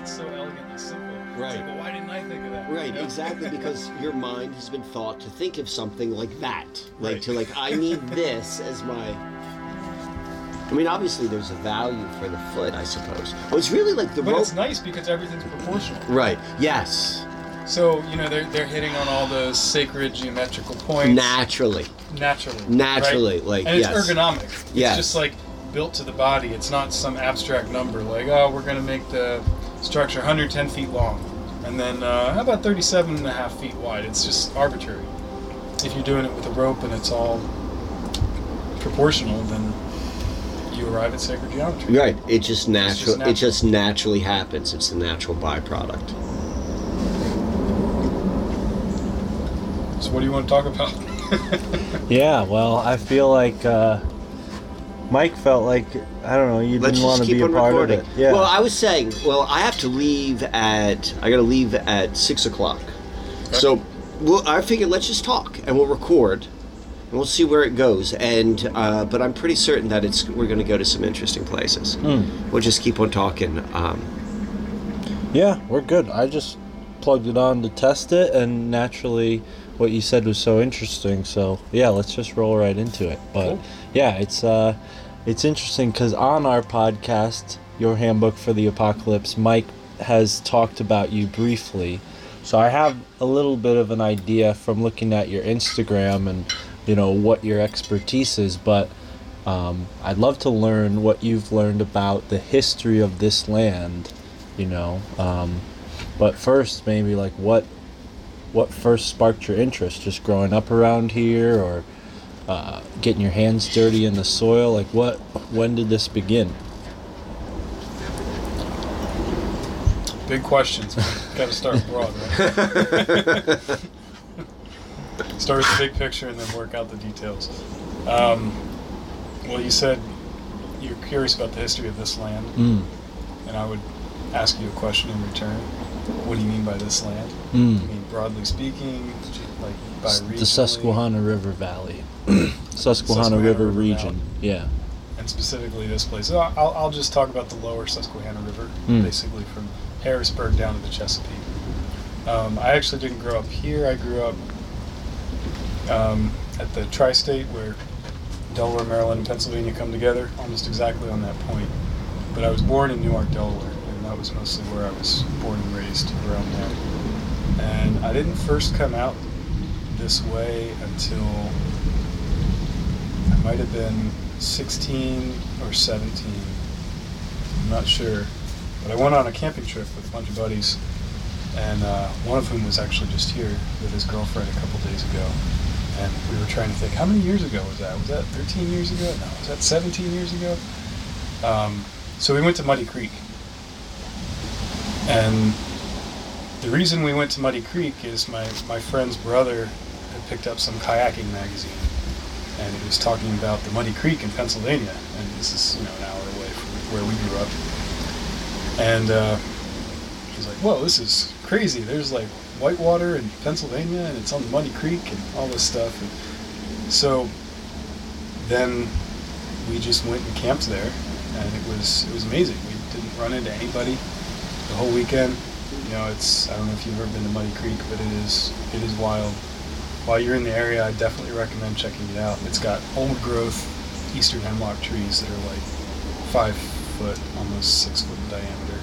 it's so elegantly simple. Right. like, well, why didn't I think of that? Right, You know? exactly, because your mind has been thought to think of something like that. Like Right. to like, I need this as my. I mean, obviously, there's a value for the foot, I suppose. Well, it's really like the But rope. it's nice because everything's proportional. Right. Yes. So you know they're they're hitting on all those sacred geometrical points Naturally. naturally. Naturally, right? like, and it's yes. ergonomic. It's Yes. just like built to the body. It's not some abstract number like oh we're gonna make the structure 110 feet long, and then uh, how about 37 and a half feet wide? It's just arbitrary. If you're doing it with a rope and it's all proportional, then you arrive at sacred geometry. Right. It just natural. natural. It just naturally happens. It's a natural byproduct. So what do you want to talk about? Yeah, well, I feel like uh, Mike felt like I don't know. You Let's didn't want to be a part recording. of it. Yeah. Well, I was saying, well, I have to leave at. I got to leave at six o'clock. So, well, I figured let's just talk and we'll record, and we'll see where it goes. And uh, but I'm pretty certain that it's we're going to go to some interesting places. Hmm. We'll just keep on talking. Um, Yeah, we're good. I just plugged it on to test it, and naturally, what you said was so interesting. So yeah, let's just roll right into it. But Cool. yeah, it's uh, it's interesting because on our podcast, Your Handbook for the Apocalypse, Mike has talked about you briefly. So I have a little bit of an idea from looking at your Instagram and you know what your expertise is, but um, I'd love to learn what you've learned about the history of this land, you know. Um, but first, maybe like what what first sparked your interest? Just growing up around here, or uh, getting your hands dirty in the soil? Like what? When did this begin? Big questions. Got to start broad, right? start with the big picture and then work out the details. Um, well, you said you're curious about the history of this land, Mm. and I would ask you a question in return. What do you mean by this land? Mm. I mean, broadly speaking, like by S-. The Susquehanna River Valley, Susquehanna, Susquehanna River, River region. Yeah. and specifically this place. So I'll, I'll just talk about the lower Susquehanna River, Mm. basically from Harrisburg down to the Chesapeake. Um, I actually didn't grow up here. I grew up um, at the tri-state where Delaware, Maryland, and Pennsylvania come together, almost exactly on that point. But I was born in Newark, Delaware, that was mostly where I was born and raised around there. And I didn't first come out this way until I might have been 16 or 17. I'm not sure. But I went on a camping trip with a bunch of buddies, and uh, one of whom was actually just here with his girlfriend a couple days ago. And we were trying to think, how many years ago was that? Was that 13 years ago? No, was that 17 years ago? Um, so we went to Muddy Creek. And the reason we went to Muddy Creek is my, my friend's brother had picked up some kayaking magazine and it was talking about the Muddy Creek in Pennsylvania, and this is you know an hour away from where we grew up. And uh, he's like, "Whoa, this is crazy! There's like whitewater in Pennsylvania, and it's on the Muddy Creek, and all this stuff." And so then we just went and camped there, and it was it was amazing. We didn't run into anybody the whole weekend. You know, it's I don't know if you've ever been to Muddy Creek, but it is it is wild while you're in the area, I definitely recommend checking it out. It's got old growth eastern hemlock trees that are like five foot, almost six foot in diameter,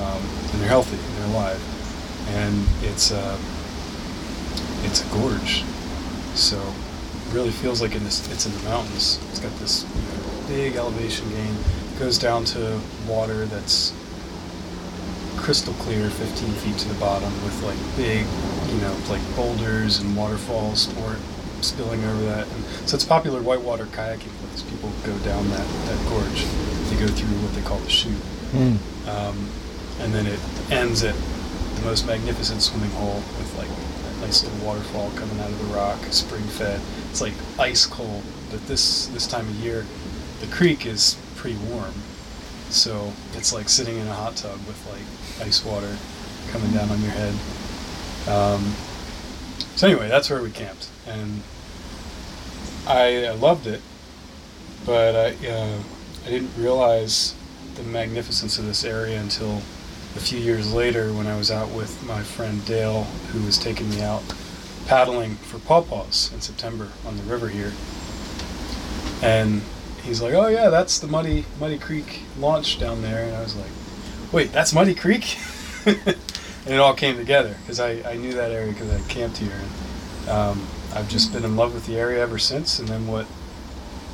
um, and they're healthy, they're alive, and it's uh, it's a gorge, so really feels like in this, it's in the mountains. It's got this big elevation gain. It goes down to water that's crystal clear, 15 feet to the bottom, with like big, you know, like boulders and waterfalls or spilling over that. And so it's popular whitewater kayaking place. People go down that, that gorge. They go through what they call the chute. Mm. Um, and then it ends at the most magnificent swimming hole with like a nice little waterfall coming out of the rock, spring fed. It's like ice cold, but this this time of year, the creek is pretty warm, so it's like sitting in a hot tub with like ice water coming down on your head. Um, so anyway, that's where we camped, and I, I loved it, but I uh, I didn't realize the magnificence of this area until a few years later, when I was out with my friend Dale, who was taking me out paddling for pawpaws in September on the river here, and he's like, "Oh yeah, that's the Muddy Muddy Creek launch down there," and I was like, "Wait, that's Muddy Creek?" and it all came together because I, I knew that area because I camped here, and um, I've just been in love with the area ever since. And then what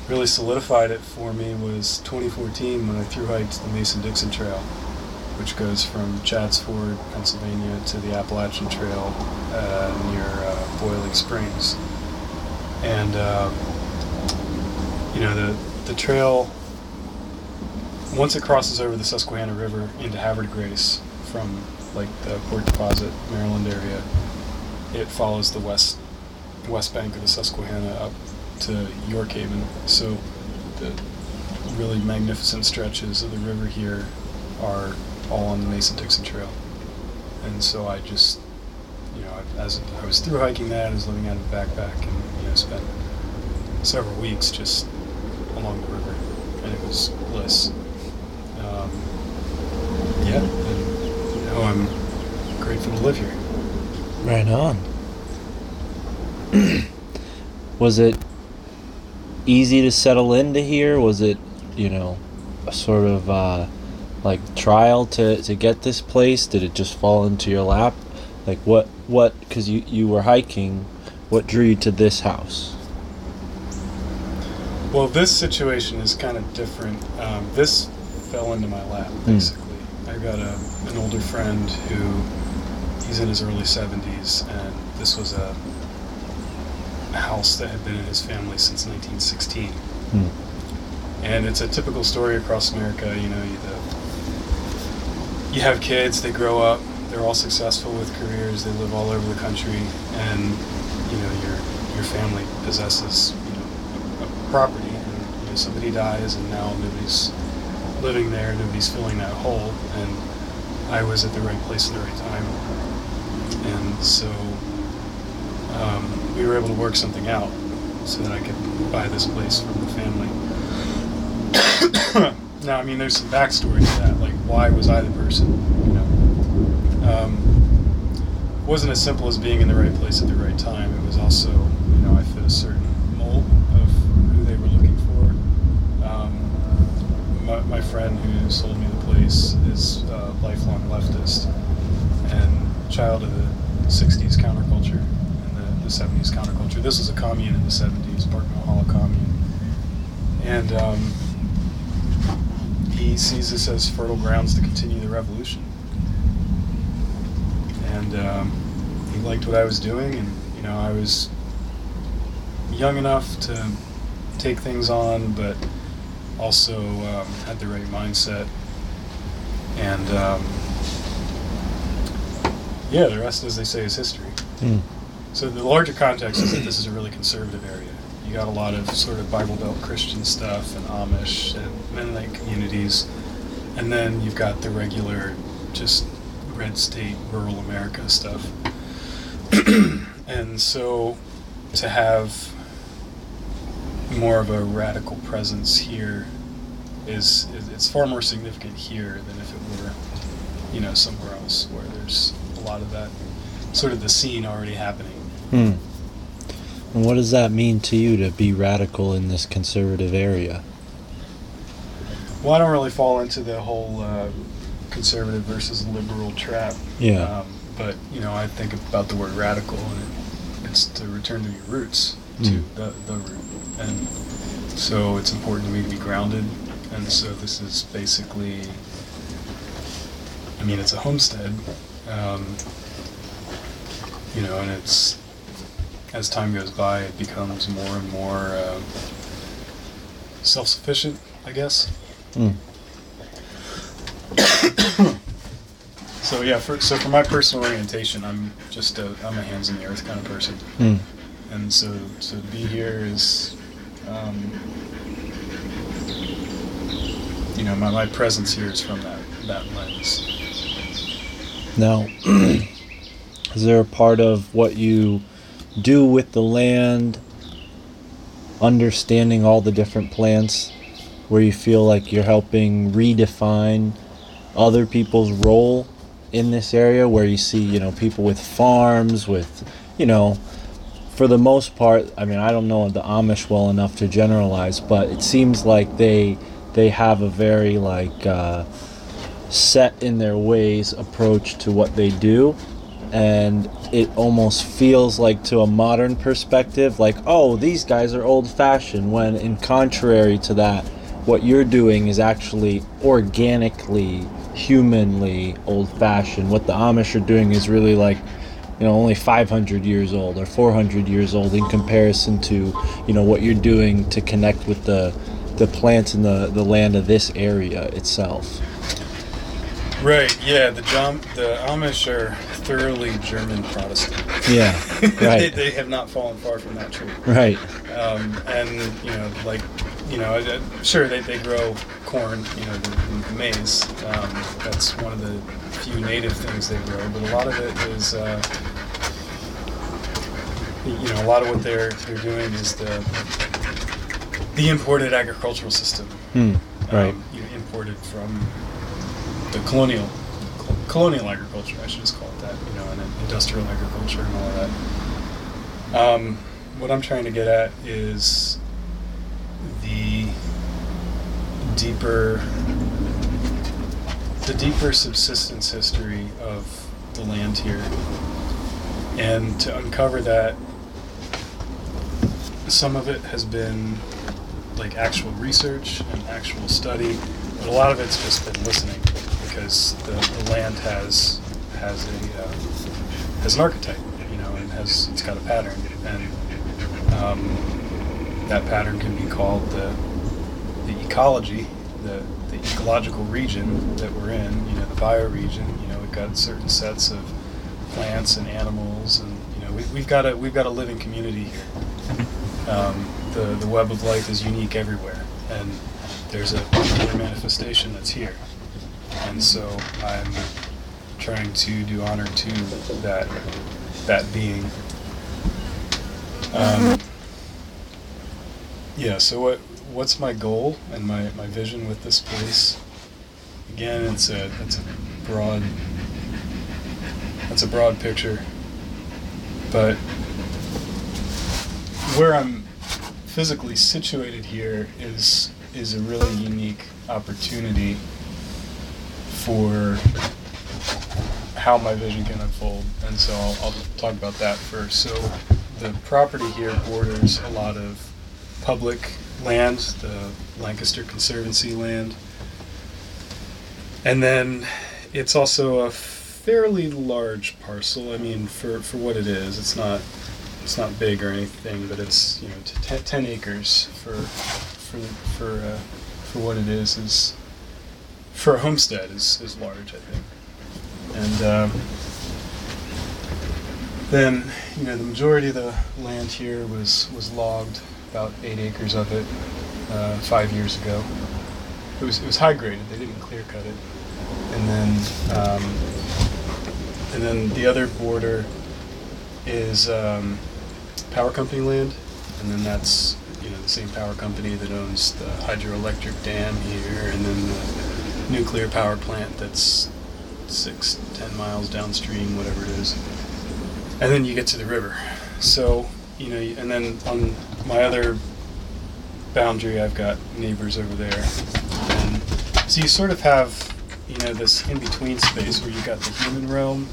really solidified it for me was 2014 when I through hiked the Mason Dixon Trail, which goes from Chadds Ford, Pennsylvania, to the Appalachian Trail uh, near uh, Boiling Springs, and uh, you know the the trail once it crosses over the Susquehanna River into Havre Grace from like the Port Deposit, Maryland area, it follows the west west bank of the Susquehanna up to York Haven. So the really magnificent stretches of the river here are all on the Mason-Dixon Trail. And so I just, you know, as I was through hiking that, I was living out of a backpack and, you know, spent several weeks just along the river. And it was bliss. Um, yeah, and, know, I'm grateful to live here. Right on. was it easy to settle into here? Was it, you know, a sort of uh, like trial to, to get this place? Did it just fall into your lap? Like what what? Because you you were hiking. What drew you to this house? Well, this situation is kind of different. Um, this fell into my lap, basically. I got a, an older friend who he's in his early 70s, and this was a, a house that had been in his family since 1916. And it's a typical story across America. You know, you, the, you have kids, they grow up, they're all successful with careers, they live all over the country, and you know your your family possesses you know a, a property, and you know, somebody dies, and now nobody's living there, nobody's filling that hole, and I was at the right place at the right time, and so um, we were able to work something out so that I could buy this place from the family. now, I mean, there's some backstory to that. Like, why was I the person? You know, um, wasn't as simple as being in the right place at the right time. It was also, you know, I fit a certain mold of who they were looking for. Um, my, friend who sold me the place is a lifelong leftist and child of the 60s counterculture and the, the 70s counterculture. This was a commune in the 70s, Park Mill Hollow commune. And um, he sees this as fertile grounds to continue the revolution. And um, he liked what I was doing, and you know, I was young enough to take things on, but also um, had the right mindset. And um, yeah, the rest, as they say, is history. Hmm. So the larger context is that this is a really conservative area. You got a lot of sort of Bible Belt Christian stuff and Amish and Mennonite communities, and then you've got the regular, just red state, rural America stuff. and so to have more of a radical presence here is, is it's far more significant here than if it were, you know, somewhere else where there's a lot of that sort of the scene already happening. Hmm. And what does that mean to you to be radical in this conservative area? Well, I don't really fall into the whole uh, conservative versus liberal trap. Yeah. Um, but you know, I think about the word radical, and it, it's to return to your roots, to Mm. the the root, and so it's important to me to be grounded. And so this is basically, I mean, it's a homestead, um, you know, and it's as time goes by, it becomes more and more uh, self-sufficient, I guess. Hmm. So yeah, for, so for my personal orientation, I'm just a I'm a hands in the earth kind of person, Hmm. And so to be here is, um, you know, my, my presence here is from that that lens. Now, is there a part of what you do with the land, understanding all the different plants, where you feel like you're helping redefine other people's role in this area where you see, you know, people with farms, with, you know, for the most part, I mean, I don't know the Amish well enough to generalize, but it seems like they they have a very like uh, set in their ways approach to what they do, and it almost feels like to a modern perspective, like oh, these guys are old fashioned. When in contrary to that, what you're doing is actually organically, humanly old fashioned. What the Amish are doing is really like you know only 500 years old or 400 years old in comparison to you know what you're doing to connect with the the plants and the the land of this area itself Right. Yeah. The Jom- the Amish are thoroughly German Protestant. yeah they, right they have not fallen far from that tree. right Um, and you know, like you know, sure they, they grow corn, you know, the, the maize. Um, that's one of the few native things they grow, but a lot of it is. Uh, you know, a lot of what they're they're doing is the the imported agricultural system. hmm. right um, you know, imported from the colonial colonial agriculture. I should just call it that. You know, and industrial agriculture and all of that. Um, what I'm trying to get at is the deeper the deeper subsistence history of the land here, and to uncover that. Some of it has been like actual research and actual study, but a lot of it's just been listening because the, the land has has a uh, has an archetype, you know, and has it's got a pattern, and um, that pattern can be called the the ecology, the the ecological region that we're in, you know, the bioregion. You know, we've got certain sets of plants and animals, and you know, we, we've got a we've got a living community here um, the the web of life is unique everywhere, and there's a manifestation that's here, and so I'm trying to do honor to that that being. Um, yeah. So what what's my goal and my, my vision with this place? Again, it's a it's a broad that's a broad picture, but where I'm physically situated here is is a really unique opportunity for how my vision can unfold, and so I'll, I'll talk about that first. So the property here borders a lot of public land, the Lancaster Conservancy land, and then it's also a fairly large parcel. I mean, for for what it is, it's not it's not big or anything, but it's you know t- t- ten acres for for for uh, for what it is is for a homestead is is large, I think. And um, then you know the majority of the land here was was logged, about eight acres of it, uh, five years ago. It was it was high graded. They didn't clear cut it, and then um, and then the other border is um, power company land, and then that's you know the same power company that owns the hydroelectric dam here, and then the nuclear power plant that's six, ten miles downstream, whatever it is, and then you get to the river. So you know, and then on my other boundary, I've got neighbors over there, and so you sort of have you know this in between space where you've got the human realm,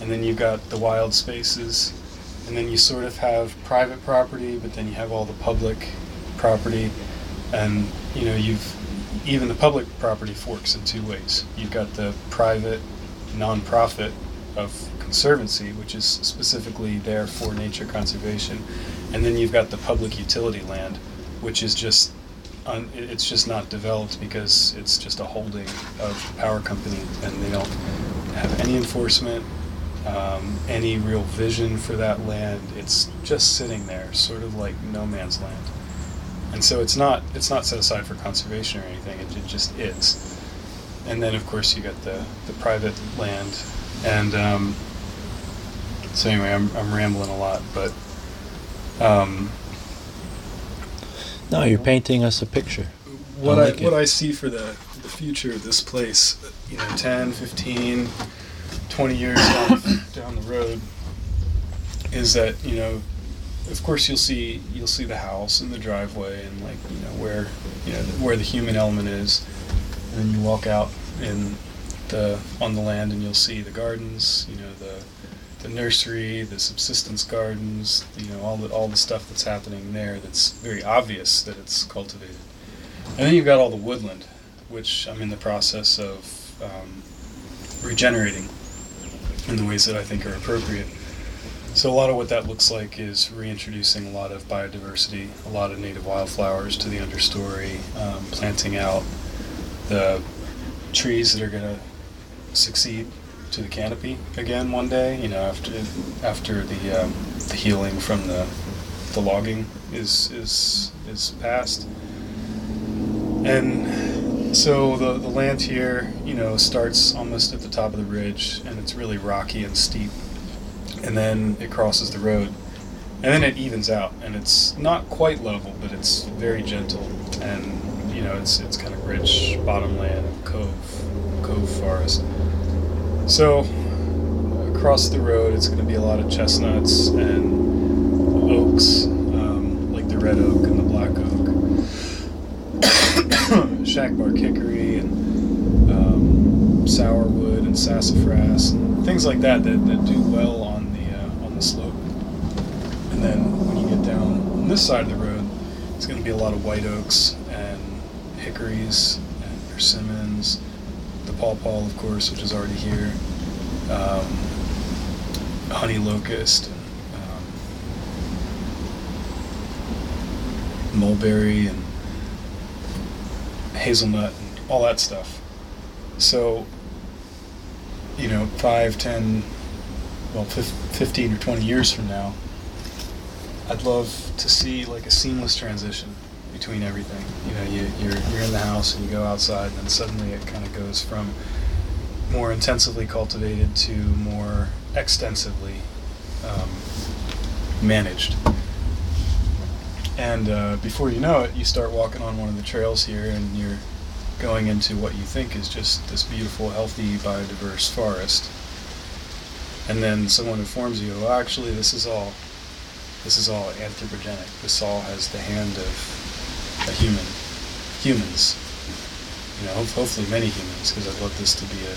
and then you've got the wild spaces and then you sort of have private property, but then you have all the public property, and you know you've even the public property forks in two ways. You've got the private nonprofit of conservancy, which is specifically there for nature conservation, and then you've got the public utility land, which is just un, it's just not developed because it's just a holding of the power company, and they don't have any enforcement um, any real vision for that land. It's just sitting there, sort of like no man's land. And so it's not it's not set aside for conservation or anything. It, it just is. And then of course you got the the private land. And um, so anyway, I'm I'm rambling a lot, but um, No, you're painting us a picture. what I I, like it. what I see for the the future of this place, you know, 10, 15, 20 years down, down the road, is that you know, of course you'll see you'll see the house and the driveway and like you know where you know where the human element is, and then you walk out in on the land and you'll see the gardens, you know the the nursery, the subsistence gardens, you know all the all the stuff that's happening there that's very obvious that it's cultivated. And then you've got all the woodland, which I'm in the process of um, regenerating in the ways that I think are appropriate. So a lot of what that looks like is reintroducing a lot of biodiversity, a lot of native wildflowers to the understory, um, planting out the trees that are going to succeed to the canopy again one day. You know, after after the um, the healing from the the logging is is is past, and so the the land here, you know, starts almost at the top of the ridge, and it's really rocky and steep, and then it crosses the road. And then it evens out, and it's not quite level, but it's very gentle, and you know it's it's kind of rich bottomland, cove, cove forest. So across the road, it's going to be a lot of chestnuts and oaks, um, like the red oak and the black oak, shagbark hickory and um, sourwood and sassafras and things like that that, that do well on the uh, on the slope. And then when you get down on this side of the road, it's going to be a lot of white oaks and hickories and persimmons the pawpaw, of course, which is already here, um, honey locust, um, mulberry, and hazelnut, and all that stuff. So, you know, five, ten, well, fif- 15 or 20 years from now, I'd love to see like a seamless transition between everything. You know, you, you're you're in the house and you go outside, and then suddenly it kind of goes from more intensively cultivated to more extensively um, managed. And uh, before you know it, you start walking on one of the trails here, and you're going into what you think is just this beautiful, healthy, biodiverse forest. And then someone informs you, well, actually, this is all this is all anthropogenic. This all has the hand of a human, humans. You know, hopefully many humans, because I'd love this to be a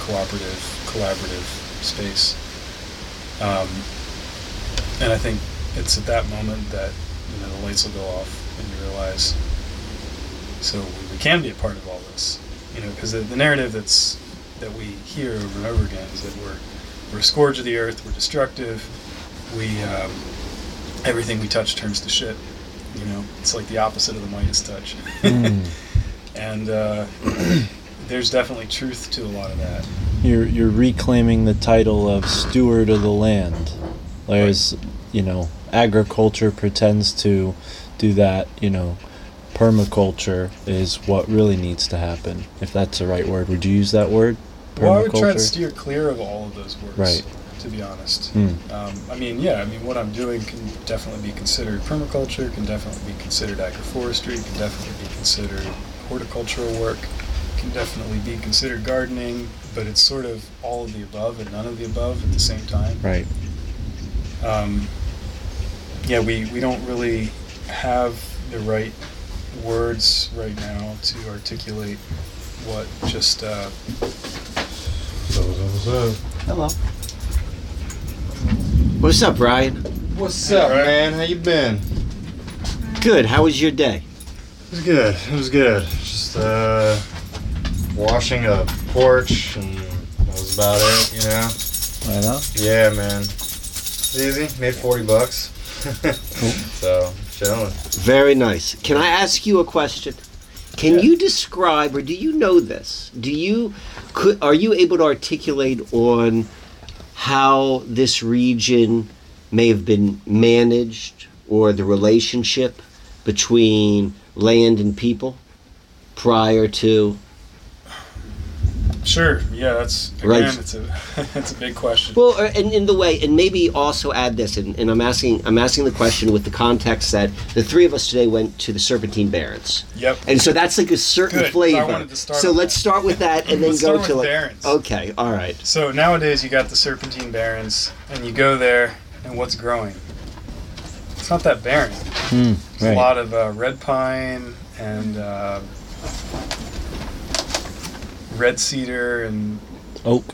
cooperative, collaborative space. Um, and I think it's at that moment that you know the lights will go off and you realize. So we can be a part of all this, you know, because the, the narrative that's that we hear over and over again is that we're we're a scourge of the earth, we're destructive, we um, everything we touch turns to shit. You know, it's like the opposite of the Midas touch. Mm. and uh, there's definitely truth to a lot of that. You're you're reclaiming the title of steward of the land. Whereas, you know, agriculture pretends to do that, you know, permaculture is what really needs to happen. If that's the right word. Would you use that word? Well, I would try to steer clear of all of those words. Right. To be honest. Hmm. Um, I mean, yeah. I mean, what I'm doing can definitely be considered permaculture. Can definitely be considered agroforestry. Can definitely be considered horticultural work. Can definitely be considered gardening. But it's sort of all of the above and none of the above at the same time. Right. um, yeah, we, we don't really have the right words right now to articulate what just uh, Hello. What's up, Ryan? What's up, Right. man? How you been? Good. How was your day? It was good. It was good. Just uh, washing a porch, and that was about it. You know? I know. Yeah, man. Easy. Made forty bucks. So chilling. Very nice. Can I ask you a question? Can Yeah. you describe, or do you know this? Do you could are you able to articulate on how this region may have been managed, or the relationship between land and people prior to Sure. Yeah, that's again. Right. It's a it's a big question. Well, uh, and in the way, and maybe also add this, and, and I'm asking, I'm asking the question with the context that the three of us today went to the Serpentine Barrens, yep. and so that's like a certain Good, so I flavor. wanted to start so let's that. start with that, and then Let's go start to with like. Barrens. Okay, all right. So nowadays you got the Serpentine Barrens, and you go there, and what's growing? It's not that barren. Hmm, There's a lot of uh, red pine and uh, red cedar and Oak.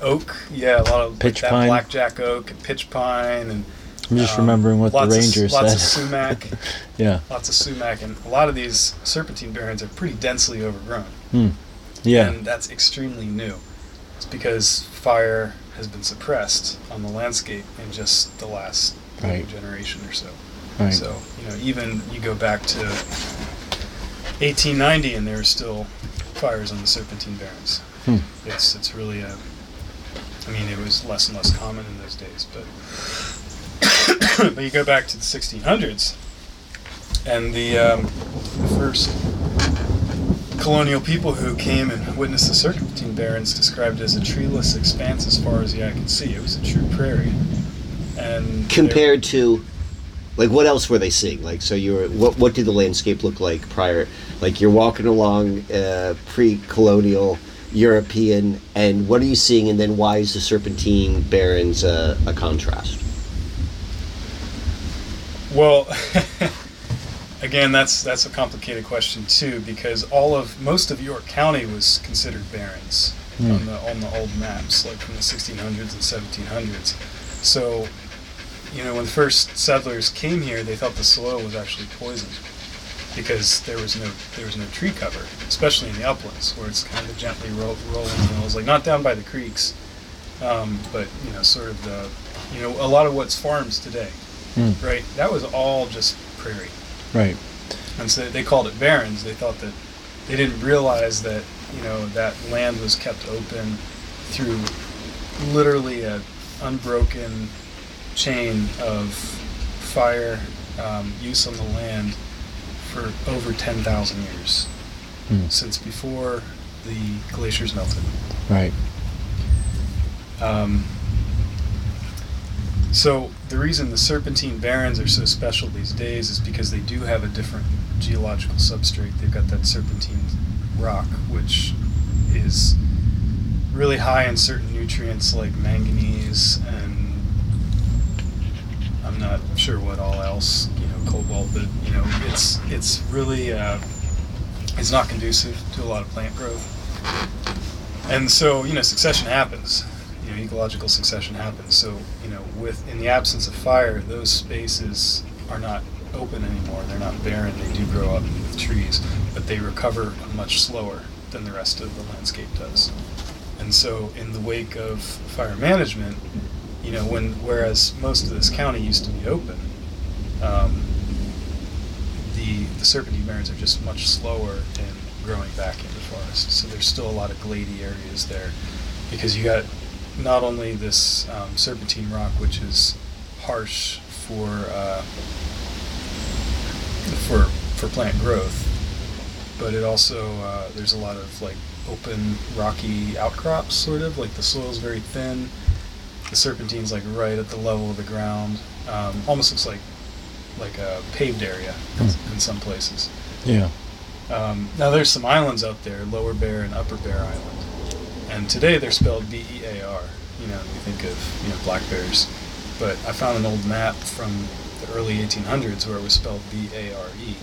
oak. Yeah, a lot of Pitch that pine. blackjack oak and pitch pine and I'm just um, remembering what the lots ranger of, Lots of sumac, yeah. lots of sumac, and a lot of these serpentine barrens are pretty densely overgrown. Yeah. and that's extremely new. It's because fire has been suppressed on the landscape in just the last Right. generation or so. Right. So you know, even you go back to 1890, and there still fires on the Serpentine Barrens. Hmm. It's it's really a. I mean, it was less and less common in those days, but but you go back to the 1600s, and the um, the first colonial people who came and witnessed the Serpentine Barrens described it as a treeless expanse as far as the eye could see. It was a true prairie. And Compared to, like, what else were they seeing? Like, so you were, what, what did the landscape look like prior? Like, you're walking along uh, pre-colonial European, and what are you seeing? And then why is the Serpentine Barrens uh, a contrast? Well, again, that's that's a complicated question too, because all of most of York County was considered barrens Hmm. on the on the old maps, like from the 1600s and 1700s. So, you know, when the first settlers came here, they thought the soil was actually poisoned because there was no there was no tree cover, especially in the uplands where it's kind of gently ro- rolling hills, like not down by the creeks, um, but you know, sort of the you know a lot of what's farms today Hmm. right? That was all just prairie. Right. And so they called it barrens. They thought that they didn't realize that, you know, that land was kept open through literally a unbroken chain of fire um, use on the land for over 10,000 years Hmm. since before the glaciers melted. Right. Um, so the reason the serpentine barrens are so special these days is because they do have a different geological substrate. They've got that serpentine rock, which is really high in certain nutrients like manganese and I'm not sure what all else, you know, cobalt, but you know, it's it's really uh, it's not conducive to a lot of plant growth. And so, you know, succession happens. You know, ecological succession happens. So, you know, with in the absence of fire, those spaces are not open anymore. They're not barren. They do grow up with trees, but they recover much slower than the rest of the landscape does. And so, in the wake of fire management, you know, when whereas most of this county used to be open, um, the serpentine barrens are just much slower in growing back into forest. So there's still a lot of glady areas there because you got not only this um, serpentine rock, which is harsh for uh, for for plant growth, but it also uh, there's a lot of like open rocky outcrops, sort of like the soil's very thin. The serpentine's like right at the level of the ground. Um, almost looks like like a paved area in, in some places. Yeah. Um, now there's some islands out there, Lower Bear and Upper Bear Island, and today they're spelled B-E-A-R. You know, you think of you know black bears, but I found an old map from the early 1800s where it was spelled B-A-R-E,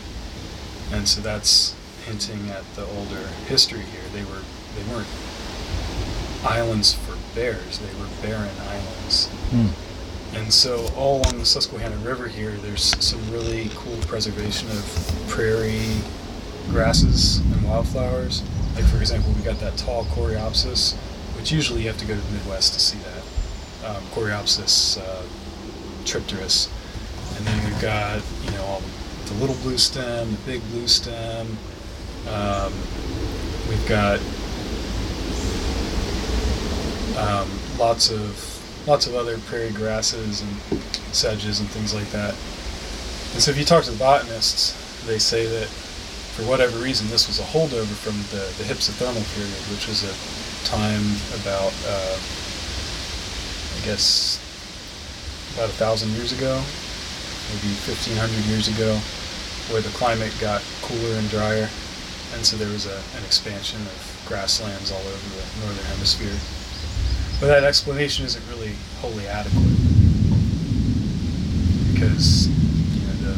and so that's hinting at the older history here. They were they weren't islands for bears; they were barren islands. Hmm. And so all along the Susquehanna River here, there's some really cool preservation of prairie grasses and wildflowers. Like for example, we got that tall Coreopsis, which usually you have to go to the Midwest to see that. Um, Coreopsis uh, tripteris. And then we've got, you know, all the little blue stem, the big blue stem. Um, we've got um, lots of lots of other prairie grasses and sedges and things like that. And so if you talk to the botanists, they say that for whatever reason, this was a holdover from the, the hypsithermal period, which was a time about, uh, I guess, about a thousand years ago, maybe 1500 years ago, where the climate got cooler and drier, and so there was a, an expansion of grasslands all over the northern hemisphere. But that explanation isn't really wholly adequate because you know the,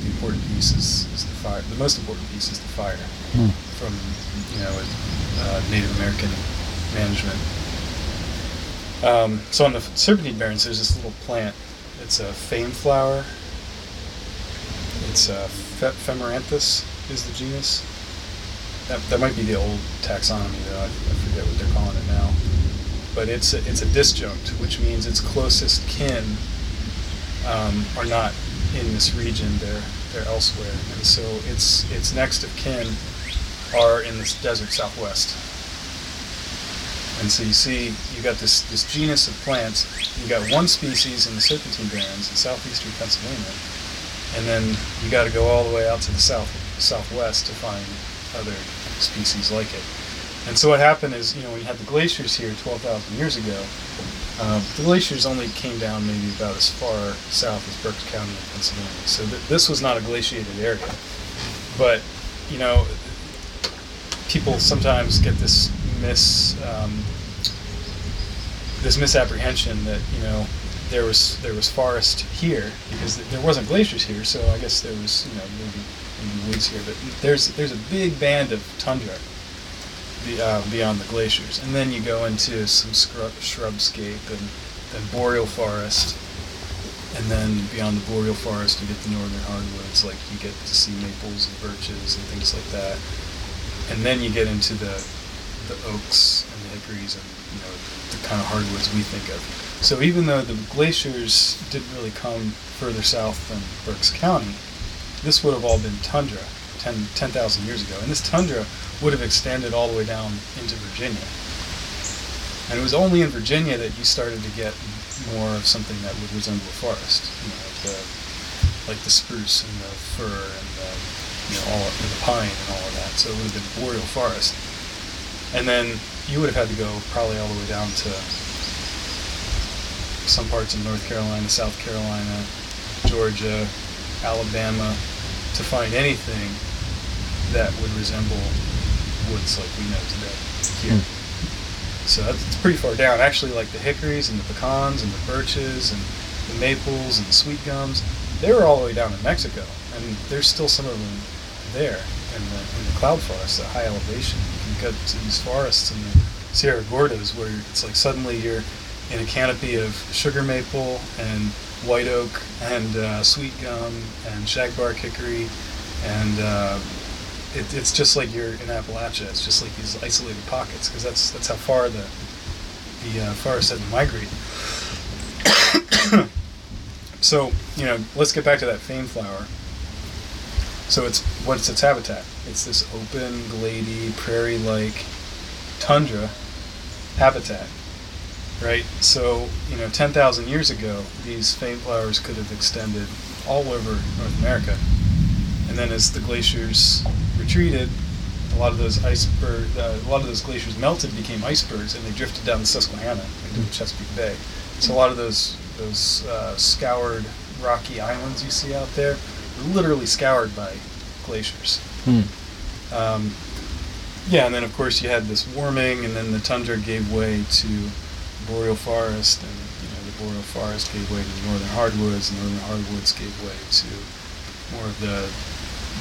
the important piece is, is the fire. The most important piece is the fire Hmm. from you know uh, Native American management. Um, so on the Serpentine Barrens, there's this little plant. It's a fame flower. It's a Fe- Phemeranthus is the genus. That, that might be the old taxonomy though. I, I forget what they're calling it now. But it's a, it's a disjunct, which means its closest kin um, are not in this region. They're they're elsewhere, and so its its next of kin are in this desert southwest. And so you see, you got this this genus of plants. You got one species in the Serpentine Barrens in southeastern Pennsylvania, and then you got to go all the way out to the south southwest to find other species like it. And so what happened is, you know, when you had the glaciers here 12,000 years ago, um, the glaciers only came down maybe about as far south as Berks County in Pennsylvania. So th- this was not a glaciated area. But, you know, people sometimes get this mis um, this misapprehension that you know there was there was forest here because th- there wasn't glaciers here. So I guess there was you know maybe, maybe woods here, but there's there's a big band of tundra uh, beyond the glaciers, and then you go into some scrub, shrubscape and then boreal forest, and then beyond the boreal forest you get the northern hardwoods, like you get to see maples and birches and things like that, and then you get into the the oaks and the hickories and you know the kind of hardwoods we think of. So even though the glaciers didn't really come further south than Berks County, this would have all been tundra 10 10,000 years ago, and this tundra would have extended all the way down into Virginia. And it was only in Virginia that you started to get more of something that would resemble a forest, you know, like the, like the spruce and the fir and the, you know, all and the pine and all of that. So it would have been boreal forest. And then you would have had to go probably all the way down to some parts of North Carolina, South Carolina, Georgia, Alabama to find anything that would resemble woods like we know today here. So that's it's pretty far down. Actually, like the hickories and the pecans and the birches and the maples and the sweet gums, they were all the way down in Mexico, and there's still some of them there in the, in the cloud forests at high elevation. You can go to these forests in the Sierra Gordas where it's like suddenly you're in a canopy of sugar maple and white oak and uh, sweet gum and shagbark hickory and uh, it, it's just like you're in Appalachia. It's just like these isolated pockets because that's that's how far the the uh, forest had to migrate. so you know, let's get back to that fame flower. So it's what's its habitat? It's this open, glady, prairie-like tundra habitat, right? So you know, ten thousand years ago, these fame flowers could have extended all over North America, and then as the glaciers retreated, a lot of those iceberg, uh, a lot of those glaciers melted, became icebergs, and they drifted down the Susquehanna into the Chesapeake Bay. So a lot of those those uh, scoured rocky islands you see out there were literally scoured by glaciers. Hmm. Um, yeah, and then of course you had this warming, and then the tundra gave way to boreal forest, and you know the boreal forest gave way to the northern hardwoods, and northern hardwoods gave way to more of the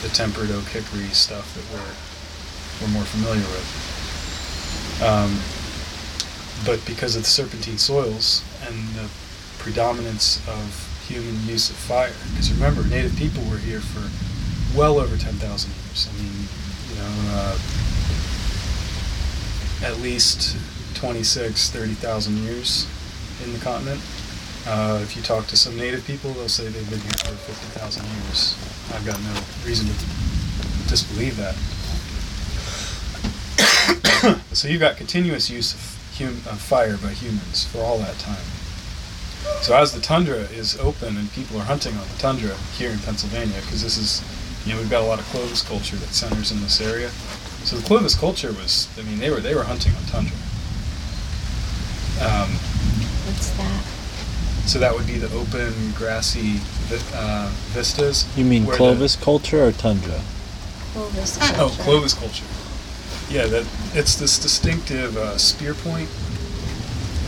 the tempered oak hickory stuff that we're we're more familiar with. Um, but because of the serpentine soils and the predominance of human use of fire, because remember, native people were here for well over 10,000 years. I mean, you know, uh, at least 26, 30,000 years in the continent. Uh, if you talk to some native people, they'll say they've been here for 50,000 years. I've got no reason to disbelieve that. so you've got continuous use of, hum- of fire by humans for all that time. So as the tundra is open and people are hunting on the tundra here in Pennsylvania, because this is You know, we've got a lot of Clovis culture that centers in this area. So the Clovis culture was, I mean, they were they were hunting on tundra. Um, What's that? So that would be the open, grassy uh, vistas. You mean where the- Clovis culture or tundra? Clovis Oh, culture. Clovis culture. Yeah, that it's this distinctive uh, spear point.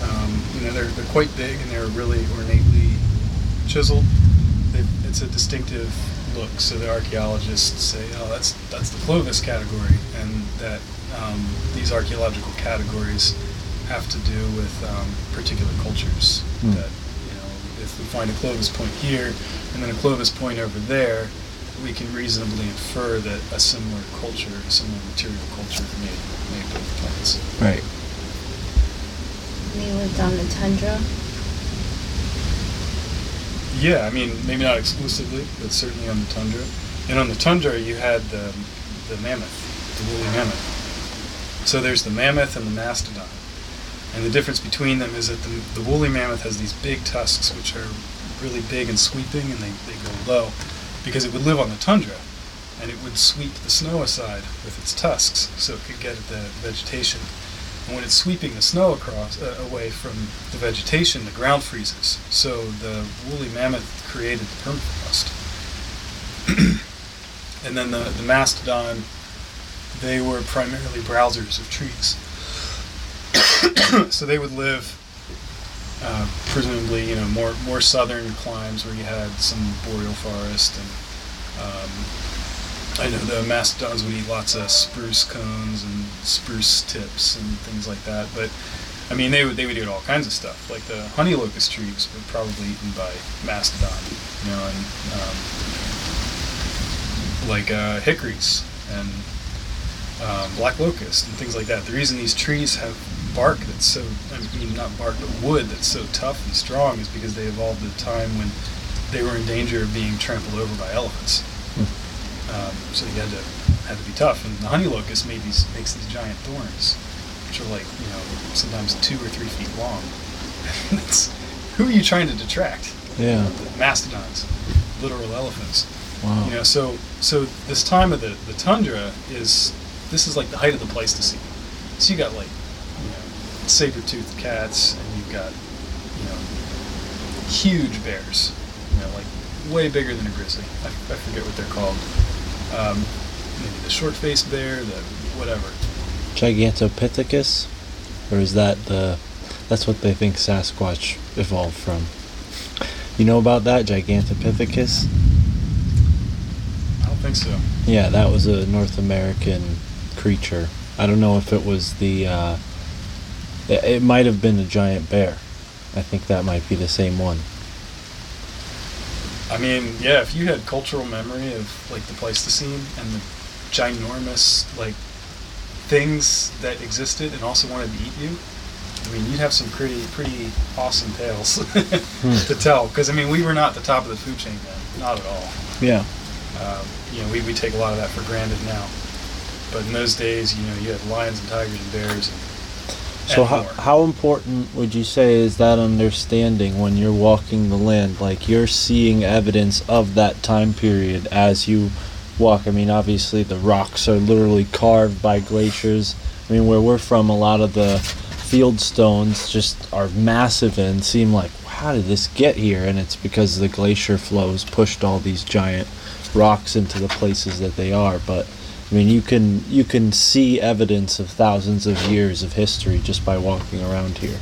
Um, you know, they're they're quite big and they're really ornately chiseled. They, it's a distinctive look. So the archaeologists say, "Oh, that's that's the Clovis category," and that um, these archaeological categories have to do with um, particular cultures. Hmm. That you know, if we find a Clovis point here and then a Clovis point over there, we can reasonably infer that a similar culture, a similar material culture made, made both plants. Right. They lived on the tundra. Yeah, I mean, maybe not exclusively, but certainly on the tundra. And on the tundra, you had the, the mammoth, the woolly mammoth. So there's the mammoth and the mastodon. And the difference between them is that the, the woolly mammoth has these big tusks, which are really big and sweeping, and they, they go low, because it would live on the tundra, and it would sweep the snow aside with its tusks, so it could get at the vegetation. And when it's sweeping the snow across uh, away from the vegetation, the ground freezes. So the woolly mammoth created the permafrost. and then the, the mastodon, they were primarily browsers of trees. so they would live, uh, presumably, you know, more more southern climes where you had some boreal forest and. Um, I know the mastodons would eat lots of spruce cones and spruce tips and things like that. But I mean, they would they would eat all kinds of stuff. Like the honey locust trees were probably eaten by mastodon, you know, and um, like uh, hickories and um, black locust and things like that. The reason these trees have bark that's so I mean not bark but wood that's so tough and strong is because they evolved at a time when they were in danger of being trampled over by elephants. Um, so you had to had to be tough. And the honey locust made these makes these giant thorns, which are like you know sometimes two or three feet long. Who are you trying to detract? Yeah. The mastodons, literal elephants. Wow. You know, so so this time of the the tundra is this is like the height of the Pleistocene. So you got like saber-toothed cats, and you've got you know huge bears. You know, like way bigger than a grizzly. I, I forget what they're called. Um, maybe the short-faced bear, the whatever. Gigantopithecus? Or is that the. That's what they think Sasquatch evolved from. You know about that? Gigantopithecus? I don't think so. Yeah, that was a North American creature. I don't know if it was the. Uh, it, might have been a giant bear. I think that might be the same one. I mean, yeah, if you had cultural memory of like the Pleistocene and the ginormous like things that existed and also wanted to eat you, I mean, you'd have some pretty pretty awesome tales to tell. Because I mean, we were not the top of the food chain then, not at all. Yeah. Um, you know, we, we take a lot of that for granted now. But in those days, you know, you had lions and tigers and bears. And, So how, how important would you say is that understanding when you're walking the land? Like you're seeing evidence of that time period as you walk. I mean, obviously the rocks are literally carved by glaciers. I mean, where we're from, a lot of the field stones just are massive and seem like, how did this get here? And it's because the glacier flows pushed all these giant rocks into the places that they are. But I mean, you can you can see evidence of thousands of years of history just by walking around here.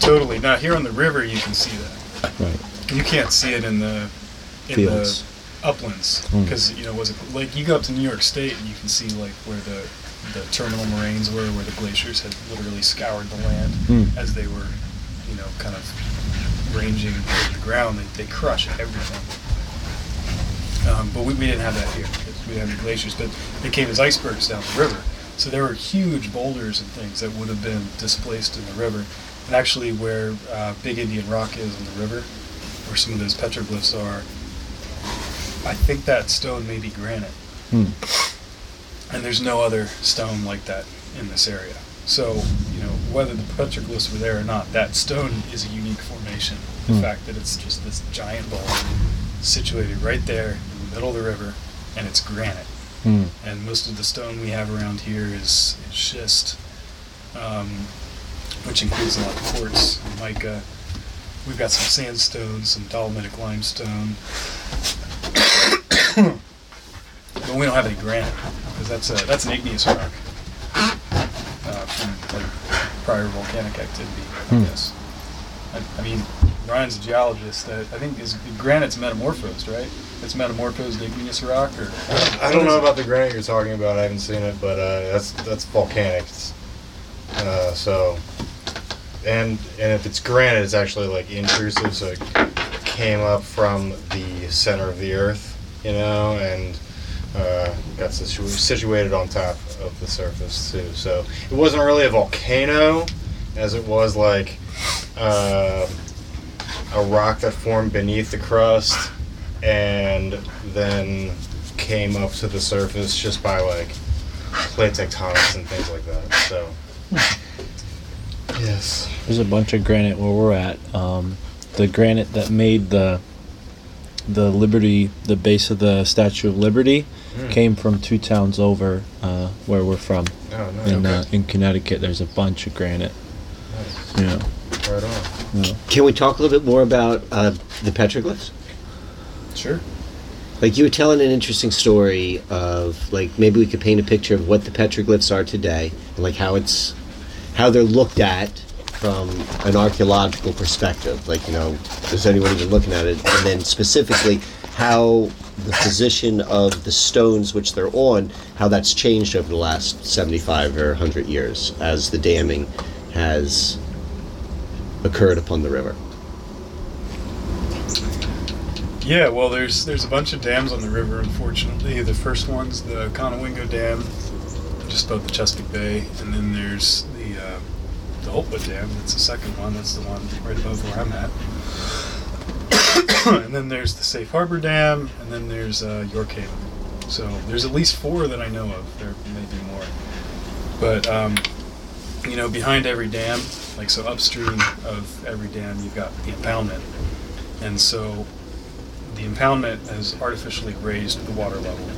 Totally. Now here on the river, you can see that. Right. You can't see it in the in Fields. the uplands Hmm. because you know was it like you go up to New York State and you can see like where the the terminal moraines were where the glaciers had literally scoured the land Hmm. as they were you know kind of ranging over the ground they, they crush everything um, but we, we didn't have that here we have the glaciers but they came as icebergs down the river so there were huge boulders and things that would have been displaced in the river and actually where uh, Big Indian Rock is in the river where some of those petroglyphs are I think that stone may be granite Hmm. and there's no other stone like that in this area. So, you know, whether the petroglyphs were there or not, that stone is a unique formation. The Hmm. fact that it's just this giant boulder situated right there in the middle of the river, and it's granite. Hmm. And most of the stone we have around here is, is schist, um, which includes a lot of quartz, and mica. We've got some sandstone, some dolomitic limestone. but we don't have any granite, because that's, a, that's an igneous rock uh, from like, prior volcanic activity, I Hmm. guess. I, mean, Ryan's a geologist. I, I think is granite's metamorphosed, right? It's metamorphosed igneous rock, or I don't know about the granite you're talking about. I haven't seen it, but uh, that's that's volcanic. Uh, so, and and if it's granite, it's actually like intrusive, so it came up from the center of the earth, you know, and uh, got situ- situated on top of the surface too. So it wasn't really a volcano, as it was like uh, a rock that formed beneath the crust and then came up to the surface just by like plate tectonics and things like that. So, yes. There's a bunch of granite where we're at. Um, the granite that made the the Liberty, the base of the Statue of Liberty, Mm. came from two towns over uh, where we're from Oh, no, in uh, okay. in Connecticut. There's a bunch of granite. Nice. Yeah. Right on. yeah. Can we talk a little bit more about uh, the petroglyphs? sure. Like you were telling an interesting story of like maybe we could paint a picture of what the petroglyphs are today and like how it's how they're looked at from an archaeological perspective. Like you know, is anyone even looking at it? And then specifically how the position of the stones which they're on, how that's changed over the last 75 or 100 years as the damming has occurred upon the river. Yeah, well, there's there's a bunch of dams on the river. Unfortunately, the first one's the Conowingo Dam, just above the Chesapeake Bay, and then there's the uh, the Holtwood Dam. That's the second one. That's the one right above where I'm at. and then there's the Safe Harbor Dam, and then there's uh, York Haven. So there's at least four that I know of. There may be more, but um, you know, behind every dam, like so upstream of every dam, you've got the impoundment, and so the impoundment has artificially raised the water level.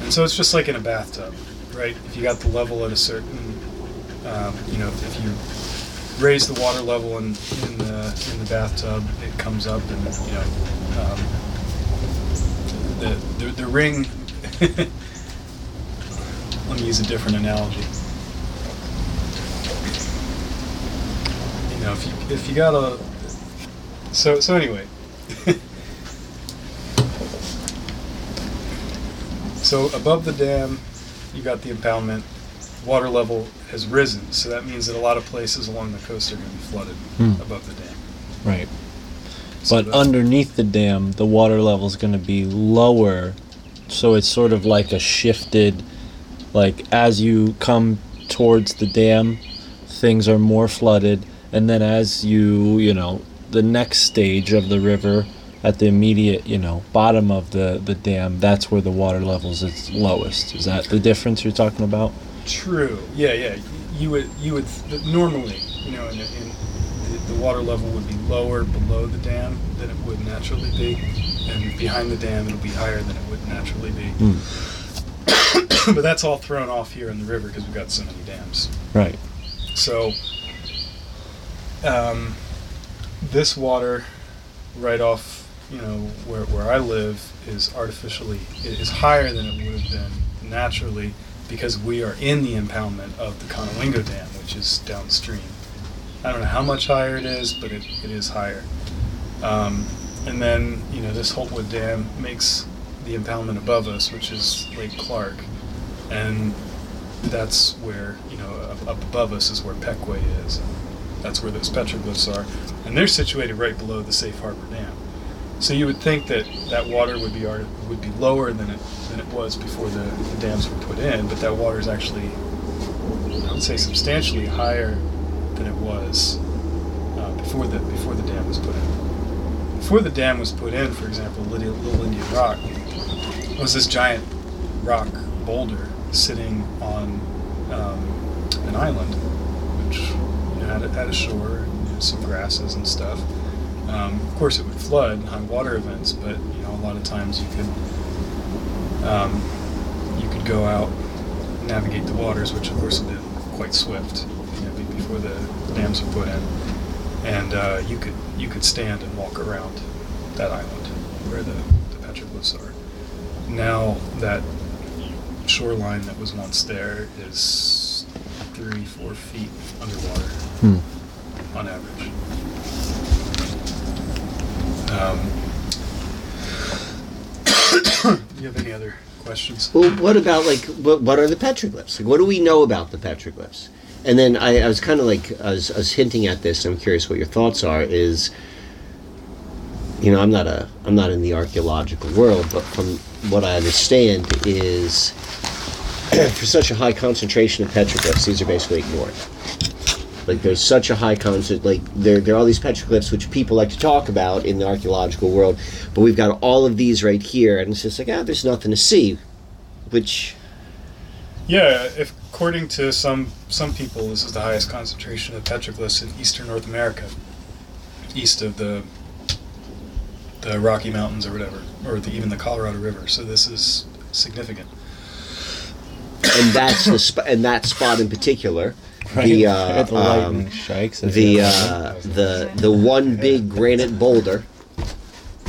And so it's just like in a bathtub, right? If you got the level at a certain, um, you know, if you raise the water level in, in the in the bathtub, it comes up, and you know, um, the, the the ring. let me use a different analogy. You know, if you if you got a so so anyway. So above the dam, you got the impoundment. Water level has risen, so that means that a lot of places along the coast are going to be flooded Hmm. above the dam. Right. So But underneath the dam, the water level is going to be lower, so it's sort of like a shifted, like as you come towards the dam, things are more flooded, and then as you, you know, the next stage of the river, at the immediate, you know, bottom of the the dam, that's where the water levels is lowest. Is that the difference you're talking about? True. Yeah, yeah. You would you would normally, you know, in, in the, the water level would be lower below the dam than it would naturally be, and behind the dam it'll be higher than it would naturally be. Hmm. but that's all thrown off here in the river because we've got so many dams. Right. So, um, this water, right off, you know, where, where I live, is artificially is higher than it would have been naturally because we are in the impoundment of the Conowingo Dam, which is downstream. I don't know how much higher it is, but it, it is higher. Um, and then, you know, this Holtwood Dam makes the impoundment above us, which is Lake Clark. And that's where, you know, up, above us is where Pequay is. That's where those petroglyphs are. And they're situated right below the Safe Harbor Dam. So you would think that that water would be art- would be lower than it than it was before the, the dams were put in, but that water is actually, I would say, substantially higher than it was uh, before the before the dam was put in. Before the dam was put in, for example, Little, Little Indian Rock was this giant rock boulder sitting on um, an island, had, a, had a shore and some grasses and stuff. Um, of course, it would flood high water events, but you know a lot of times you could um, you could go out, navigate the waters, which of course have been quite swift, you know, before the dams were put in, and uh, you could you could stand and walk around that island where the, the petroglyphs are. Now that shoreline that was once there is three, four feet underwater Hmm. on average. Um, do you have any other questions? Well, what about like what, what are the petroglyphs? Like, what do we know about the petroglyphs? And then I, I was kind of like I was, I was hinting at this. I'm curious what your thoughts are. Is you know I'm not a I'm not in the archaeological world, but from what I understand is for such a high concentration of petroglyphs, these are basically ignored. Like there's such a high concert, like there there are all these petroglyphs which people like to talk about in the archaeological world, but we've got all of these right here, and it's just like ah, there's nothing to see, which Yeah, if according to some some people, this is the highest concentration of petroglyphs in eastern North America, east of the the Rocky Mountains or whatever, or the, even the Colorado River. So this is significant. and that's the sp- and that spot in particular, Right? the uh, the lightning um, strikes. the uh, the the one big granite boulder,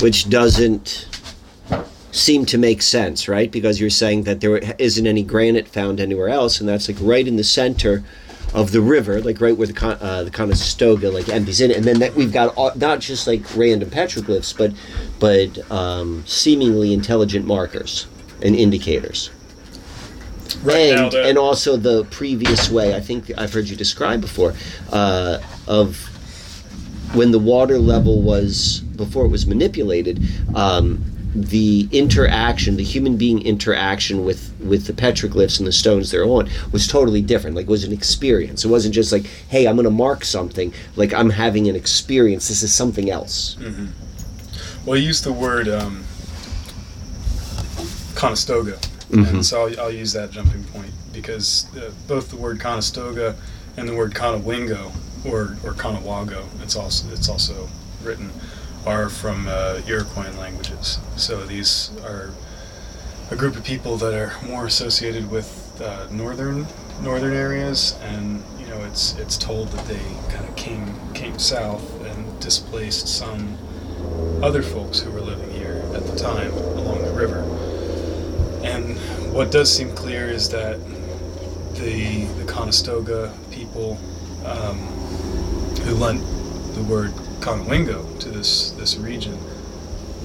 which doesn't seem to make sense, right? Because you're saying that there isn't any granite found anywhere else, and that's like right in the center of the river, like right where the Con- uh, the Conestoga like empties in, and then that we've got all, not just like random petroglyphs, but but um, seemingly intelligent markers and indicators Right and and also the previous way I think I've heard you describe before uh, of when the water level was before it was manipulated um, the interaction the human being interaction with with the petroglyphs and the stones they're on was totally different. Like it was an experience. It wasn't just like hey I'm gonna mark something like I'm having an experience. This is something else. Well, I used the word um, Conestoga, Mhm. and so I'll, I'll use that jumping point because uh, both the word Conestoga and the word Conowingo or or Conawago, it's also it's also written, are from uh, Iroquoian languages. So these are a group of people that are more associated with uh, northern northern areas, and you know it's it's told that they kind of came came south and displaced some other folks who were living here at the time along the river. And what does seem clear is that the the Conestoga people um, who lent the word Conowingo to this this region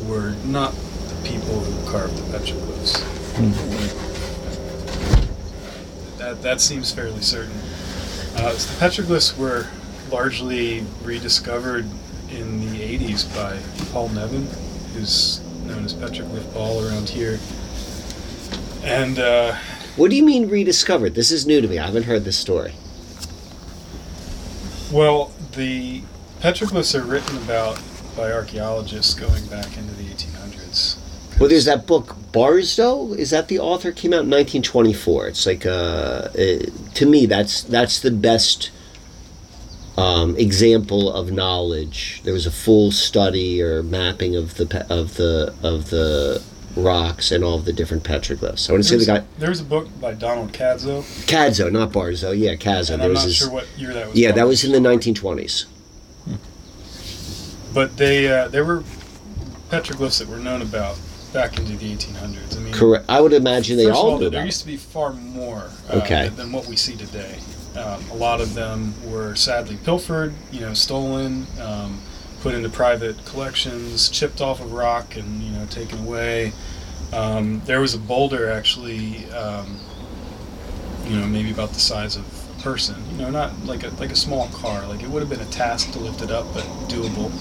were not the people who carved the petroglyphs. That that seems fairly certain. Uh, so the petroglyphs were largely rediscovered in the 80s by Paul Nevin, who's known as Petroglyph Paul around here. And uh, what do you mean rediscovered this is new to me I haven't heard this story Well, the petroglyphs are written about by archaeologists going back into the 1800s. Well, there's that book Barsdow. Is that the author? Came out in 1924. It's like uh, uh, to me that's that's the best um, example of knowledge. There was a full study or mapping of the of the of the rocks and all of the different petroglyphs. I want to say the guy there was a book by Donald Cadzow, Cadzow, not Barzo. Yeah, Cadzow. and there I'm was not sure what year that was. yeah, that was in the published. 1920s. But they uh, there were petroglyphs that were known about back into the 1800s. I mean, Correct. I would imagine they all all, knew there about. used to be far more uh, Okay. than what we see today. Um, a lot of them were sadly pilfered, you know, stolen, um, put into private collections, chipped off of rock, and you know, taken away. Um, there was a boulder actually, um, you know, maybe about the size of a person. You know, not like a like a small car. Like it would have been a task to lift it up, but doable.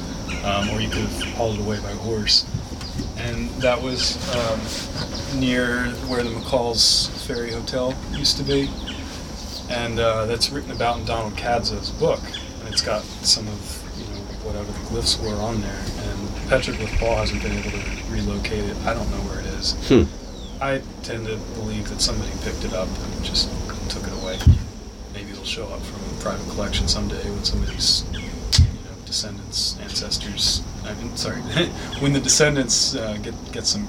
Um, or you could have hauled it away by horse and that was um, near where the McCall's Ferry Hotel used to be, and uh, that's written about in Donald Cadzow's book, and it's got some of whatever the glyphs were on there, and Petroglyph Paul hasn't been able to relocate it. I don't know where it is. Hmm. I tend to believe that somebody picked it up and just took it away. Maybe it'll show up from a private collection someday when somebody's you know, descendants, ancestors. I mean, sorry, when the descendants uh, get get some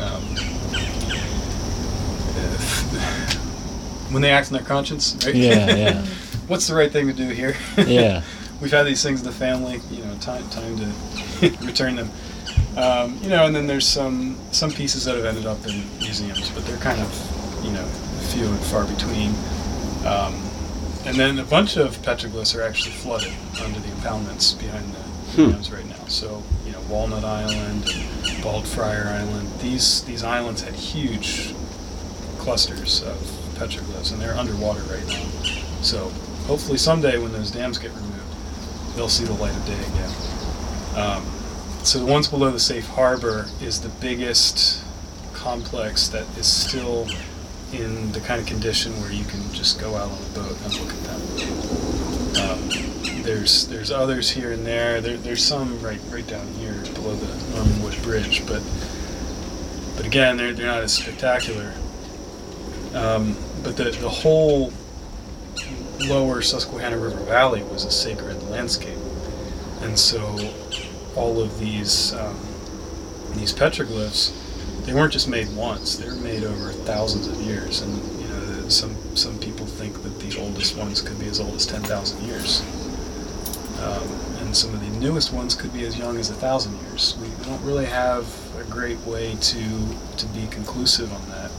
Um, when they act on their conscience, right? Yeah, yeah. What's the right thing to do here? Yeah. We've had these things in the family, you know, time time to return them. Um, you know, and then there's some some pieces that have ended up in museums, but they're kind of, you know, few and far between. Um, and then a bunch of petroglyphs are actually flooded under the impoundments behind the Hmm. dams right now. So, you know, Walnut Island, Bald Friar Island, these these islands had huge clusters of petroglyphs, and they're underwater right now. So, hopefully someday when those dams get removed, they'll see the light of day again. Um, so the ones below the safe harbor is the biggest complex that is still in the kind of condition where you can just go out on a boat and look at them. Um, there's there's others here and there. there. There's some right right down here below the Norman Wood Bridge, but but again, they're, they're not as spectacular. Um, but the the whole lower Susquehanna River Valley was a sacred landscape, and so all of these um, these petroglyphs, they weren't just made once; they were made over thousands of years. And you know, some some people think that the oldest ones could be as old as ten thousand years, um, and some of the newest ones could be as young as a thousand years. We don't really have a great way to to be conclusive on that.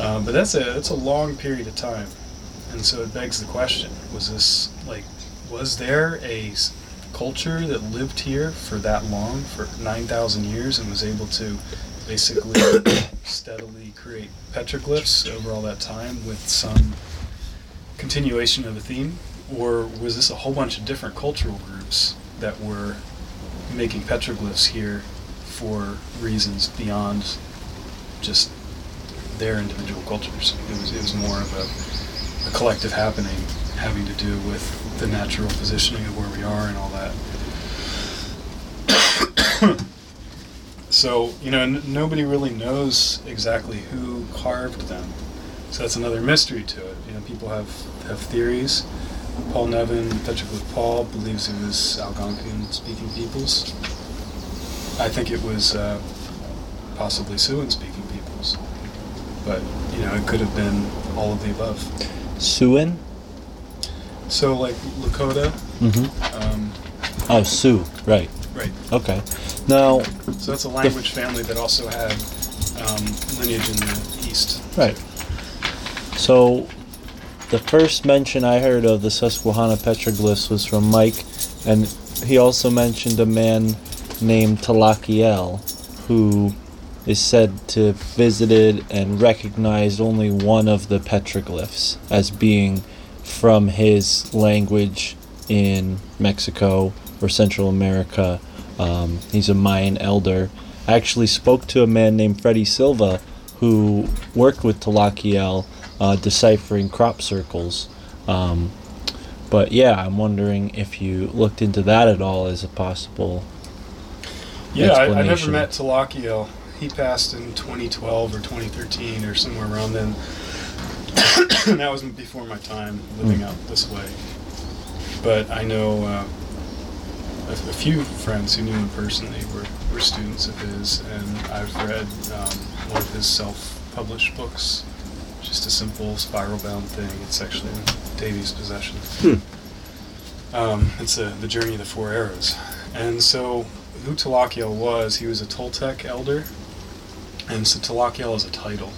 Um, but that's a that's a long period of time, and so it begs the question: Was this like, was there a culture that lived here for that long, for nine thousand years, and was able to basically steadily create petroglyphs over all that time with some continuation of a theme, or was this a whole bunch of different cultural groups that were making petroglyphs here for reasons beyond just their individual cultures. It was it was more of a, a collective happening having to do with the natural positioning of where we are and all that. so you know, n- nobody really knows exactly who carved them. So that's another mystery to it. You know, people have have theories. Paul Nevin, Petroglyph Paul, believes it was Algonquian-speaking peoples. I think it was uh, possibly Siouan-speaking peoples but you know it could have been all of the above. Siouan? So like Lakota, Mm-hmm. um, Oh, Sioux. Right. right? Okay. Now, So that's a language family that also had um, lineage in the east. right. So, the first mention I heard of the Susquehanna petroglyphs was from Mike, and he also mentioned a man named Tlakaelel, who is said to have visited and recognized only one of the petroglyphs as being from his language in Mexico or Central America. Um, he's a Mayan elder. I actually spoke to a man named Freddie Silva who worked with Tlakaelel uh, deciphering crop circles. Um, but yeah, I'm wondering if you looked into that at all as a possible. Yeah, I, I never met Tlakaelel. He passed in 2012 or 2013 or somewhere around then. that was before my time living Hmm. out this way. But I know uh, a, a few friends who knew him personally were, were students of his, and I've read um, one of his self-published books. Just a simple spiral-bound thing. It's actually in Davy's possession. Hmm. Um, it's a, the journey of the four arrows, and so who Tlakaelel was, he was a Toltec elder, and so Tlakaelel is a title,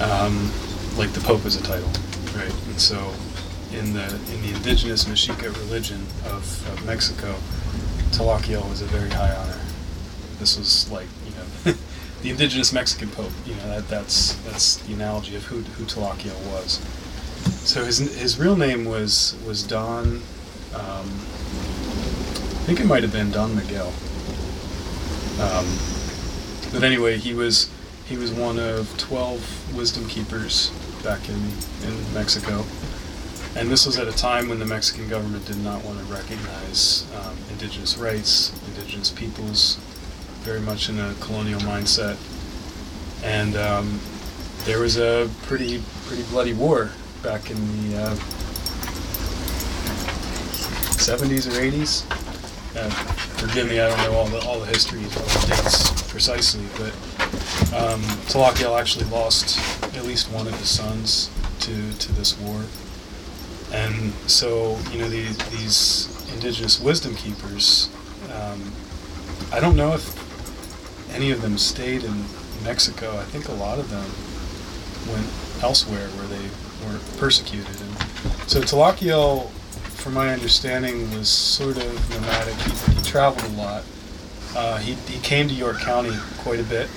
um, like the Pope is a title, right? And so in the in the indigenous Mexica religion of, of Mexico, Tlakaelel was a very high honor. This was like you know the indigenous Mexican Pope. You know that that's that's the analogy of who who Tlakaelel was. So his his real name was was Don. Um, I think it might have been Don Miguel. Um, but anyway, he was he was one of twelve wisdom keepers back in in Mexico, and this was at a time when the Mexican government did not want to recognize um, indigenous rights, indigenous peoples, very much in a colonial mindset, and um, there was a pretty pretty bloody war back in the uh, 70s or 80s uh, forgive me, I don't know all the all the history, all the dates precisely, but um, Tlakaelel actually lost at least one of his sons to to this war, and so you know these these indigenous wisdom keepers. Um, I don't know if any of them stayed in Mexico. I think a lot of them went elsewhere where they were persecuted. And so Tlakaelel, from my understanding, was sort of nomadic. He, he traveled a lot. Uh, he, he came to York County quite a bit,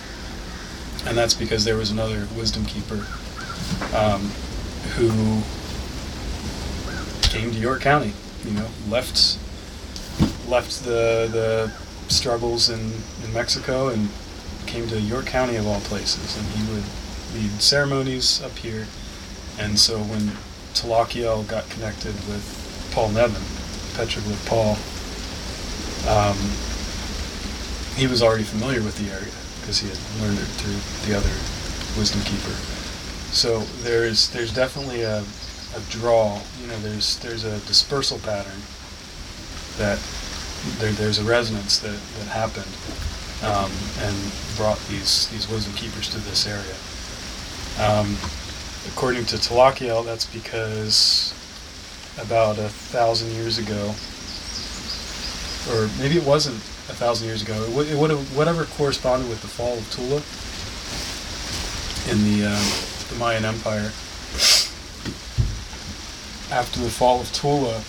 and that's because there was another wisdom keeper um, who came to York County. You know, left left the the struggles in, in Mexico and came to York County of all places, and he would lead ceremonies up here. And so when Tlakaelel got connected with Paul Nevin, Petroglyph Paul, um, he was already familiar with the area because he had learned it through the other wisdom keeper. So there's there's definitely a, a draw. You know, there's there's a dispersal pattern that there, there's a resonance that, that happened um, and brought these these wisdom keepers to this area. Um, according to Tlakaelel, that's because about a thousand years ago, or maybe it wasn't a thousand years ago. It would, have whatever corresponded with the fall of Tula in the um, the Mayan Empire. After the fall of Tula,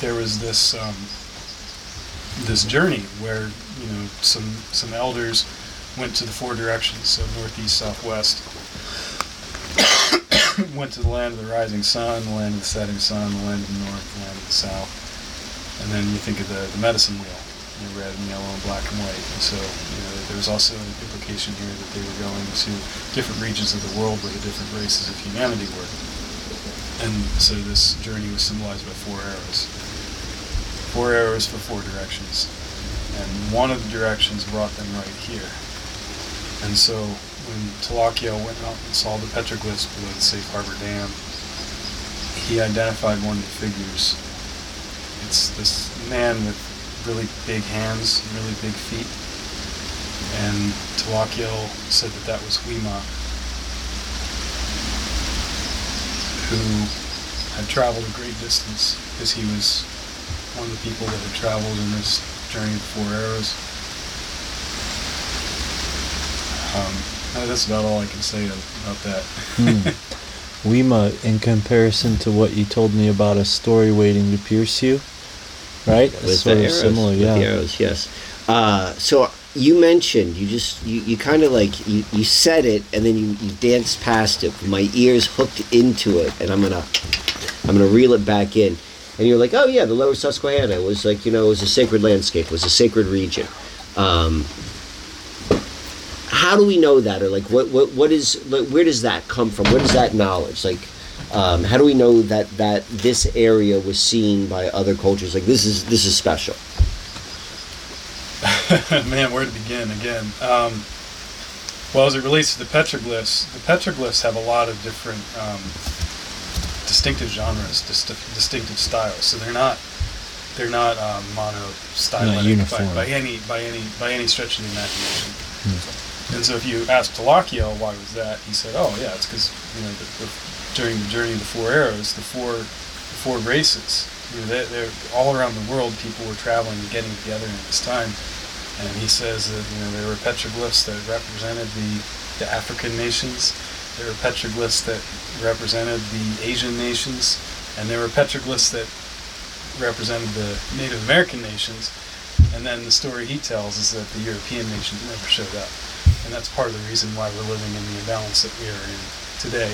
there was this um, this journey where you know some some elders went to the four directions, so northeast, southwest. went to the land of the rising sun, the land of the setting sun, the land of the north, the land of the south, and then you think of the, the medicine wheel, red and yellow and black and white. And so you know, there was also an implication here that they were going to different regions of the world where the different races of humanity were. And so this journey was symbolized by four arrows four arrows for four directions. And one of the directions brought them right here. And so when Tlakaelel went out and saw the petroglyphs below the Safe Harbor Dam, he identified one of the figures. It's this man with really big hands, really big feet. And Tlakaelel said that that was Huima, who had traveled a great distance because he was one of the people that had traveled in this journey of four arrows. Um, that's about all I can say about that. Hmm. Wema, in comparison to what you told me about a story waiting to pierce you, right? with sort the arrows. similar, with the arrows, yes. Uh, so you mentioned you just you, you kind of like you, you said it and then you, you danced past it. My ears hooked into it, and I'm gonna I'm gonna reel it back in. And you're like, oh yeah, the Lower Susquehanna was like you know it was a sacred landscape, it was a sacred region. Um, how do we know that, or like what what what is like, where does that come from? Where does that knowledge like? Um, how do we know that that this area was seen by other cultures? Like this is this is special. Man, where to begin again? Um, well, as it relates to the petroglyphs, the petroglyphs have a lot of different um, distinctive genres, dist- distinctive styles. So they're not they're not um, mono stylistic uniform. by, by any by any by any stretch of the imagination. And so, if you ask Tlakaelel why was that, he said, "Oh, yeah, it's because you know the, the, during the journey of the four arrows, the four the four races, you know, they, they're all around the world. People were traveling and getting together in this time." And he says that you know there were petroglyphs that represented the the African nations, there were petroglyphs that represented the Asian nations, and there were petroglyphs that represented the Native American nations. And then the story he tells is that the European nations never showed up. And that's part of the reason why we're living in the imbalance that we are in today.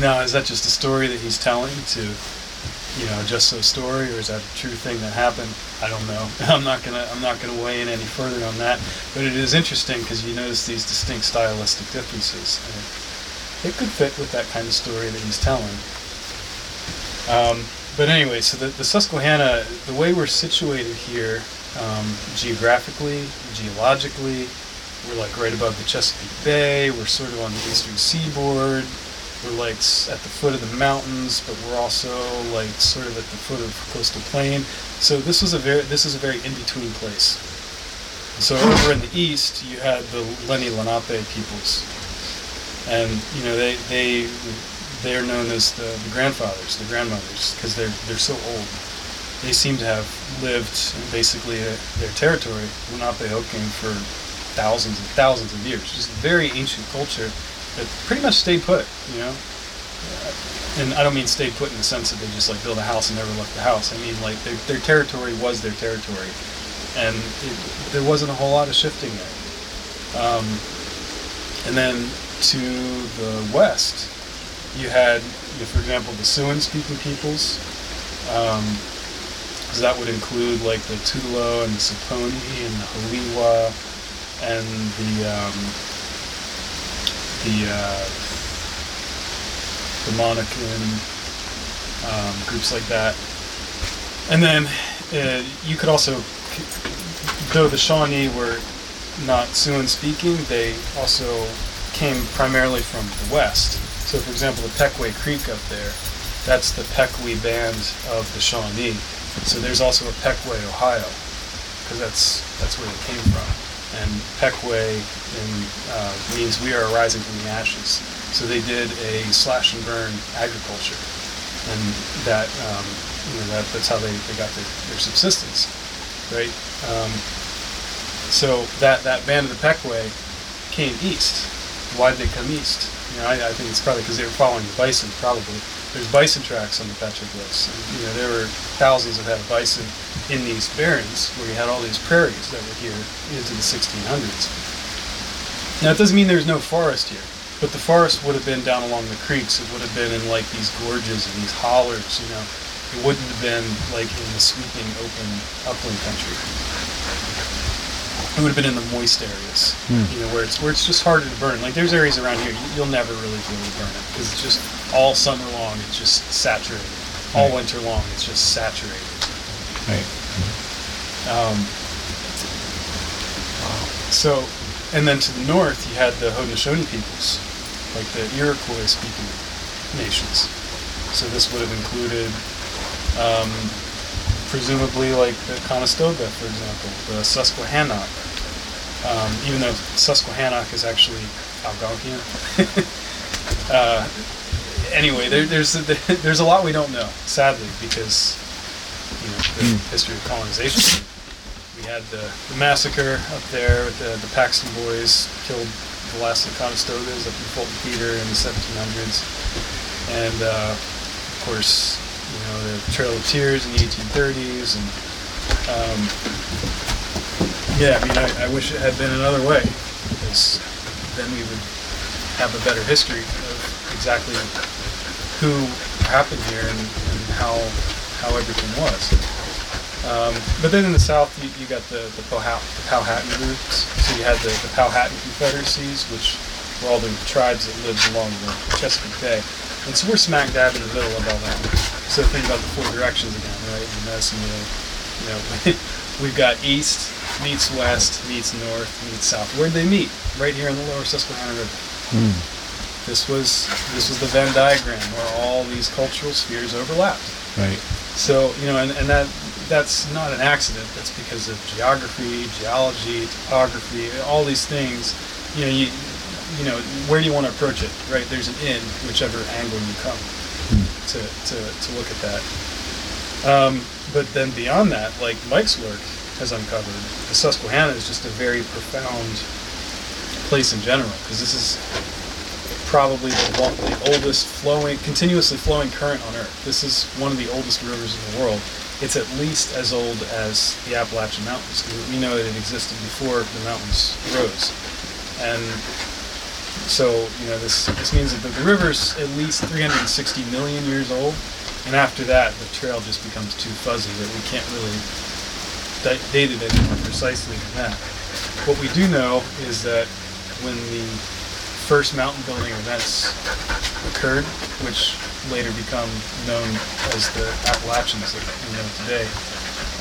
Now, is that just a story that he's telling to, you know, just so story, or is that a true thing that happened? I don't know. I'm not gonna I'm not gonna weigh in any further on that. But it is interesting because you notice these distinct stylistic differences. It, it could fit with that kind of story that he's telling. Um, but anyway, so the, the Susquehanna, the way we're situated here, um, geographically, geologically, we're like right above the Chesapeake Bay. We're sort of on the eastern seaboard. We're like at the foot of the mountains, but we're also like sort of at the foot of coastal plain. So this was a very this is a very in between place. So over in the east, you had the Lenni Lenape peoples, and you know they they they're known as the, the grandfathers, the grandmothers, because they're they're so old. They seem to have lived basically uh, their territory, Lenapehoking, for thousands and thousands of years. Just a very ancient culture that pretty much stayed put, you know. And I don't mean stayed put in the sense that they just like build a house and never left the house. I mean like their, their territory was their territory, and it, there wasn't a whole lot of shifting there. Um, and then to the west, you had, you know, for example, the Siouan-speaking peoples. Um, so that would include like the Tutelo and the Saponi and the Haliwa and the um, the uh, Monacan um, groups like that. And then uh, you could also, though the Shawnee were not Siouan speaking, they also came primarily from the west. So, for example, the Pequay Creek up there, that's the Pequay band of the Shawnee. So there's also a Pequay, Ohio, because that's that's where they came from. And Pequay in, uh, means we are arising from the ashes. So they did a slash and burn agriculture, and that um, you know that, that's how they, they got their, their subsistence, right? Um, so that that band of the Pequay came east. Why did they come east? You know, I, I think it's probably because they were following the bison. Probably there's bison tracks on the petroglyphs. And, you know, there were thousands head of bison in these barrens where you had all these prairies that were here into the 1600s. Now it doesn't mean there's no forest here, but the forest would have been down along the creeks. It would have been in like these gorges and these hollers. You know, it wouldn't have been like in the sweeping open upland country. It would have been in the moist areas, hmm. you know, where it's where it's just harder to burn. Like there's areas around here you- you'll never really be able to burn it because it's just all summer long. It's just saturated. All Right. winter long, it's just saturated. Right. Um, so, and then to the north, you had the Haudenosaunee peoples, like the Iroquois-speaking nations. So this would have included, um, presumably, like the Conestoga, for example, the Susquehannock. Um, even though Susquehannock is actually Algonquian. uh, anyway, there, there's there's a lot we don't know, sadly, because you know the history of colonization. We had the, the massacre up there with the, the Paxton boys killed the last of the Conestogas up in Fulton Theater in the 1700s, and uh, of course, you know the Trail of Tears in the 1830s, and um, yeah, I mean, I, I wish it had been another way, because then we would have a better history of exactly who happened here and, and how how everything was. Um, but then in the south, you, you got the the, the Powhatan groups. So you had the, the Powhatan confederacies, which were all the tribes that lived along the Chesapeake Bay. And so we're smack dab in the middle of all that. So think about the four directions again, right? And that's you know, you know, we've got east meets west meets north meets south. Where'd they meet? Right here in the lower Susquehanna River. This was this was the Venn diagram where all these cultural spheres overlapped. Right. So you know, and, and that that's not an accident. That's because of geography, geology, topography, all these things. You know, you you know, where do you want to approach it? Right? There's an in whichever angle you come to to, to look at that. Um, but then beyond that, like Mike's work has uncovered, the Susquehanna is just a very profound place in general because this is probably the, the oldest flowing, continuously flowing current on Earth. This is one of the oldest rivers in the world. It's at least as old as the Appalachian Mountains. We know that it existed before the mountains rose, and so you know this this means that the, river's at least 360 million years old, and after that, the trail just becomes too fuzzy that we can't really date it any more precisely than that. What we do know is that when the first mountain building events occurred, which later become known as the Appalachians that we know today,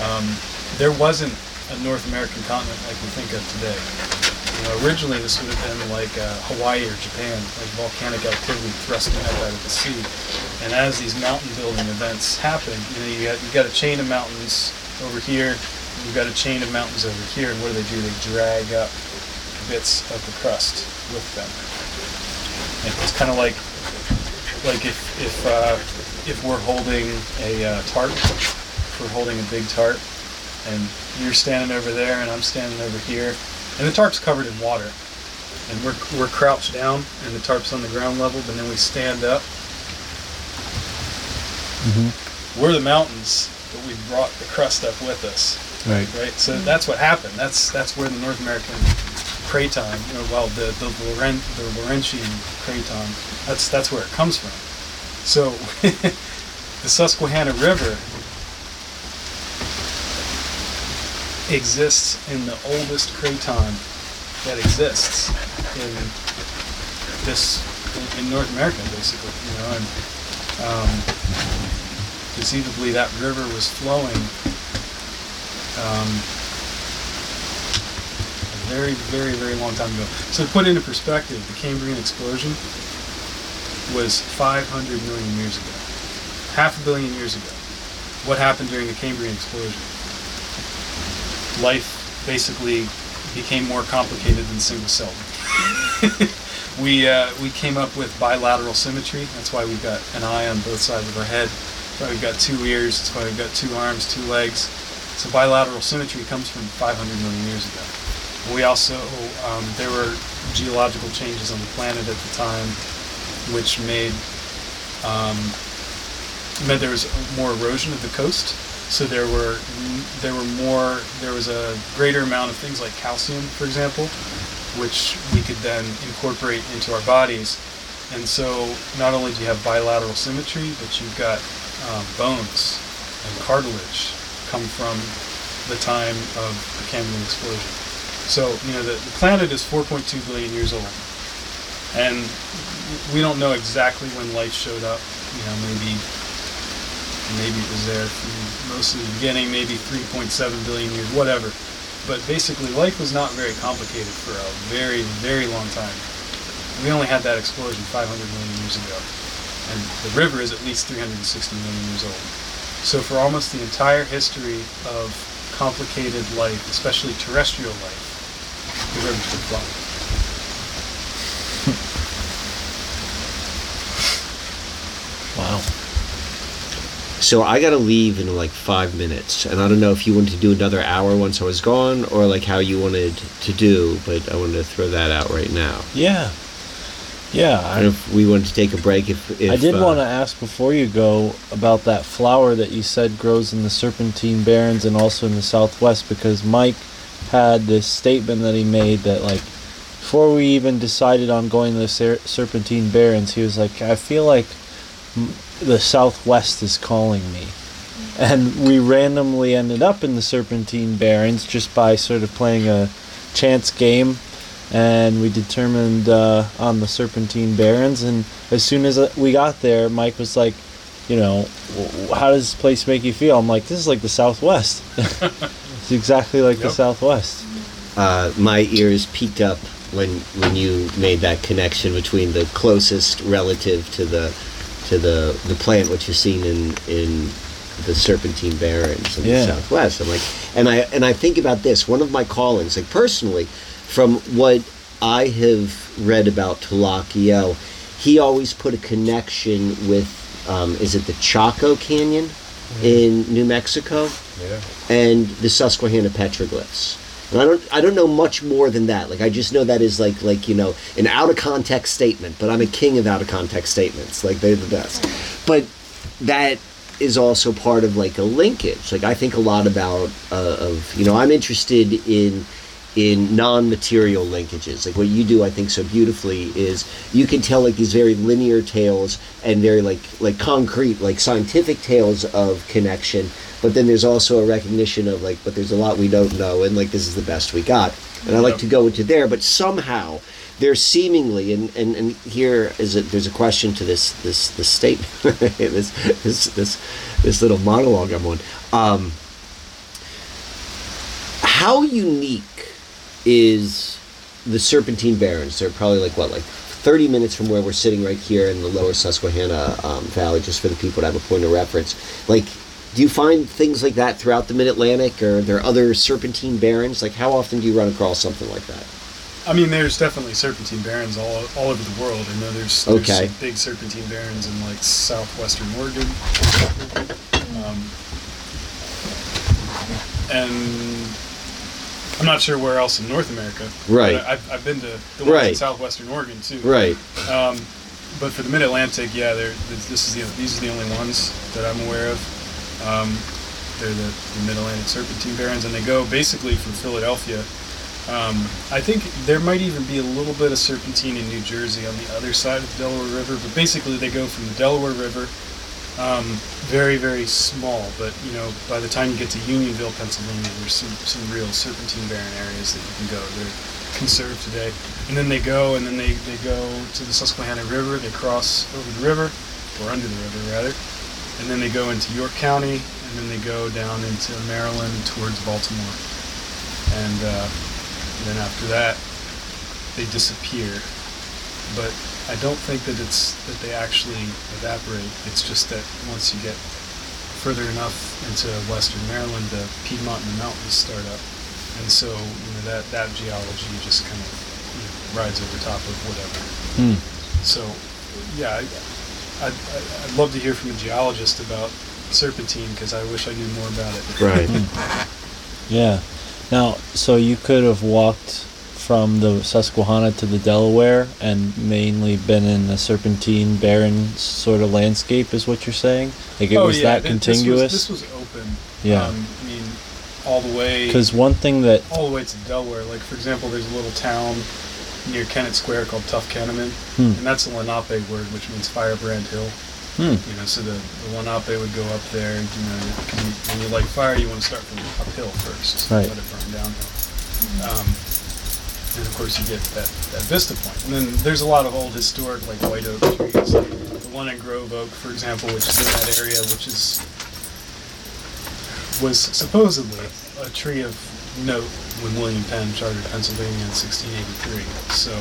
um, there wasn't a North American continent like we think of today. You know, originally this would have been like uh, Hawaii or Japan, like volcanic activity thrusting up out of the sea. And as these mountain building events happen, you know, you got you got a chain of mountains over here, you've got a chain of mountains over here, and what do they do? They drag up bits of the crust with them. It's kind of like like if if uh, if we're holding a uh, tarp, if we're holding a big tarp, and you're standing over there and I'm standing over here, and the tarp's covered in water, and we're we're crouched down and the tarp's on the ground level, but then we stand up. We're the mountains, but we brought the crust up with us Right. right? So that's what happened. That's that's where the North American craton, know, well, the the, Laurent, the Laurentian craton, that's that's where it comes from. So the Susquehanna River exists in the oldest craton that exists in this in North America, basically. You know, and um, conceivably that river was flowing um, very, very, very long time ago. So to put into perspective, the Cambrian explosion was 500 million years ago, half a billion years ago. What happened during the Cambrian explosion? Life basically became more complicated than single celled. we uh, we came up with bilateral symmetry. That's why we've got an eye on both sides of our head. That's why we've got two ears. That's why we've got two arms, two legs. So bilateral symmetry comes from 500 million years ago. We also, um, there were geological changes on the planet at the time, which made um, meant there was more erosion of the coast. So there were there were more there was a greater amount of things like calcium, for example, which we could then incorporate into our bodies. And so not only do you have bilateral symmetry, but you've got um, bones and cartilage come from the time of the Cambrian explosion. So, you know, the, the planet is 4.2 billion years old. And we don't know exactly when life showed up. You know, maybe maybe it was there most of the beginning, maybe 3.7 billion years, whatever. But basically, life was not very complicated for a very, very long time. We only had that explosion 500 million years ago. And the river is at least 360 million years old. So for almost the entire history of complicated life, especially terrestrial life, the river's been flowing. Wow. So I gotta leave in like five minutes, and I don't know if you wanted to do another hour once I was gone, or like how you wanted to do. But I wanted to throw that out right now. Yeah. Yeah. I don't if we wanted to take a break. If, if I did uh, want to ask before you go about that flower that you said grows in the Serpentine Barrens and also in the Southwest because Mike had this statement that he made that like before we even decided on going to the Ser- Serpentine Barrens, he was like, I feel like m- the Southwest is calling me. And we randomly ended up in the Serpentine Barrens just by sort of playing a chance game and we determined uh, on the Serpentine Barrens. And as soon as uh, we got there, Mike was like, "You know, how does this place make you feel?" I'm like, "This is like the Southwest. it's exactly like the Yep. Southwest." uh, my ears peaked up when when you made that connection between the closest relative to the to the the plant which is seen in in the Serpentine Barrens in Yeah. the Southwest. I'm like, and I and I think about this. One of my callings, like personally, from what I have read about Tlakaelel, he always put a connection with. Um, is it the Chaco Canyon in New Mexico? Yeah. and the Susquehanna petroglyphs. And I don't I don't know much more than that. Like I just know that is like like you know an out of context statement. But I'm a king of out of context statements. Like they're the best. But that is also part of like a linkage. Like I think a lot about uh, of you know I'm interested in in non-material linkages. Like what you do i think so beautifully is you can tell like these very linear tales and very like like concrete like scientific tales of connection but then there's also a recognition of like but there's a lot we don't know and like this is the best we got. And i like to go into there but somehow there's seemingly and, and, and here is a, there's a question to this this this statement this this this this little monologue i'm on. Um, how unique is the Serpentine Barrens. They're probably like what, like 30 minutes from where we're sitting right here in the lower Susquehanna um, Valley, just for the people to have a point of reference. Like, do you find things like that throughout the Mid Atlantic, or there are there other Serpentine Barrens? Like, how often do you run across something like that? I mean, there's definitely serpentine barrens all, all over the world. I know there's, there's Okay. some big serpentine barrens in like southwestern Oregon. Um, and I'm not sure where else in North America. Right. But I've, I've been to the ones in southwestern Oregon too. Right. Um, but for the Mid Atlantic, yeah, they're, this this is the these are the only ones that I'm aware of. Um, they're the, the Mid Atlantic Serpentine Barrens, and they go basically from Philadelphia. Um, I think there might even be a little bit of serpentine in New Jersey on the other side of the Delaware River, but basically they go from the Delaware River, um, very very small. But you know, by the time you get to Unionville, Pennsylvania, there's some some real serpentine barren areas that you can go. They're conserved today, and then they go and then they they go to the Susquehanna River. They cross over the river, or under the river rather, and then they go into York County, and then they go down into Maryland towards Baltimore, and uh, then after that they disappear. But I don't think that it's that they actually evaporate. It's just that once you get further enough into western Maryland, the Piedmont and the mountains start up, and so you know that that geology just kind of you know, rides over top of whatever. Hmm. So, yeah, I, I'd, I'd love to hear from a geologist about serpentine because I wish I knew more about it. Right. Yeah. Now, so you could have walked from the Susquehanna to the Delaware and mainly been in a Serpentine Barren sort of landscape, is what you're saying? Like it was that thi- Oh, this was- contiguous? This was, open. Yeah. Um, I mean, all the way. Because one thing that all the way to Delaware. Like for example, there's a little town near Kennett Square called Toughkenamon, Hmm. and that's a Lenape word, which means firebrand hill. Hmm. You know, so the, the Lenape would go up there, and you know, can you, when you like fire, you want to start from uphill first, Right. let it burn downhill. Um, of course, you get that, that vista point. And then there's a lot of old historic, like white oak trees. The one at Grove Oak, for example, which is in that area, which is was supposedly a tree of note when William Penn chartered Pennsylvania in 1683. So,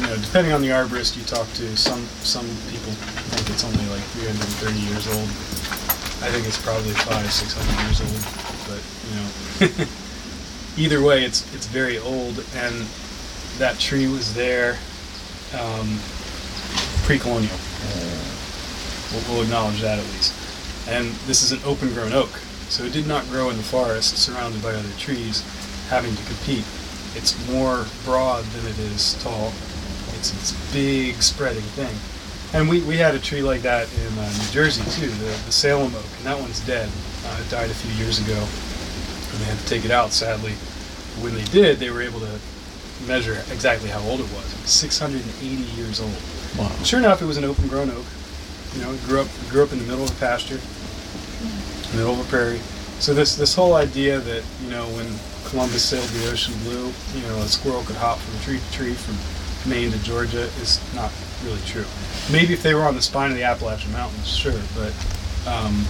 you know, depending on the arborist you talk to, some some people think it's only like 330 years old. I think it's probably five, six hundred years old. But you know, either way, it's it's very old, and that tree was there um, pre-colonial. We'll, we'll acknowledge that at least. And this is an open-grown oak, so it did not grow in the forest surrounded by other trees, having to compete. It's more broad than it is tall. It's this big spreading thing. And we, we had a tree like that in uh, New Jersey too, the, the Salem oak, and that one's dead. Uh, it died a few years ago, and they had to take it out sadly. When they did, they were able to measure exactly how old it was. It was 680 years old. wow. Sure enough, it was an open grown oak. You know, it grew up it grew up in the middle of a pasture, in the middle of a prairie. So this this whole idea that you know when Columbus sailed the ocean blue, you know, a squirrel could hop from tree to tree from Maine to Georgia is not really true. Maybe if they were on the spine of the Appalachian Mountains, sure, but um,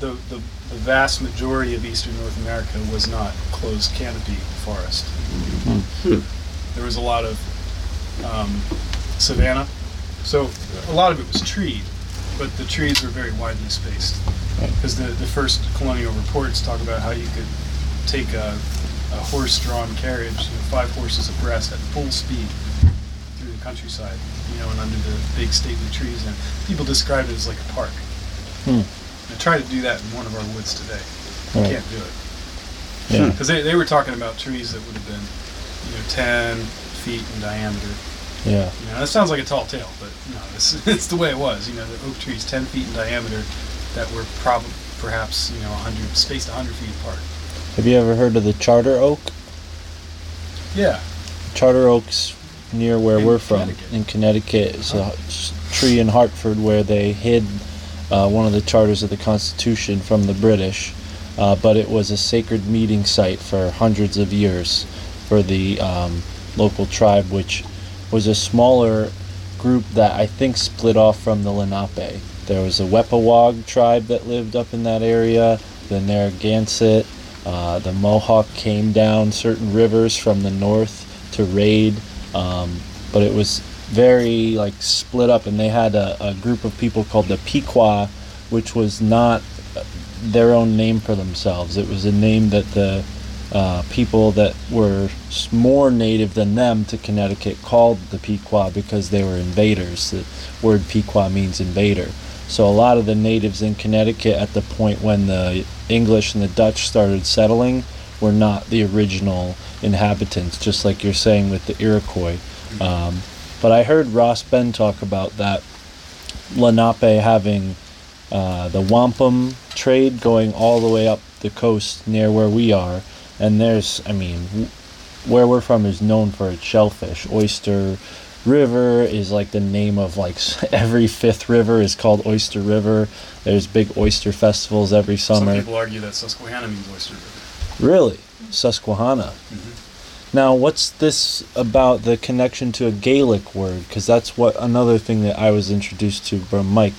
the, the the vast majority of eastern North America was not closed canopy forest. Hmm. There was a lot of um, savanna. So a lot of it was treed, but the trees were very widely spaced. Because the, the first colonial reports talk about how you could take a, a horse-drawn carriage, you know, five horses abreast at full speed through the countryside, you know, and under the big stately trees. And people described it as like a park. Hmm. Try to do that in one of our woods today. You Right. can't do it. Yeah. Because they, they were talking about trees that would have been, you know, 10 feet in diameter. Yeah. You know, that sounds like a tall tale, but no, this, it's the way it was. You know, the oak trees 10 feet in diameter that were probably, perhaps, you know, 100, spaced 100 feet apart. Have you ever heard of the Charter Oak? Yeah. Charter Oak's near where In we're from in Connecticut. It's a oh. tree in Hartford where they hid uh, one of the charters of the Constitution from the British, uh, but it was a sacred meeting site for hundreds of years for the um, local tribe, which was a smaller group that I think split off from the Lenape. There was a Wepawag tribe that lived up in that area, the Narragansett, Uh, the Mohawk came down certain rivers from the north to raid, um, but it was very like split up, and they had a, a group of people called the Pequot, which was not uh, their own name for themselves. It was a name that the uh, people that were more native than them to Connecticut called the Pequot because they were invaders. The word Pequot means invader. So a lot of the natives in Connecticut at the point when the English and the Dutch started settling were not the original inhabitants, just like you're saying with the Iroquois. Um, but I heard Ross Ben talk about that Lenape having uh, the wampum trade going all the way up the coast near where we are. And there's, I mean, w- where we're from is known for its shellfish. Oyster River is like the name of like every fifth river is called Oyster River. There's big oyster festivals every summer. Some people argue that Susquehanna means oyster river. Really? Susquehanna. Now, what's this about the connection to a Gaelic word? Because that's what another thing that I was introduced to from Mike.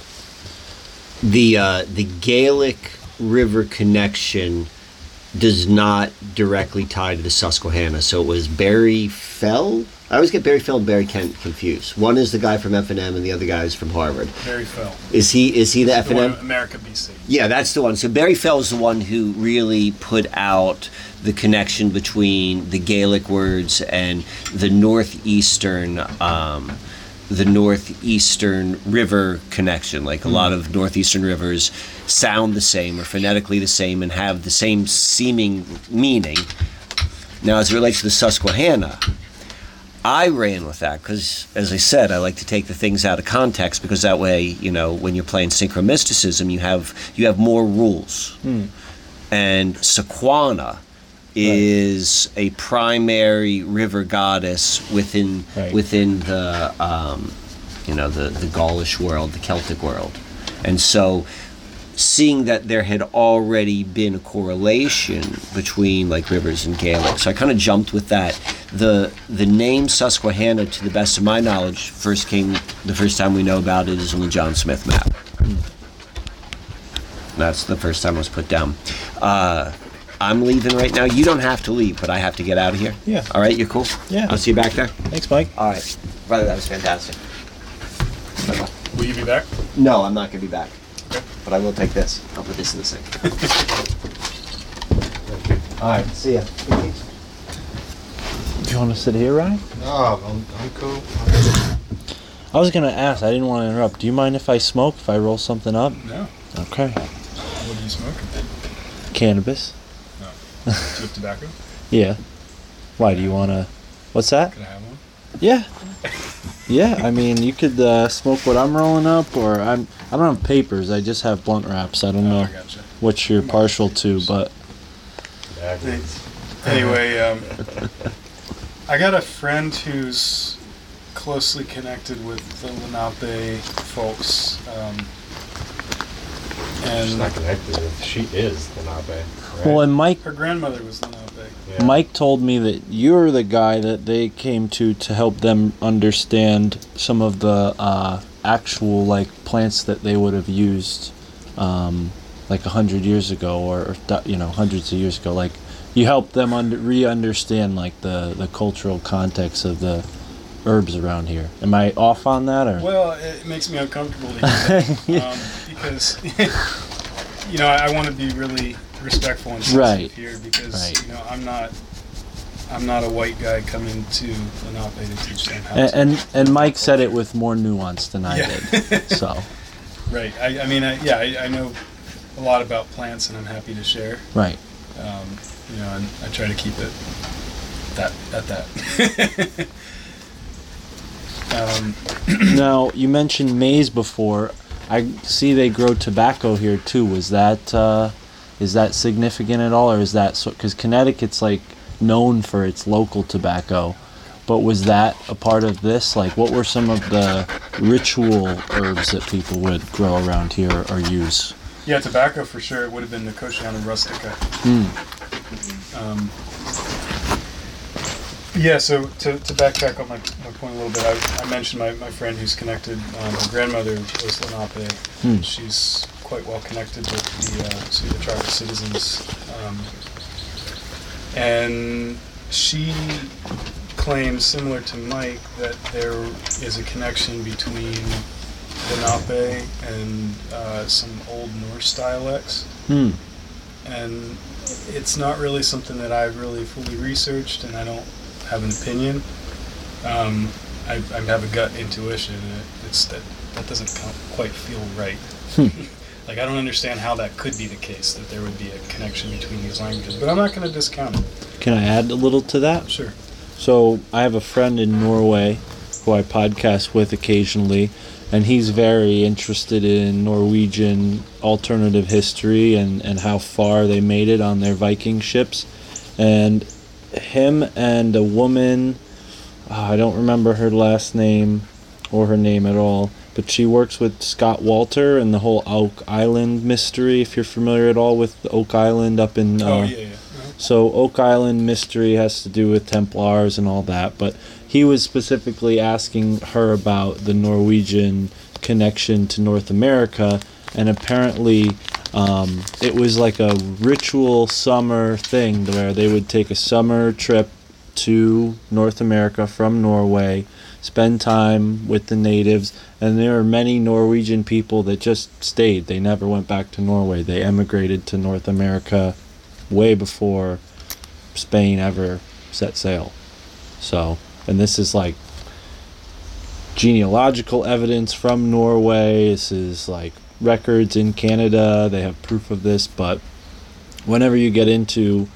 the uh, the Gaelic River connection does not directly tie to the Susquehanna. So it was Barry Fell. I always get Barry Fell and Barry Kent confused. One is the guy from F and M, and the other guy is from Harvard. Barry fell. Is he? Is he the F and M? America BC. Yeah, that's the one. So Barry Fell is the one who really put out the connection between the Gaelic words and the northeastern, um, the northeastern river connection. Like a lot of northeastern rivers sound the same or phonetically the same and have the same seeming meaning. Now, as it relates to the Susquehanna, I ran with that because, as I said, I like to take the things out of context because that way, you know, when you're playing synchromysticism, you have you have more rules. And Sequana is a primary river goddess within Right. within the um, you know the the Gaulish world, the Celtic world, and so seeing that there had already been a correlation between like rivers and Gaelic. So I kind of jumped with that. The the name Susquehanna, to the best of my knowledge, first came the first time we know about it is on the John Smith map. That's the first time it was put down. Uh, I'm leaving right now. You don't have to leave, but I have to get out of here. Yeah. All right, you're cool. Yeah. I'll see you back there. Thanks, Mike. All right, brother. That was fantastic. Bye-bye. Will you be back? No, I'm not gonna be back. Okay. But I will take this. I'll put this in the sink. All right. See ya. Do you want to sit here, Ryan? No, I'm, I'm cool. I was gonna ask. I didn't want to interrupt. Do you mind if I smoke? If I roll something up? No. Okay. What are you smoking? Cannabis. No. Do you have tobacco? Yeah. Why do you want to? What's that? Can I have one? Yeah. Yeah. I mean, you could uh, smoke what I'm rolling up, or I'm. I don't have papers. I just have blunt wraps. I don't Oh, know I gotcha. what you're partial to, but Anyway, um, I got a friend who's closely connected with the Lenape folks. Um, She's not connected. She is Lenape. Right? well, and Mike her grandmother was Lenape. Yeah. Mike told me that you're the guy that they came to to help them understand some of the uh, actual like plants that they would have used um, like a hundred years ago or, or you know hundreds of years ago. Like you helped them under, re-understand like the the cultural context of the herbs around here. Am I off on that or? Well, it makes me uncomfortable to hear that, um, because you know I, I want to be really respectful and sensitive Right. here because Right. you know I'm not I'm not a white guy coming to Lenape to teach them how and, and and Mike said it with more nuance than I Yeah. did. So right. I, I mean, I, yeah, I, I know a lot about plants, and I'm happy to share. right. Um, you know, and I try to keep it that at that. um, Now you mentioned maize before. I see they grow tobacco here too. Was that uh, is that significant at all, or is that so? Because Connecticut's like known for its local tobacco, but was that a part of this? Like, what were some of the ritual herbs that people would grow around here or use? yeah, tobacco for sure. It would have been the Nicotiana rustica. Um, yeah, so to, to backtrack on my, my point a little bit, I, I mentioned my, my friend who's connected. Um, her grandmother was Lenape. Hmm. She's quite well connected with the uh, Cedar Tribal citizens. Um, and she claims, similar to Mike, that there is a connection between Lenape and uh, some Old Norse dialects. Hmm. and it's not really something that I've really fully researched, and I don't have an opinion. Um, I, I have a gut intuition, and it, it's that that doesn't quite feel right. like I don't understand how that could be the case that there would be a connection between these languages, but I'm not going to discount it. Can I add a little to that? Sure. So I have a friend in Norway who I podcast with occasionally, and he's very interested in Norwegian alternative history and, and how far they made it on their Viking ships. And him and a woman, ah, I don't remember her last name or her name at all, but she works with Scott Walter and the whole Oak Island mystery. If you're familiar at all with Oak Island up in uh, oh yeah, yeah. Uh-huh. so Oak Island mystery has to do with Templars and all that, but he was specifically asking her about the Norwegian connection to North America, and apparently um, it was like a ritual summer thing where they would take a summer trip to North America from Norway, spend time with the natives, and there are many Norwegian people that just stayed. They never went back to Norway. They emigrated to North America way before Spain ever set sail. So, and this is like genealogical evidence from Norway. This is like records in Canada. They have proof of this, but whenever you get into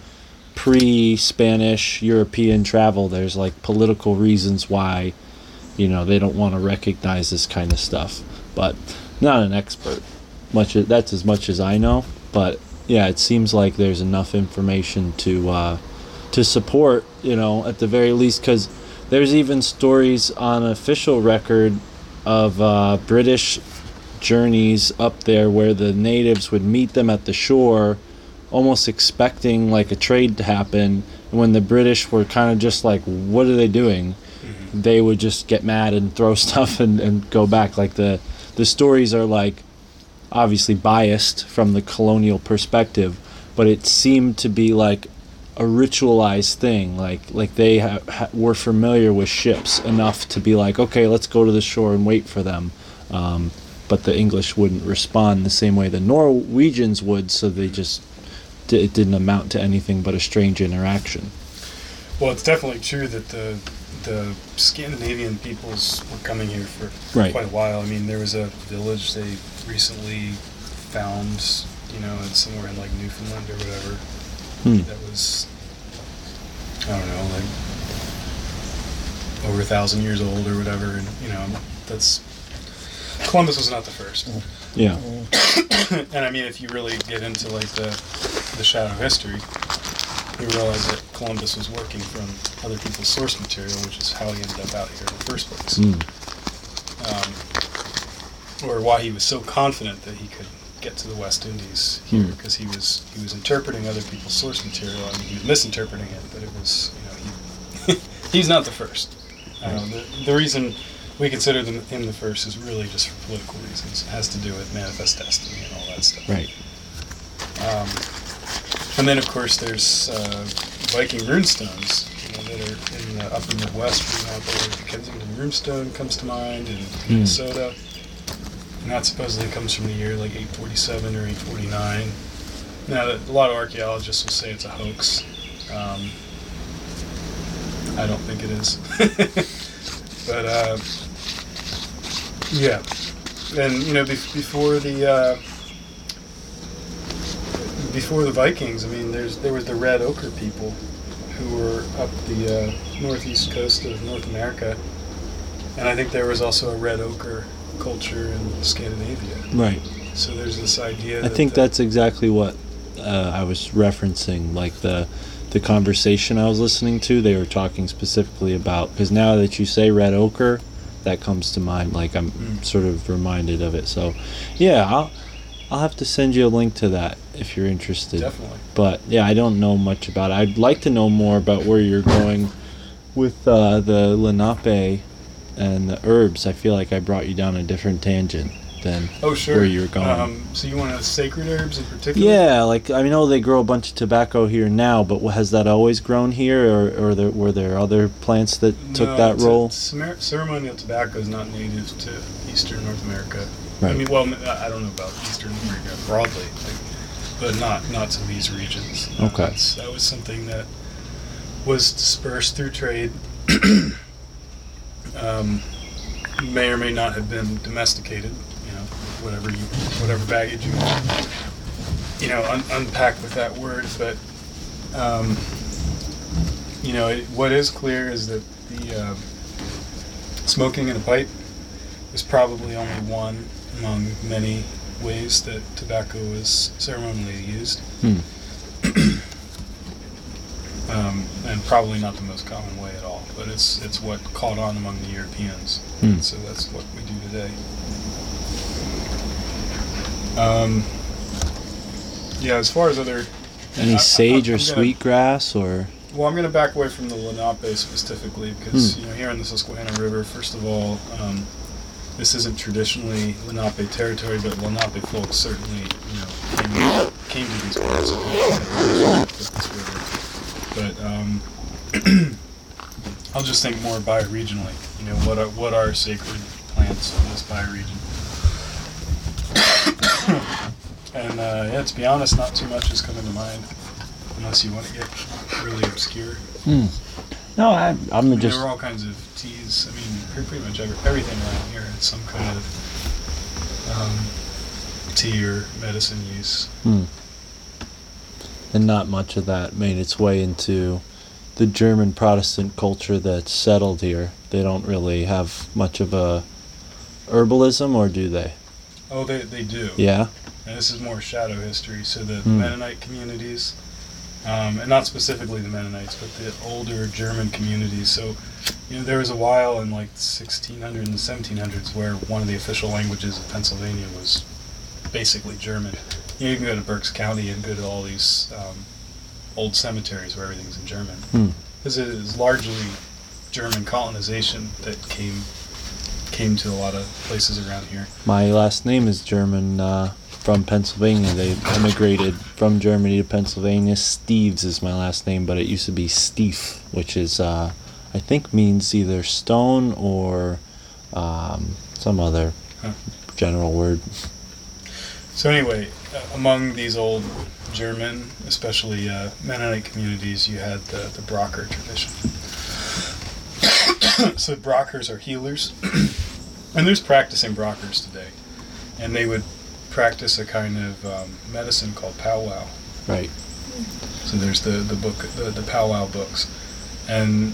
pre Spanish European travel, there's like political reasons why, you know, they don't want to recognize this kind of stuff. But not an expert. Much that's as much as I know. But yeah, it seems like there's enough information to uh, to support, you know, at the very least, because there's even stories on official record of uh, British journeys up there where the natives would meet them at the shore, almost expecting like a trade to happen. When the British were kind of just like, "What are they doing?" They would just get mad and throw stuff and, and go back. Like the the stories are like obviously biased from the colonial perspective, but it seemed to be like a ritualized thing. Like like they ha- ha- were familiar with ships enough to be like, okay, let's go to the shore and wait for them. Um, but the English wouldn't respond the same way the Norwegians would, so they just it didn't amount to anything but a strange interaction. Well, it's definitely true that the the Scandinavian peoples were coming here for Right. quite a while. I mean, there was a village they recently found, you know, in somewhere in like Newfoundland or whatever. Hmm. That was, I don't know, like over a thousand years old or whatever. And you know, that's Columbus was not the first. Yeah. and I mean, if you really get into like the the shadow history, you realize that Columbus was working from other people's source material, which is how he ended up out here in the first place, Mm. um, or why he was so confident that he could get to the West Indies here, Hmm. because he was he was interpreting other people's source material. I mean, he was misinterpreting it, but it was you know he he's not the first. Uh, the, the reason we consider them, him the first is really just for political reasons. It has to do with manifest destiny and all that stuff. Right. Um, and then, of course, there's uh, Viking runestones you know, that are in the upper Midwest, for example. The Kensington runestone comes to mind in Hmm. Minnesota. And that supposedly comes from the year like 847 or 849. Now, a lot of archaeologists will say it's a hoax. Um, I don't think it is. but, uh, yeah. And, you know, bef- before the. Uh, before the Vikings, I mean, there's there was the Red Ochre people who were up the uh, northeast coast of North America, and I think there was also a Red Ochre culture in Scandinavia. Right. So there's this idea. I that think that's exactly what uh, I was referencing, like the the conversation I was listening to. They were talking specifically about because now that you say red ochre, that comes to mind. Like I'm Mm. sort of reminded of it. So, yeah, I'll I'll have to send you a link to that if you're interested. definitely. But yeah, I don't know much about it. I'd like to know more about where you're going with uh, the Lenape and the herbs. I feel like I brought you down a different tangent. than Oh, sure. where you're going. Um, so you want to sacred herbs in particular? yeah, like I know they grow a bunch of tobacco here now, but has that always grown here, or, or there, were there other plants that took that role? cemer- ceremonial tobacco is not native to Eastern North America. I mean, well, I don't know about Eastern America broadly, like, but not not to these regions. Uh, Okay. that's- that was something that was dispersed through trade. um, may or may not have been domesticated. You know, whatever you whatever baggage you you know un- unpack with that word, but. Um, you know, it, what is clear is that the um, smoking in a pipe is probably only one among many ways that tobacco is ceremonially used, Hmm. um, and probably not the most common way at all. But it's it's what caught on among the Europeans, Hmm. so that's what we do today. Um, yeah, as far as other Any I- I- sage or I'm gonna- sweetgrass or Well, I'm going to back away from the Lenape specifically because you know here in the Susquehanna River, first of all, um, this isn't traditionally Lenape territory, but Lenape folks certainly you know came, came to these parts this river. But um, I'll just think more bioregionally. You know what are what are sacred plants in this bioregion? and uh, yeah, to be honest, not too much is coming to mind unless you want to get really obscure. Hmm. No, I, I'm mean, just there were all kinds of teas. I mean, pretty much every, everything around here had some kind of um, tea or medicine use. Hmm. And not much of that made its way into the German Protestant culture that's settled here. They don't really have much of a herbalism, or do they? Oh, they, they do. Yeah. And this is more shadow history. So the Hmm. Mennonite communities, um, and not specifically the Mennonites, but the older German communities. So, you know, there was a while in like 1600 and 1700s where one of the official languages of Pennsylvania was basically German. You, know, you can go to Berks County and go to all these um, old cemeteries where everything's in German. Hmm. Because it is largely German colonization that came came to a lot of places around here. My last name is German. Uh, from Pennsylvania, they immigrated from Germany to Pennsylvania. Steves is my last name, but it used to be Stief, which is, uh, I think, means either stone or um, some other Huh. general word. So anyway, uh, among these old German, especially uh, Mennonite communities, you had the, the Braucher tradition. so Brauchers are healers, and there's practicing Brauchers today, and they would practice a kind of um, medicine called powwow. Right. So there's the the book, the, the powwow books, and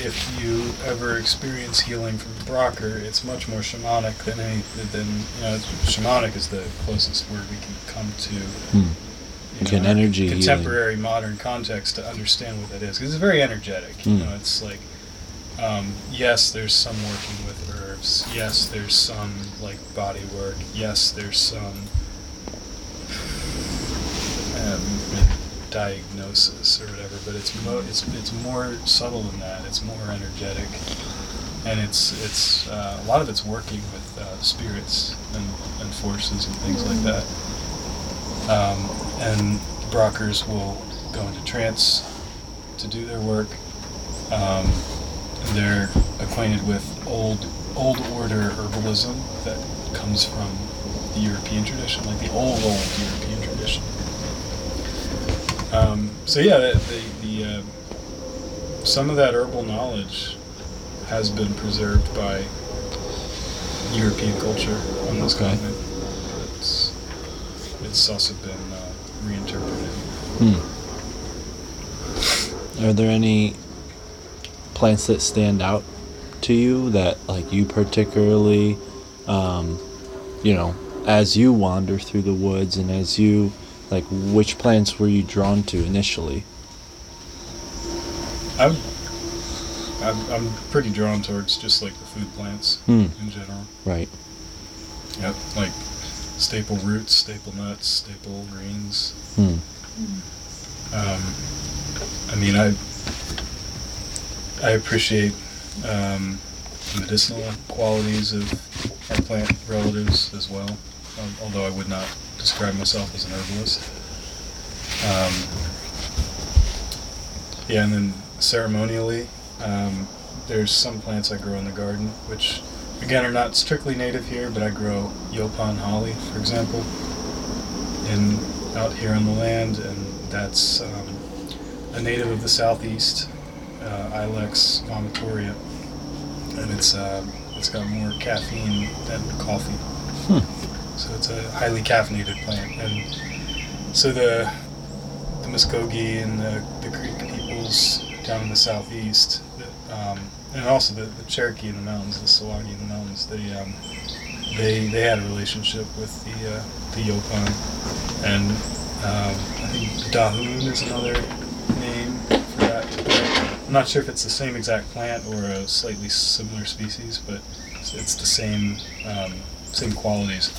if you ever experience healing from Braucher, it's much more shamanic than any than you know. Shamanic is the closest word we can come to. Hmm. Like an know, energy healing. contemporary modern context to understand what that is because it's very energetic. You Hmm. know, it's like um, yes, there's some working with Yes, there's some like body work. Yes, there's some um, diagnosis or whatever, but it's mo- it's it's more subtle than that. It's more energetic, and it's it's uh, a lot of it's working with uh, spirits and, and forces and things like that. Um, and Brauchers will go into trance to do their work. Um, they're acquainted with old old order herbalism that comes from the European tradition, like the old old European tradition. Um, so yeah, the, the, the uh, some of that herbal knowledge has been preserved by European culture on this Okay. continent. It's it's also been uh, reinterpreted. Hmm. Are there any plants that stand out to you that, like, you particularly, um, you know, as you wander through the woods and as you, like, which plants were you drawn to initially? I'm, I'm I'm pretty drawn towards just like the food plants Hmm. in general. Right. Yep, like staple roots, staple nuts, staple greens. Hmm. Um, I mean, I I appreciate um, medicinal qualities of our plant relatives as well, um, although I would not describe myself as an herbalist. Um, yeah, and then ceremonially, um, there's some plants I grow in the garden, which again are not strictly native here, but I grow Yaupon holly, for example, in out here on the land, and that's um, a native of the southeast, uh, Ilex vomitoria, and it's uh, it's got more caffeine than coffee. So it's a highly caffeinated plant, and so the the Muskogee and the, the Creek peoples down in the southeast, the, um, and also the, the Cherokee in the mountains, the Tsalagi in the mountains, they um, they they had a relationship with the uh, the Yaupon, and um, I think Dahoon is another name for that. plant. I'm not sure if it's the same exact plant or a slightly similar species, but it's, it's the same um, same qualities.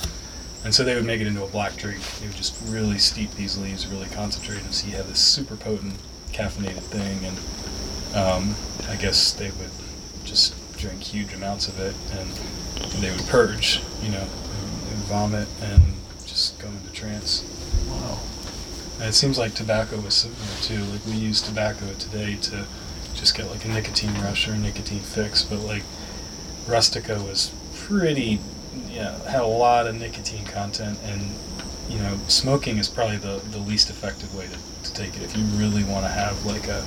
And so they would make it into a black drink. They would just really steep these leaves, really concentrate them, so you have this super potent caffeinated thing. And um, I guess they would just drink huge amounts of it, and they would purge, you know, and, and vomit and just go into trance. Wow. And it seems like tobacco was similar too. Like we use tobacco today to just get like a nicotine rush or a nicotine fix, but like Rustica was pretty, yeah, had a lot of nicotine content, and you know, smoking is probably the, the least effective way to, to take it if you really want to have like a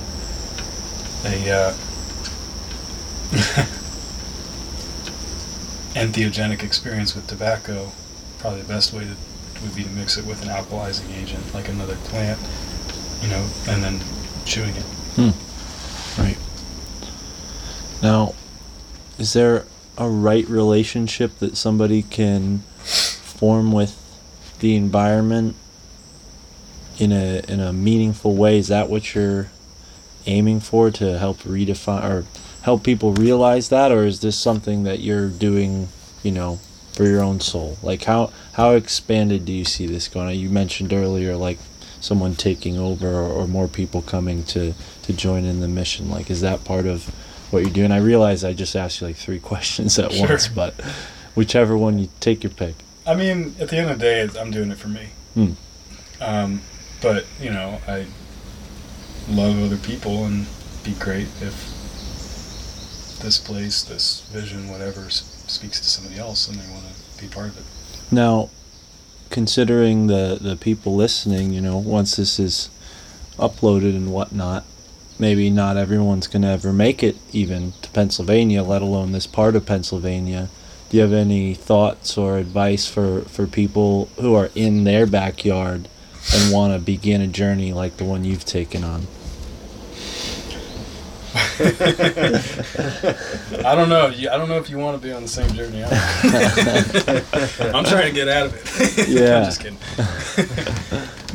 a uh, entheogenic experience with tobacco. Probably the best way to would be to mix it with an alkalizing agent, like another plant, you know, and then chewing it. Right. Now, is there a right relationship that somebody can form with the environment in a in a meaningful way? Is that what you're aiming for to help redefine or help people realize that, or is this something that you're doing, you know, for your own soul? Like how how expanded do you see this going? You mentioned earlier, like someone taking over or, or more people coming to to join in the mission. Like, is that part of what you're doing? I realize I just asked you like three questions at Sure. once, but whichever one you take your pick. I mean, at the end of the day, I'm doing it for me. Hmm. Um, but you know, I love other people, and be great if this place, this vision, whatever, speaks to somebody else, and they want to be part of it. Now, considering the the people listening, you know, once this is uploaded and whatnot, maybe not everyone's gonna ever make it even to Pennsylvania, let alone this part of Pennsylvania. Do you have any thoughts or advice for for people who are in their backyard and want to begin a journey like the one you've taken on? I don't know. You, I don't know if you want to be on the same journey. I'm, trying to get out of it. Yeah. I'm just kidding.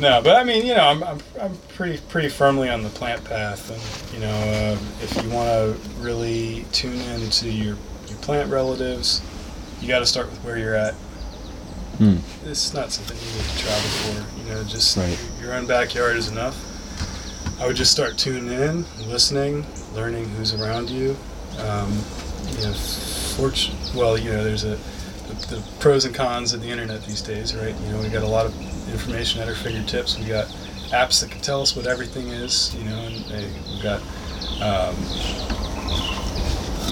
no, but I mean, you know, I'm, I'm, I'm pretty pretty firmly on the plant path, and you know, uh, if you want to really tune into your your plant relatives, you got to start with where you're at. Hmm. It's not something you need to travel for. You know, just Right. your, your own backyard is enough. I would just start tuning in, listening, learning who's around you. Um, you know. Well, you know, there's a the, the pros and cons of the internet these days, right? You know, we got a lot of information at our fingertips. We got apps that can tell us what everything is. You know, and they, we've got um,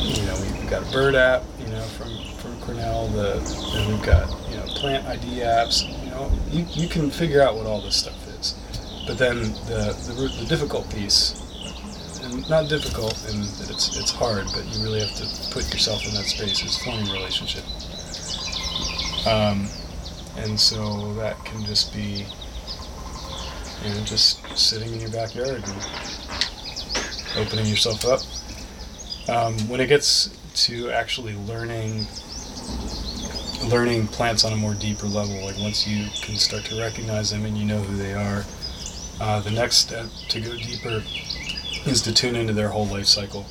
you know we've got a bird app. You know, from from Cornell. The and we've got you know plant ID apps. You know, you, you can figure out what all this stuff. But then the the, the difficult piece, and not difficult in that it's it's hard, but you really have to put yourself in that space. Is forming a relationship. Um, and so that can just be, you know, just sitting in your backyard and opening yourself up. Um, when it gets to actually learning, learning plants on a more deeper level, like once you can start to recognize them and you know who they are, uh, the next step to go deeper is to tune into their whole life cycle.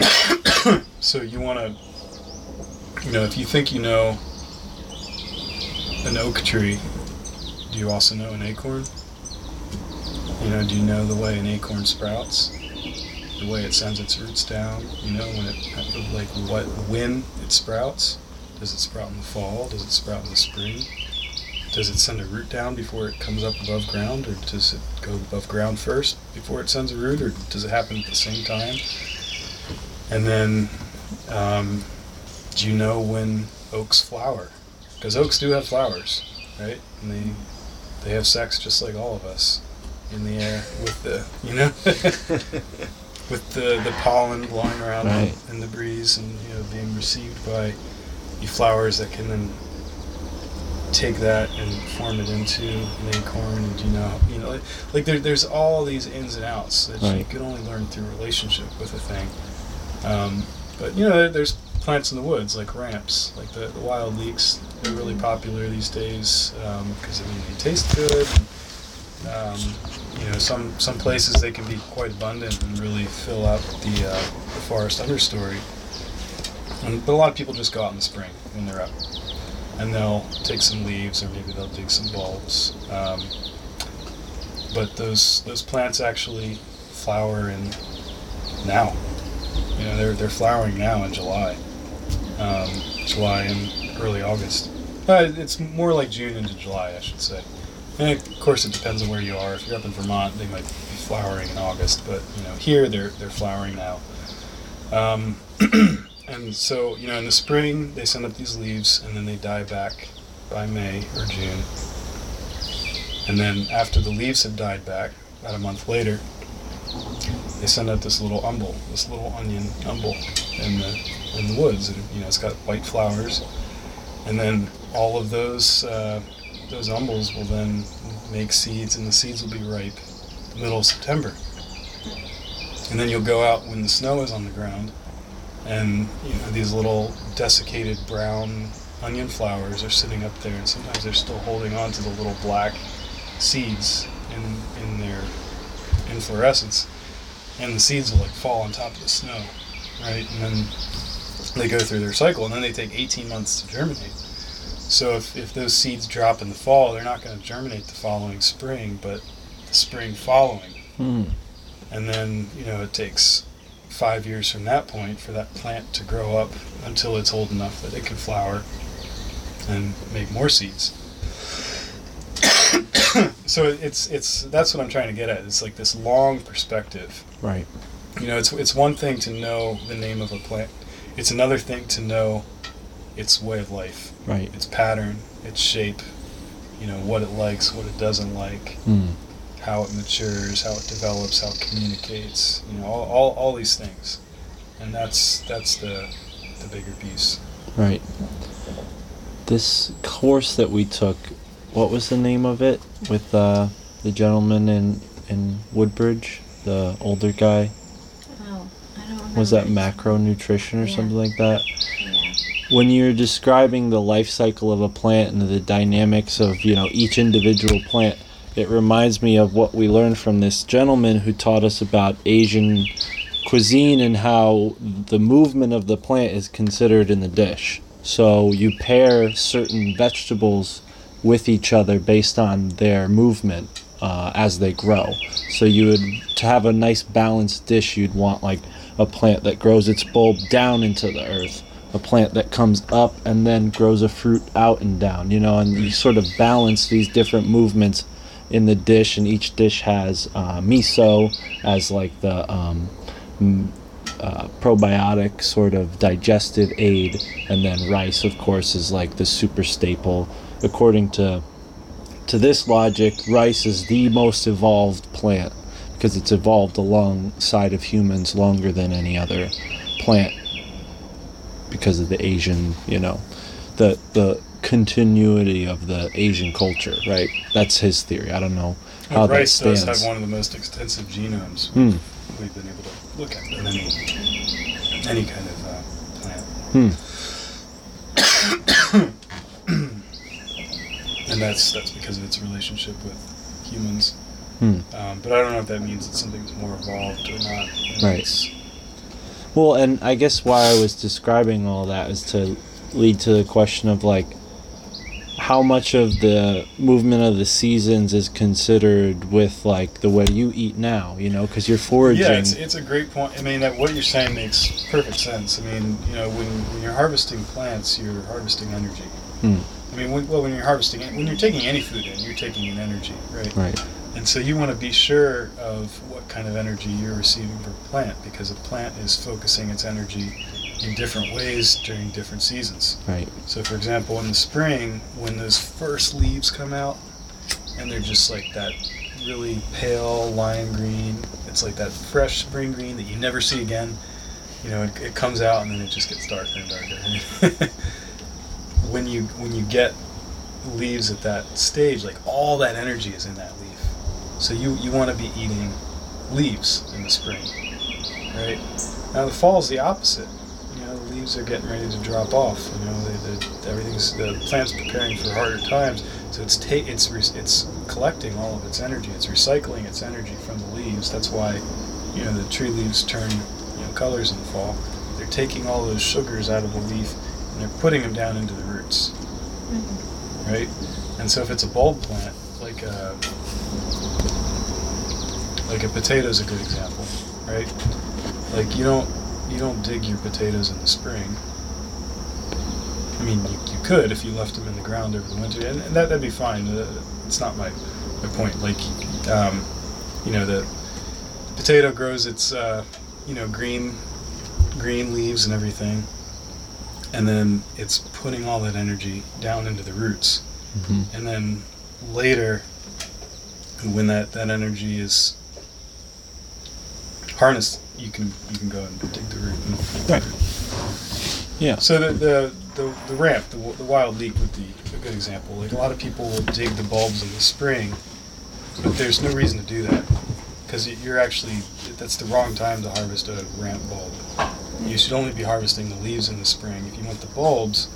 so you want to you know, if you think you know an oak tree, do you also know an acorn? You know, do you know the way an acorn sprouts? the way it sends its roots down. You know, when it like what when it sprouts. Does it sprout in the fall? Does it sprout in the spring? Does it send a root down before it comes up above ground, or does it go above ground first before it sends a root, or does it happen at the same time? And then, um, do you know when oaks flower? Because oaks do have flowers, right? And they they have sex just like all of us in the air with the you know with the the pollen blowing around Right. in the breeze and you know being received by the flowers that can then take that and form it into an acorn and you know you know like, like there, there's all these ins and outs that you Right. can only learn through relationship with a thing. Um, but you know there, there's plants in the woods like ramps like the, the wild leeks. They're really popular these days because I mean they taste good. And, um, you know some some places they can be quite abundant and really fill out the, uh, the forest understory. And, but a lot of people just go out in the spring when they're up and they'll take some leaves or maybe they'll dig some bulbs. Um, but those those plants actually flower in now. You know, they're they're flowering now in July, um, July and early August. Uh, it's more like June into July, I should say. And of course, it depends on where you are. If you're up in Vermont, they might be flowering in August, but you know, here they're they're flowering now. Um, and so, you know, in the spring they send up these leaves, and then they die back by May or June. And then after the leaves have died back, about a month later, they send out this little umbel, this little onion umbel in the in the woods, and you know it's got white flowers, and then all of those uh, those umbels will then make seeds, and the seeds will be ripe the middle of September. And then you'll go out when the snow is on the ground, and you know these little desiccated brown onion flowers are sitting up there, and sometimes they're still holding on to the little black seeds in in their inflorescence, and the seeds will like fall on top of the snow, right? And then they go through their cycle, and then they take 18 months to germinate. So if, if those seeds drop in the fall, they're not going to germinate the following spring, but the spring following. Hmm. And then, you know, it takes five years from that point for that plant to grow up until it's old enough that it can flower and make more seeds. so it's it's that's what I'm trying to get at. It's like this long perspective. Right. You know, it's it's one thing to know the name of a plant. It's another thing to know its way of life, Right. its pattern, its shape. You know what it likes, what it doesn't like Hmm. How it matures, how it develops, how it communicates, you know, all, all, all these things. And that's that's the the bigger piece. Right. This course that we took, what was the name of it with uh, the gentleman in in Woodbridge, the older guy? Oh, I don't remember. Was that macronutrition or Yeah. something like that? Yeah. When you're describing the life cycle of a plant and the dynamics of you know each individual plant, it reminds me of what we learned from this gentleman who taught us about Asian cuisine and how the movement of the plant is considered in the dish. So you pair certain vegetables with each other based on their movement uh, as they grow. So you would to have a nice balanced dish, you'd want like a plant that grows its bulb down into the earth, a plant that comes up and then grows a fruit out and down. You know, and you sort of balance these different movements in the dish, and each dish has uh, miso as like the um, uh, probiotic sort of digestive aid, and then rice, of course, is like the super staple. According to to this logic, rice is the most evolved plant because it's evolved alongside of humans longer than any other plant because of the Asian, you know, the the continuity of the Asian culture, right? That's his theory. I don't know how that rice does stands. have one of the most extensive genomes Hmm. we've been able to look at in any any kind of uh, plant. Hmm. and that's that's because of its relationship with humans. Hmm. Um, but I don't know if that means that something's more evolved or not. Right. Well, and I guess why I was describing all that is to lead to the question of like, how much of the movement of the seasons is considered with like the way you eat now? You know, because you're foraging. Yeah, it's, it's a great point. I mean, that what you're saying makes perfect sense. I mean, you know, when, when you're harvesting plants, you're harvesting energy. Hmm. I mean, when, well, when you're harvesting, when you're taking any food in, you're taking in energy, right? right. And so you want to be sure of what kind of energy you're receiving from a plant because a plant is focusing its energy in different ways during different seasons. Right. So, for example, in the spring, when those first leaves come out, and they're just like that really pale lime green, it's like that fresh spring green that you never see again. You know, it, it comes out and then it just gets darker and darker. when you when you get leaves at that stage, like all that energy is in that leaf. So you you want to be eating leaves in the spring, right? Now the fall is the opposite. You know, the leaves are getting ready to drop off. You know, they, they, everything's the plant's preparing for harder times. So it's ta- it's re- it's collecting all of its energy. It's recycling its energy from the leaves. That's why, you know, the tree leaves turn you know colors in the fall. They're taking all those sugars out of the leaf and they're putting them down into the roots, mm-hmm. right? And so if it's a bulb plant, like a like a potato is a good example, right? Like you don't you don't dig your potatoes in the spring. I mean, you, you could if you left them in the ground over the winter, and, and that that'd be fine. Uh, it's not my my point. Like, um, you know, the potato grows its uh, you know green green leaves and everything, and then it's putting all that energy down into the roots, hmm and then later, when that that energy is harnessed, you can you can go and dig the root. And Right. Yeah. So the the, the, the ramp, the, the wild leek would be a good example. Like a lot of people will dig the bulbs in the spring, but there's no reason to do that because you're actually that's the wrong time to harvest a ramp bulb. You should only be harvesting the leaves in the spring. If you want the bulbs,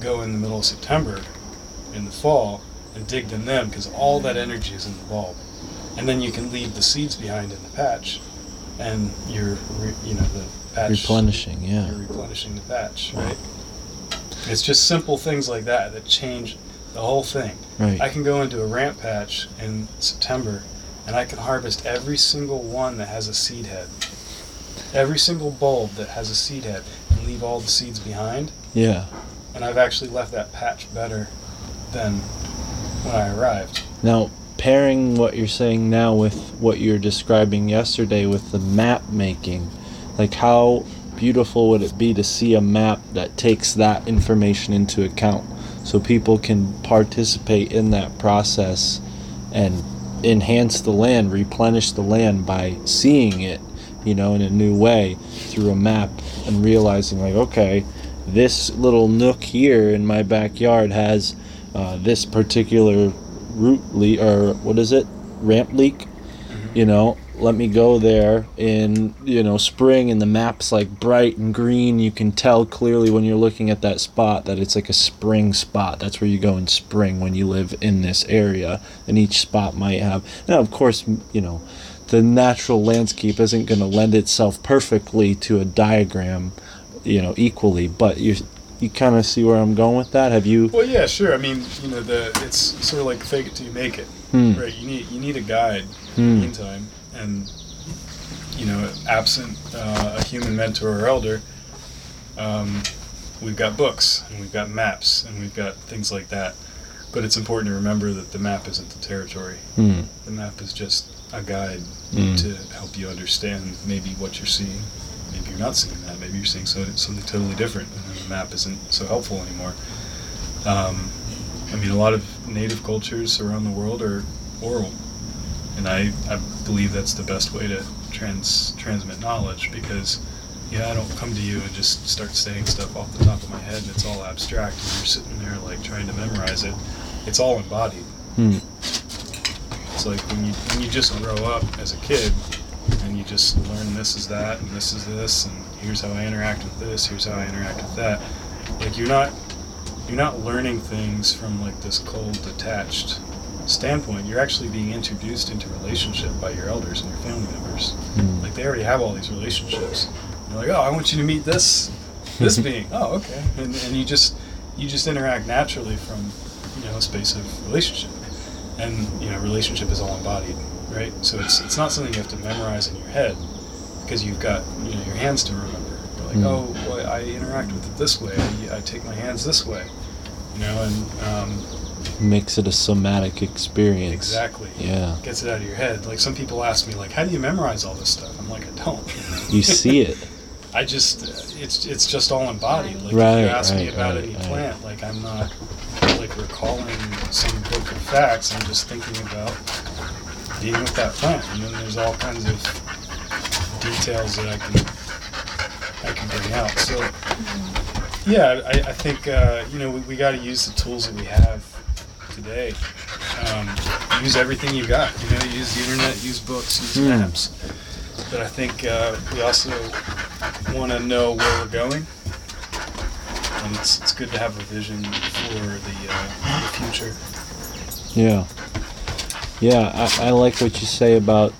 go in the middle of September, in the fall, and dig them then because all that energy is in the bulb, and then you can leave the seeds behind in the patch, and you're re- you know the patch Replenishing. Yeah. you're replenishing the patch, right? It's just simple things like that that change the whole thing. Right. I can go into a ramp patch in September and I can harvest every single one that has a seed head. Every single bulb that has a seed head and leave all the seeds behind. Yeah. And I've actually left that patch better than when I arrived. Now, pairing what you're saying now with what you were describing yesterday with the map making, like how beautiful would it be to see a map that takes that information into account so people can participate in that process and enhance the land, replenish the land by seeing it, you know, in a new way through a map and realizing, like, okay, this little nook here in my backyard has uh, this particular root leek or what is it? Ramp leek? Mm-hmm. You know let me go there in you know spring and the map's like bright and green. You can tell clearly when you're looking at that spot that it's like a spring spot. That's where you go in spring when you live in this area and each spot might have now of course you know the natural landscape isn't going to lend itself perfectly to a diagram you know equally but you you kind of see where i'm going with that have you Well, yeah, sure. I mean, you know, the it's sort of like fake it till you make it, Hmm. right? You need you need a guide in Hmm. the meantime, and you know, absent uh, a human mentor or elder, um, we've got books and we've got maps and we've got things like that. But it's important to remember that the map isn't the territory. Hmm. The map is just a guide Mm. to help you understand maybe what you're seeing. Maybe you're not seeing that. Maybe you're seeing so, something totally different, and then the map isn't so helpful anymore. Um, I mean, a lot of native cultures around the world are oral, and I, I believe that's the best way to trans transmit knowledge because, yeah, I don't come to you and just start saying stuff off the top of my head and it's all abstract and you're sitting there like trying to memorize it. It's all embodied. Hmm. It's like when you when you just grow up as a kid and you just learn this is that and this is this and here's how I interact with this, here's how I interact with that. Like you're not you're not learning things from like this cold detached standpoint. You're actually being introduced into relationship by your elders and your family members. Hmm. Like they already have all these relationships. They're like, oh, I want you to meet this this being. Oh, okay. And, and you just you just interact naturally from you know a space of relationship, and you know relationship is all embodied, right? So it's it's not something you have to memorize in your head because you've got you know your hands to remember. You're like, Mm. oh, well, I interact with it this way. I, I take my hands this way, you know, and um, Makes it a somatic experience. exactly Yeah. gets it out of your head. Like some people ask me, like, how do you memorize all this stuff? I'm like, I don't. You see it. I just uh, it's it's just all embodied. Like if Right, you ask me right, about right, any right. plant, like I'm not like recalling some book of facts. I'm just thinking about being with that plant, and then there's all kinds of details that I can I can bring out. So yeah, I, I think uh, you know we, we got to use the tools that we have today. Um, use everything you got. You know, use the internet, use books, use maps. But I think uh, we also want to know where we're going, and it's, it's good to have a vision for the, uh, the future. Yeah. Yeah, I, I like what you say about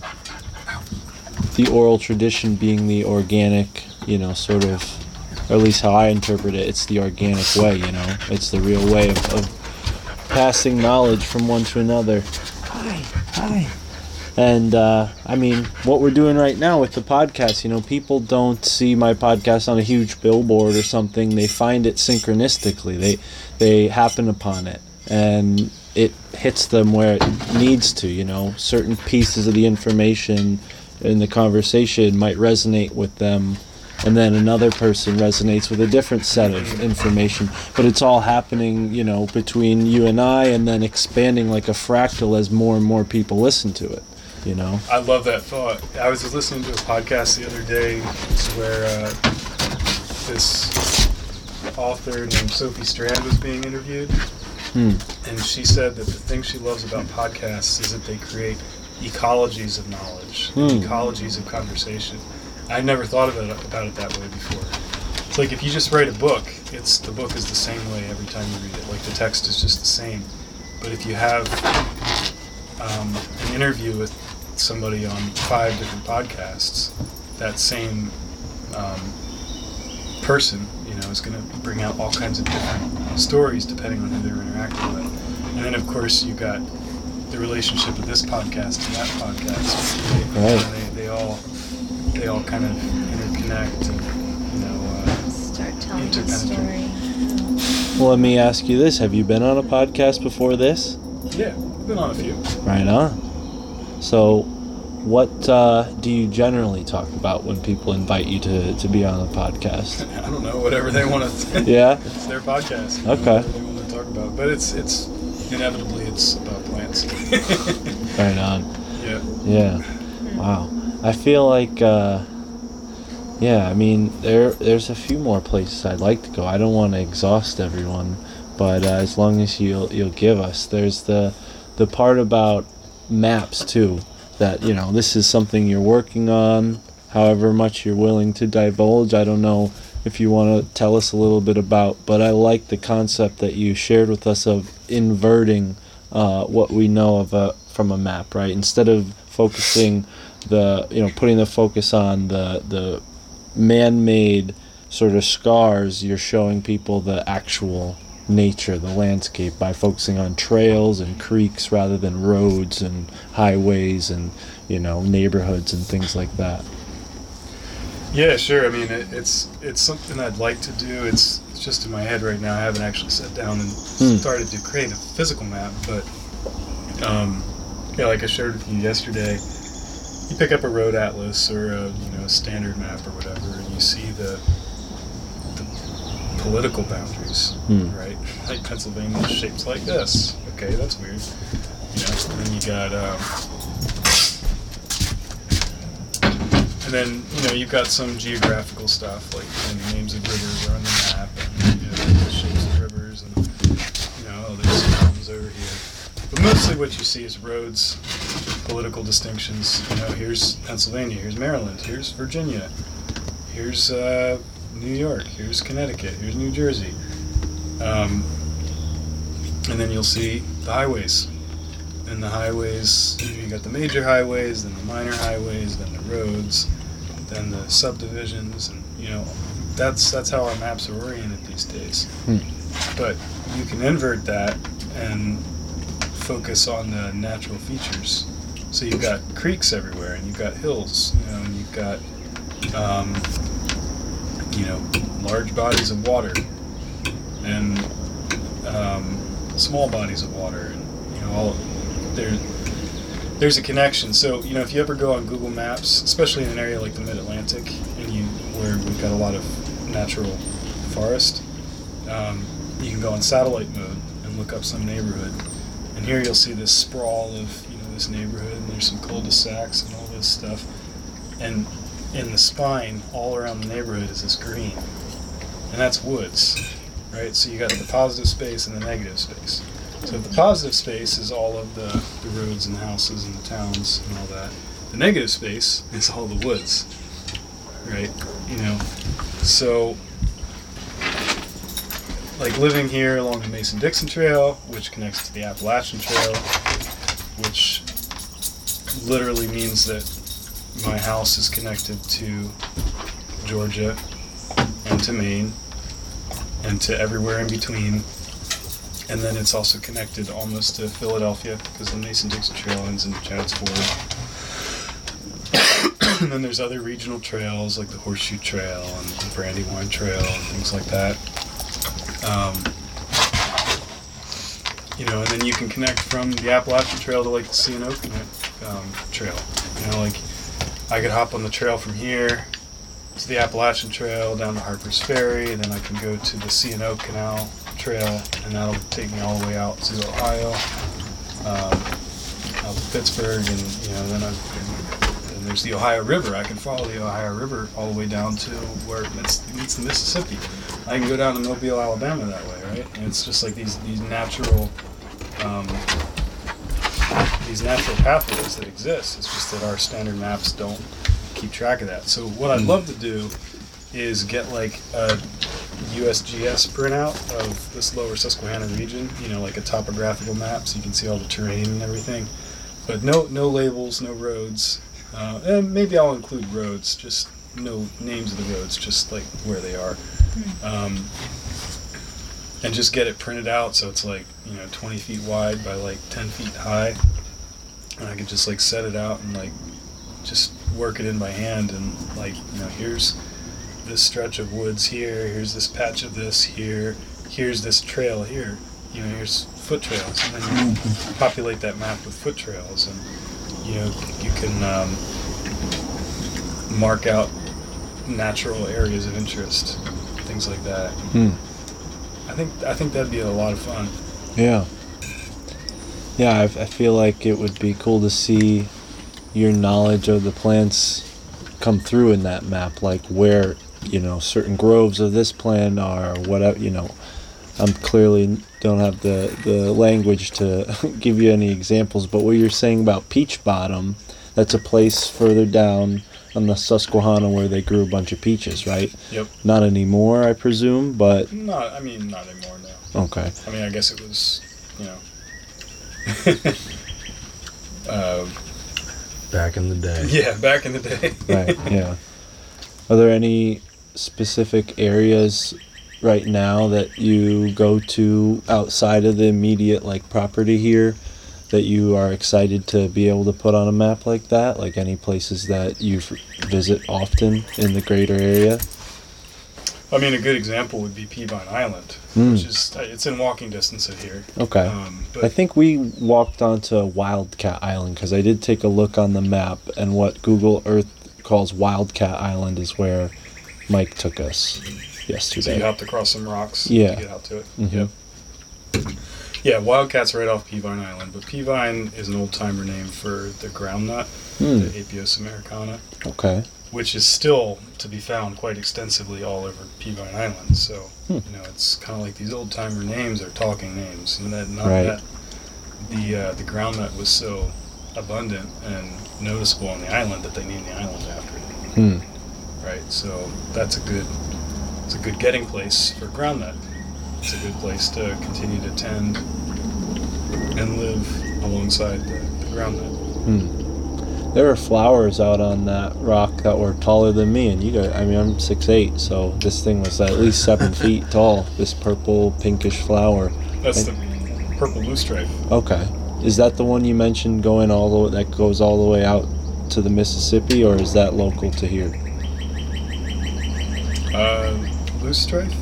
the oral tradition being the organic, you know, sort of, or at least how I interpret it, it's the organic way, you know, it's the real way of, of passing knowledge from one to another. Hi, hi. And uh, I mean, what we're doing right now with the podcast, you know, people don't see my podcast on a huge billboard or something. They find it synchronistically. They they happen upon it, and hits them where it needs to. You know, certain pieces of the information in the conversation might resonate with them, and then another person resonates with a different set of information. But it's all happening, you know, between you and I, and then expanding like a fractal as more and more people listen to it. You know. I love that thought. I was listening to a podcast the other day where uh, this author named Sophie Strand was being interviewed, Hmm. and she said that the thing she loves about podcasts is that they create ecologies of knowledge, Hmm. ecologies of conversation. I never thought of it about it that way before. It's like if you just write a book, it's the book is the same way every time you read it. Like the text is just the same. But if you have um, an interview with somebody on five different podcasts, that same um, person, you know, is going to bring out all kinds of different stories depending on who they're interacting with. And then, of course, you got the relationship of this podcast to that podcast. They, Right. they, they all they all kind of interconnect, and you know. Uh, Start telling the story. Well, let me ask you this: Have you been on a podcast before this? yeah, I've been on a few. Right on. So, what uh, do you generally talk about when people invite you to, to be on a podcast? I don't know, whatever they want to. Yeah. It's their podcast. you know, Okay. They want to talk about, but it's it's inevitably it's about plants. Right on. yeah. Yeah. Wow. I feel like, uh, yeah. I mean, there there's a few more places I'd like to go. I don't want to exhaust everyone, but uh, as long as you'll you'll give us, there's the the part about maps too. That you know, this is something you're working on. However much you're willing to divulge, I don't know if you want to tell us a little bit about. But I like the concept that you shared with us of inverting uh, what we know of a from a map, right? Instead of focusing the you know putting the focus on the the man-made sort of scars, you're showing people the actual nature, the landscape by focusing on trails and creeks rather than roads and highways and you know neighborhoods and things like that. Yeah, sure. I mean, it, it's it's something I'd like to do. It's it's just in my head right now. I haven't actually sat down and Hmm. started to create a physical map, but um, yeah, like I shared with you yesterday, you pick up a road atlas or a you know a standard map or whatever, and you see the the political boundaries, Hmm. right? Like Pennsylvania is shaped like this. Okay, that's weird. You know, and then you got. Um, and then you know you've got some geographical stuff like you know, names of rivers are on the map and you know, the shapes of rivers and you know oh, there's mountains over here. But mostly what you see is roads, political distinctions. You know, here's Pennsylvania, here's Maryland, here's Virginia, here's uh, New York, here's Connecticut, here's New Jersey. Um, and then you'll see the highways. And the highways, you got the major highways, then the minor highways, then the roads, then the subdivisions, and you know, that's that's how our maps are oriented these days. Hmm. But you can invert that and focus on the natural features. So you've got creeks everywhere, and you've got hills, you know, and you've got, um, you know, large bodies of water, and um, small bodies of water, and you know, all there. There's a connection. So you know, if you ever go on Google Maps, especially in an area like the Mid Atlantic, and you where we've got a lot of natural forest, um, you can go on satellite mode and look up some neighborhood, and here you'll see this sprawl of you know this neighborhood, and there's some cul-de-sacs and all this stuff, and in the spine all around the neighborhood is this green, and that's woods, right? So you got the positive space and the negative space. So the positive space is all of the, the roads and the houses and the towns and all that. The negative space is all the woods, right? You know, so like living here along the Mason Dixon Trail, which connects to the Appalachian Trail, which literally means that my house is connected to Georgia and to Maine and to everywhere in between. And then it's also connected almost to Philadelphia because the Mason Dixon Trail ends in Chadds Ford. and then there's other regional trails like the Horseshoe Trail and the Brandywine Trail and things like that. Um, you know, and then you can connect from the Appalachian Trail to like the C&O um, Trail. You know, like I could hop on the trail from here to the Appalachian Trail down to Harper's Ferry, and then I can go to the C&O Canal Trail, and that'll take me all the way out to Ohio, um, out to Pittsburgh, and you know, then I. And there's the Ohio River. I can follow the Ohio River all the way down to where it meets, meets the Mississippi. I can go down to Mobile, Alabama that way, right? And it's just like these these natural um, these natural pathways that exist. It's just that our standard maps don't keep track of that. So what I'd love to do is get like a USGS printout of this lower Susquehanna region, you know, like a topographical map so you can see all the terrain and everything. But no no labels, no roads. Uh, and maybe I'll include roads, just no names of the roads, just like where they are. Um, and just get it printed out so it's like, you know, 20 feet wide by like 10 feet high. And I could just like set it out and like just work it in by hand and like, you know, here's this stretch of woods here, here's this patch of this here, here's this trail here, you know, here's foot trails. And then you populate that map with foot trails and, you know, you can um, mark out natural areas of interest, things like that. Hmm. I think I think that'd be a lot of fun. Yeah. Yeah, I, I feel like it would be cool to see your knowledge of the plants come through in that map, like where you know certain groves of this plant are, or whatever. You know, I'm clearly don't have the the language to give you any examples, but what you're saying about Peach Bottom, that's a place further down on the Susquehanna where they grew a bunch of peaches, right? Yep. Not anymore, I presume, but Not, I mean, not anymore now. okay. I mean, I guess it was, you know. Uh, Back in the day. yeah, back in the day. right yeah are there any specific areas right now that you go to outside of the immediate like property here that you are excited to be able to put on a map like that like any places that you visit often in the greater area I mean, a good example would be Peavine Island, Mm. which is it's in walking distance of here. okay Um, I think we walked onto Wildcat Island because I did take a look on the map, and what Google Earth calls Wildcat Island is where Mike took us yesterday. so you hopped across some rocks Yeah. to get out to it. Mhm. Yep. Yeah, Wildcat's right off Peavine Island, but Peavine is an old timer name for the groundnut, Hmm. the Apios americana, Okay. Which is still to be found quite extensively all over Peavine Island. So Hmm. you know, it's kind of like these old timer names are talking names, and that not Right. that the uh, the groundnut was so abundant and noticeable on the island that they named the island after it. Hmm. Right. So that's a good it's a good getting place for groundnut. It's a good place to continue to tend and live alongside the, the groundnut. Hmm. There are flowers out on that rock that were taller than me, and you got. I mean, I'm six eight, so this thing was at least seven feet tall. This purple pinkish flower. That's the purple loosestrife. Okay. Is that the one you mentioned going all the way, that goes all the way out to the Mississippi, or is that local to here? Uh, loosestrife.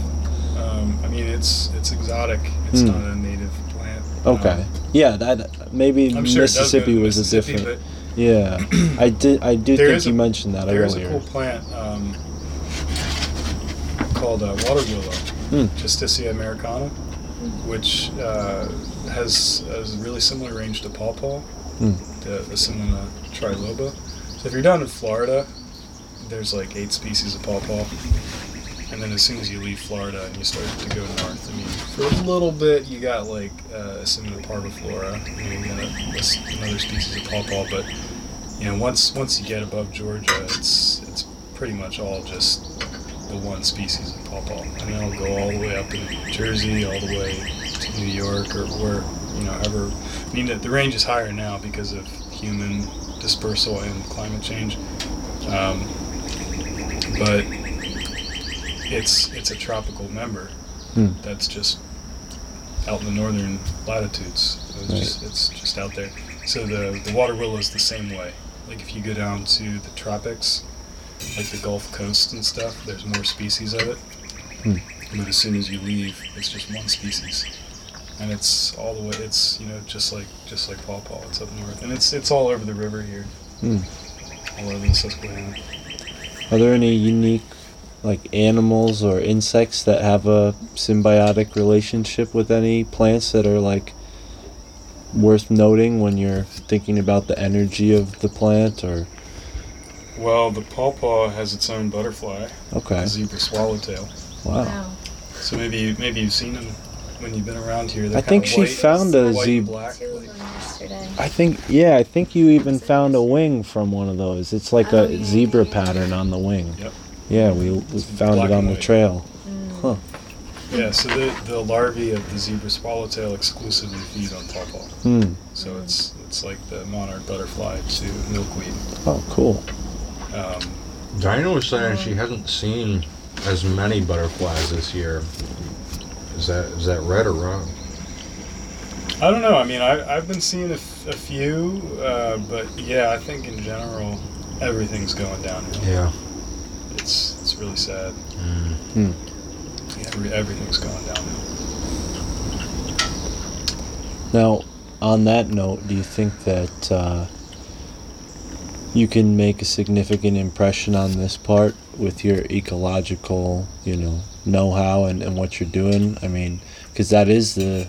Um, I mean, it's it's exotic. It's Hmm. not a native plant. Okay. Um, Yeah, that maybe I'm sure it does go Mississippi to was Mississippi, a different. Yeah, I did. I do there think you a- mentioned that earlier. There is a cool plant um, called uh, water willow, Hmm. Justicia americana, which uh, has, a really similar range to pawpaw, Hmm. the Asimina triloba. So if you're down in Florida, there's like eight species of pawpaw. And then as soon as you leave Florida and you start to go north, I mean, for a little bit you got like uh, Asimina parviflora, you, know, you got a, a s- another species of pawpaw, but you know, once once you get above Georgia, it's it's pretty much all just the one species of pawpaw, and it'll go all the way up in New Jersey, all the way to New York, or where you know, ever. I mean, the, the range is higher now because of human dispersal and climate change, um, but it's it's a tropical member Hmm. that's just out in the northern latitudes. So it's, just, it's just out there. So the the water willow is the same way. Like if you go down to the tropics, like the Gulf Coast and stuff, there's more species of it. Hmm. But as soon as you leave, it's just one species, and it's all the way. It's you know just like just like pawpaw. It's up north, and it's it's all over the river here, Hmm. all over the Susquehanna. Are there any unique, like animals or insects that have a symbiotic relationship with any plants that are like worth noting when you're thinking about the energy of the plant? Or Well, the pawpaw has its own butterfly, okay, the zebra swallowtail. wow. Wow. So maybe you, maybe you've seen them when you've been around here. They're I think she white, found a zebra. black. Two of them yesterday. I think yeah, I think you even found a wing from one of those. It's like Oh, a yeah, zebra pattern on the wing. Yep. Yeah, we, we found black it on and the white. trail. Mm. Huh. Yeah, so the, the larvae of the zebra swallowtail exclusively feed on pawpaw. Hmm. So it's it's like the monarch butterfly to milkweed. Oh, cool. Um, Dinah was saying she hasn't seen as many butterflies this year. Is that is that right or wrong? I don't know. I mean, I, I've been seeing a, f- a few, uh, but yeah, I think in general everything's going downhill. Yeah. Really sad. Mm. Yeah, every, everything's going downhill. Now, on that note, do you think that uh, you can make a significant impression on this part with your ecological, you know, know-how and, and what you're doing? I mean, because that is the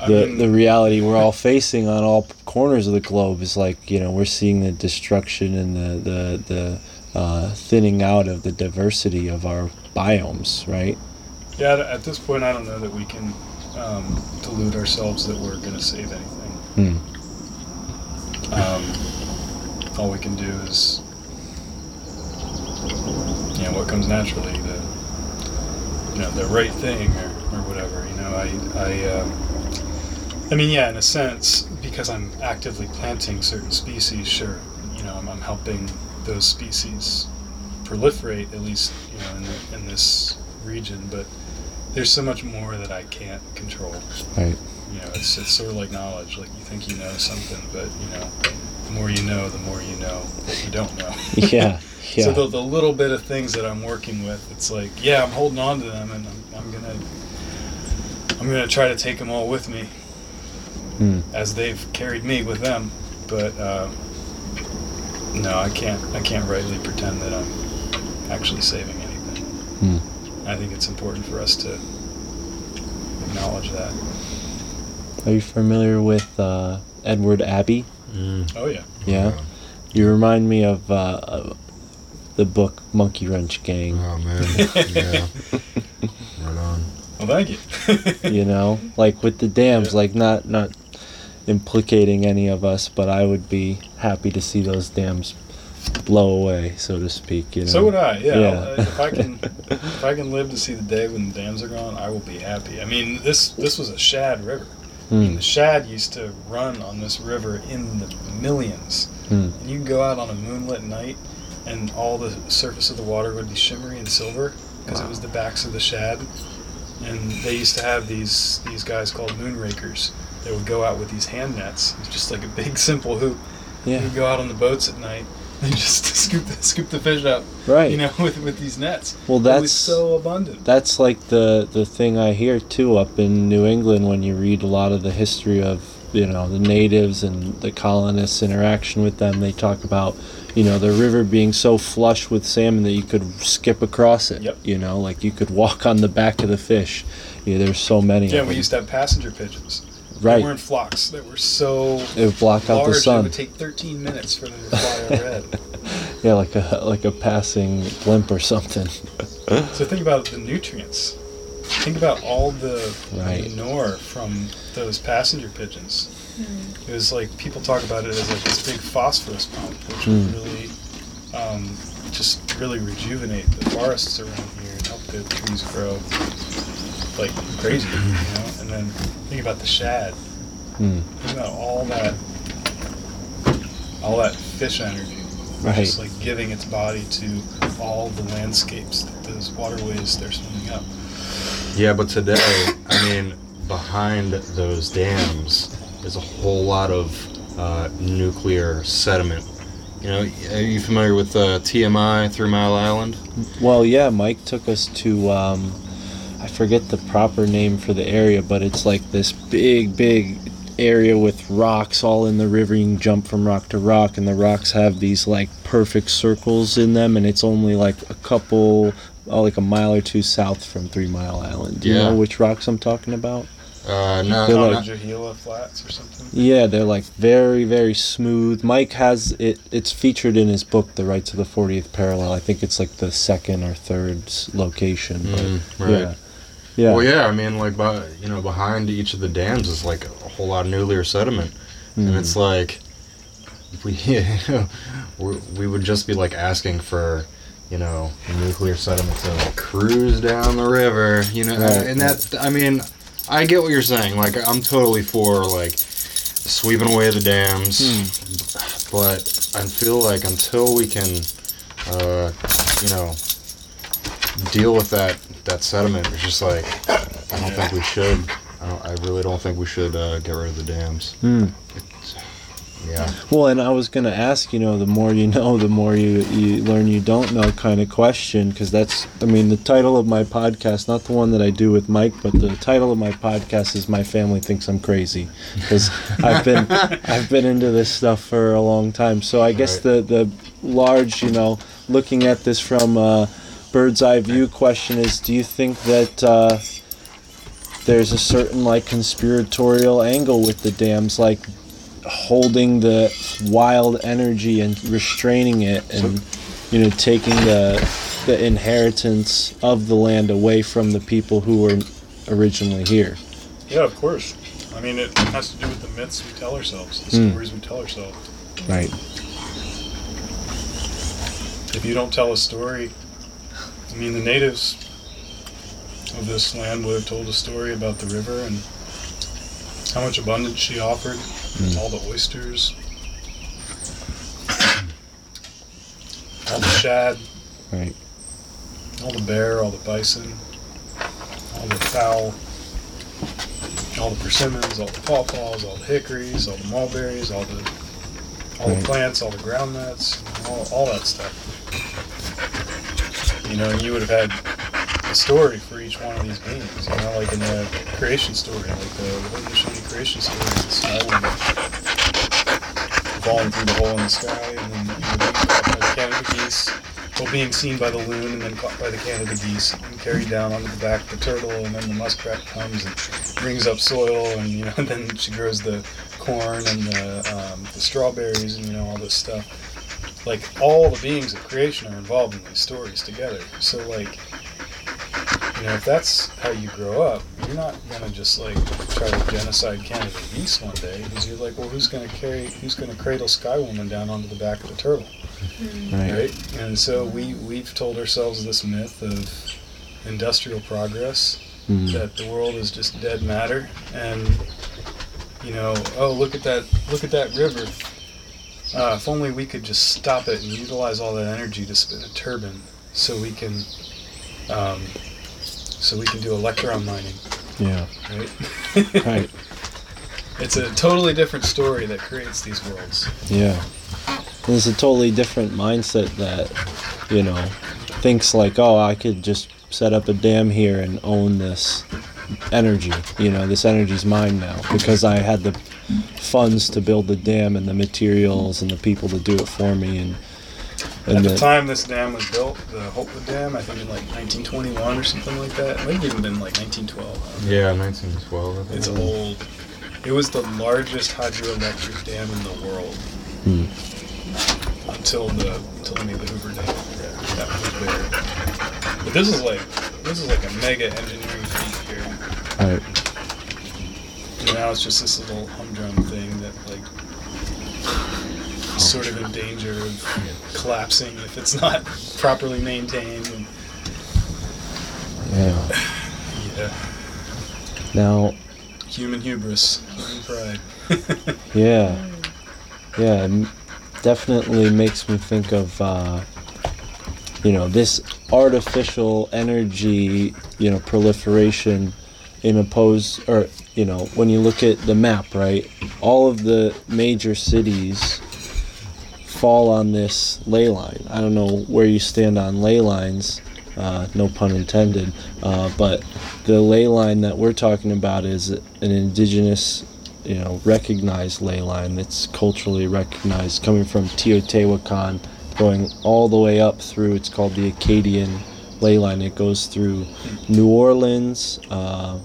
I the, mean, the reality we're all facing on all corners of the globe is like you know we're seeing the destruction and the the the uh, thinning out of the diversity of our biomes, right? yeah, at- this point, I don't know that we can um, delude ourselves that we're going to save anything. Hmm. Um, all we can do is, you know, what comes naturally, the, you know, the right thing or, or whatever. You know, I, I, um, I mean, yeah, in a sense, because I'm actively planting certain species, sure, you know, I'm, I'm helping those species proliferate, at least, you know, in, the, in this region, but there's so much more that I can't control Right. you know, it's, it's sort of like knowledge. Like you think you know something, but you know, the more you know, the more you know that you don't know. Yeah. Yeah. So the, the little bit of things that I'm working with, it's like, yeah, I'm holding on to them, and I'm, I'm gonna, I'm gonna try to take them all with me, Hmm. as they've carried me with them. But uh, no, I can't, I can't rightly pretend that I'm actually saving anything. Hmm. I think it's important for us to acknowledge that. Are you familiar with uh, Edward Abbey? Mm. Oh yeah. Yeah. You remind me of uh, uh, the book Monkey Wrench Gang. Oh man. yeah. Right on. Well, thank you. you know, like with the dams, Yeah. like not not implicating any of us, but I would be happy to see those dams blow away, so to speak. You know. So would I. Yeah. Yeah. If I can, if I can live to see the day when the dams are gone, I will be happy. I mean, this this was a shad river. I mean, Hmm. the shad used to run on this river in the millions. Hmm. And you can go out on a moonlit night, and all the surface of the water would be shimmery and silver because it was the backs of the shad. and they used to have these these guys called moonrakers. They would go out with these hand nets, It's just like a big simple hoop. Yeah. go out on the boats at night and just scoop the, scoop the fish up, Right. you know, with with these nets. well, that's so abundant. that's like the the thing I hear too up in New England when you read a lot of the history of you know the natives and the colonists interaction with them. They talk about you know the river being so flush with salmon that you could skip across it. Yep. You know, like you could walk on the back of the fish. Yeah, there's so many. Yeah, we used to have passenger pigeons. Right. They weren't flocks. that were so It blocked block out large. the It sun. would take 13 minutes for them to fly overhead. Yeah, like a like a passing blimp or something. so think about the nutrients. Think about all the Right. manure from those passenger pigeons. It was like people talk about it as like this big phosphorus pump, which would Mm. really um, just really rejuvenate the forests around here and help the trees grow like crazy, you know. And then think about the shad. Hmm. Think about all that, all that fish energy, Right. just like giving its body to all the landscapes those waterways they're swimming up. Yeah, but today, I mean, behind those dams is a whole lot of uh, nuclear sediment. You know, are you familiar with uh, TMI, Three Mile Island? Well, yeah, Mike took us to um, I forget the proper name for the area, but it's like this big, big area with rocks all in the river. You can jump from rock to rock, and the rocks have these like perfect circles in them, and it's only like a couple, oh, like a mile or two south from Three Mile Island. Do you Yeah. know which rocks I'm talking about? Uh, no, They're no, like- no. Jahila Flats or something. Yeah, they're like very, very smooth. Mike has it. It's featured in his book, The Right to the 40th Parallel. I think it's like the second or third location. But Mm, right. Yeah. Yeah. Well, yeah, I mean, like, by, you know, behind each of the dams is like a whole lot of nuclear sediment, and Mhm. it's like we, you know, we would just be like asking for, you know, nuclear sediment to like, cruise down the river, you know, Right. and that I mean, I get what you're saying. Like, I'm totally for like sweeping away the dams, but I feel like until we can, uh, you know, deal with that that sediment, it's just like I don't think we should. I, don't, I really don't think we should uh, get rid of the dams. Hmm. Yeah. Well, and I was gonna ask, you know, the more you know, the more you you learn you don't know kind of question, because that's, I mean, the title of my podcast, not the one that I do with Mike, but the title of my podcast is "My Family Thinks I'm Crazy," because I've been I've been into this stuff for a long time. So I guess Right. the the large, you know, looking at this from a bird's eye view question is, do you think that uh, there's a certain like conspiratorial angle with the dams, like holding the wild energy and restraining it and you know taking the the inheritance of the land away from the people who were originally here Yeah, of course. I mean, it has to do with the myths we tell ourselves, the Mm. stories we tell ourselves. right If you don't tell a story, I mean, the natives of this land would have told a story about the river and how much abundance she offered, all the oysters, all the shad, right all the bear, all the bison, all the fowl, all the persimmons, all the pawpaws, all the hickories, all the mulberries, all the all Right. the plants, all the ground nuts, all, all that stuff. You know, and you would have had a story for each one of these beings. You know, like in the creation story, like the what the creation story? The falling through the hole in the sky, and then you being caught by the Canada geese, well, being seen by the loon, and then caught by the Canada geese, and carried down onto the back of the turtle, and then the muskrat comes and brings up soil, and you know, then she grows the corn and the, um, the strawberries, and you know, all this stuff. Like all the beings of creation are involved in these stories together. So like, you know, if that's how you grow up, you're not gonna just like try to genocide Canada geese one day, because you're like, well, who's gonna carry, who's gonna cradle Sky Woman down onto the back of the turtle? right right? And so we we've told ourselves this myth of industrial progress Mhm. that the world is just dead matter, and you know, oh look at that, look at that river. Uh, if only we could just stop it and utilize all that energy to spin a turbine, so we can um, so we can do electron mining, Yeah. right? Right. it's a totally different story that creates these worlds. Yeah. There's a totally different mindset that, you know, thinks like, oh, I could just set up a dam here and own this energy. You know, this energy's mine now because I had the funds to build the dam and the materials and the people to do it for me and At the the, time this dam was built, the Hopewell Dam, I think in like 1921 or something like that. It might have even been like 1912. Yeah, 1912. I think. It's old. It was the largest hydroelectric dam in the world Hmm. until the until the Hoover Dam. Yeah, That was big. But this is like this is like a mega engineering feat here. Right. Now it's just this little humdrum thing that like is sort of in danger of collapsing if it's not properly maintained. And, Yeah. yeah, Now, human hubris, human pride. Yeah, yeah, it definitely makes me think of uh, you know this artificial energy, you know, proliferation in oppose or you know when you look at the map, right? All of the major cities fall on this ley line. I don't know where you stand on ley lines, uh, no pun intended, uh, but the ley line that we're talking about is an indigenous, you know, recognized ley line that's culturally recognized, coming from Teotihuacan, going all the way up through. It's called the Acadian ley line. It goes through New Orleans. Uh,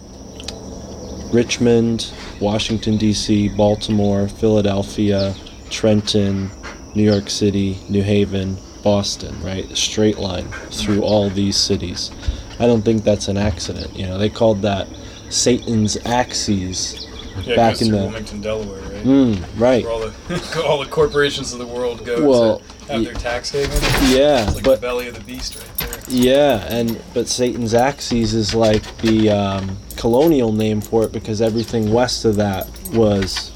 Richmond, Washington, D.C., Baltimore, Philadelphia, Trenton, New York City, New Haven, Boston, right? Straight line through all these cities. I don't think that's an accident. You know, they called that Satan's axes Yeah, back in the. Wilmington, Delaware, right? Mm, right. Where all the all the corporations of the world go Well, to have their tax haven. Yeah, It's like but the belly of the beast right. Yeah, and but Satan's axes is like the um, colonial name for it because everything west of that was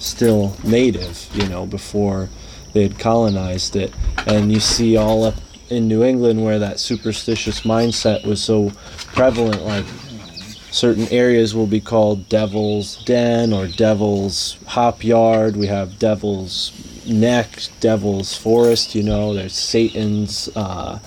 still native, you know, before they had colonized it. And you see all up in New England where that superstitious mindset was so prevalent, like certain areas will be called Devil's Den or Devil's Hop Yard. We have Devil's Neck, Devil's Forest. You know, there's Satan's uh,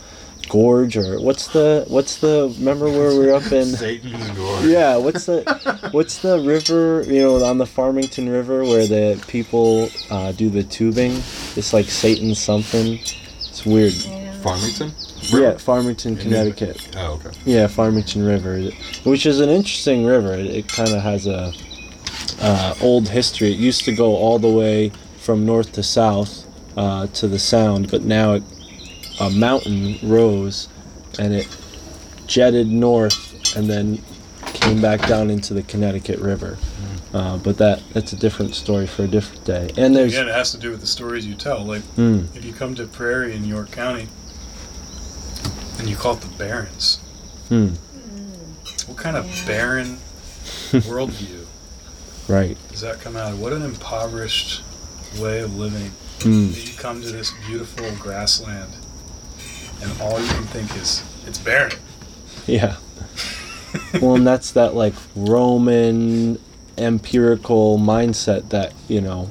Gorge, or what's the what's the? Remember where we're up in? Satan's Gorge. Yeah, what's the what's the river? You know, on the Farmington River where the people uh, do the tubing. It's like Satan something. It's weird. Farmington? Yeah, Farmington, Connecticut. Oh, okay. Yeah, Farmington River, which is an interesting river. It, it kind of has a uh, old history. It used to go all the way from north to south uh, to the Sound, but now it, a mountain rose and it jetted north and then came back down into the Connecticut River. Uh, but that that's a different story for a different day. And there's Again, it has to do with the stories you tell. Like Hmm. if you come to Prairie in York County and you call it the Barrens, Hmm. what kind of barren worldview right. does that come out of? What an impoverished way of living. Hmm. That you come to this beautiful grassland and all you can think is it's barren. Yeah. well, and that's that like Roman empirical mindset that, you know,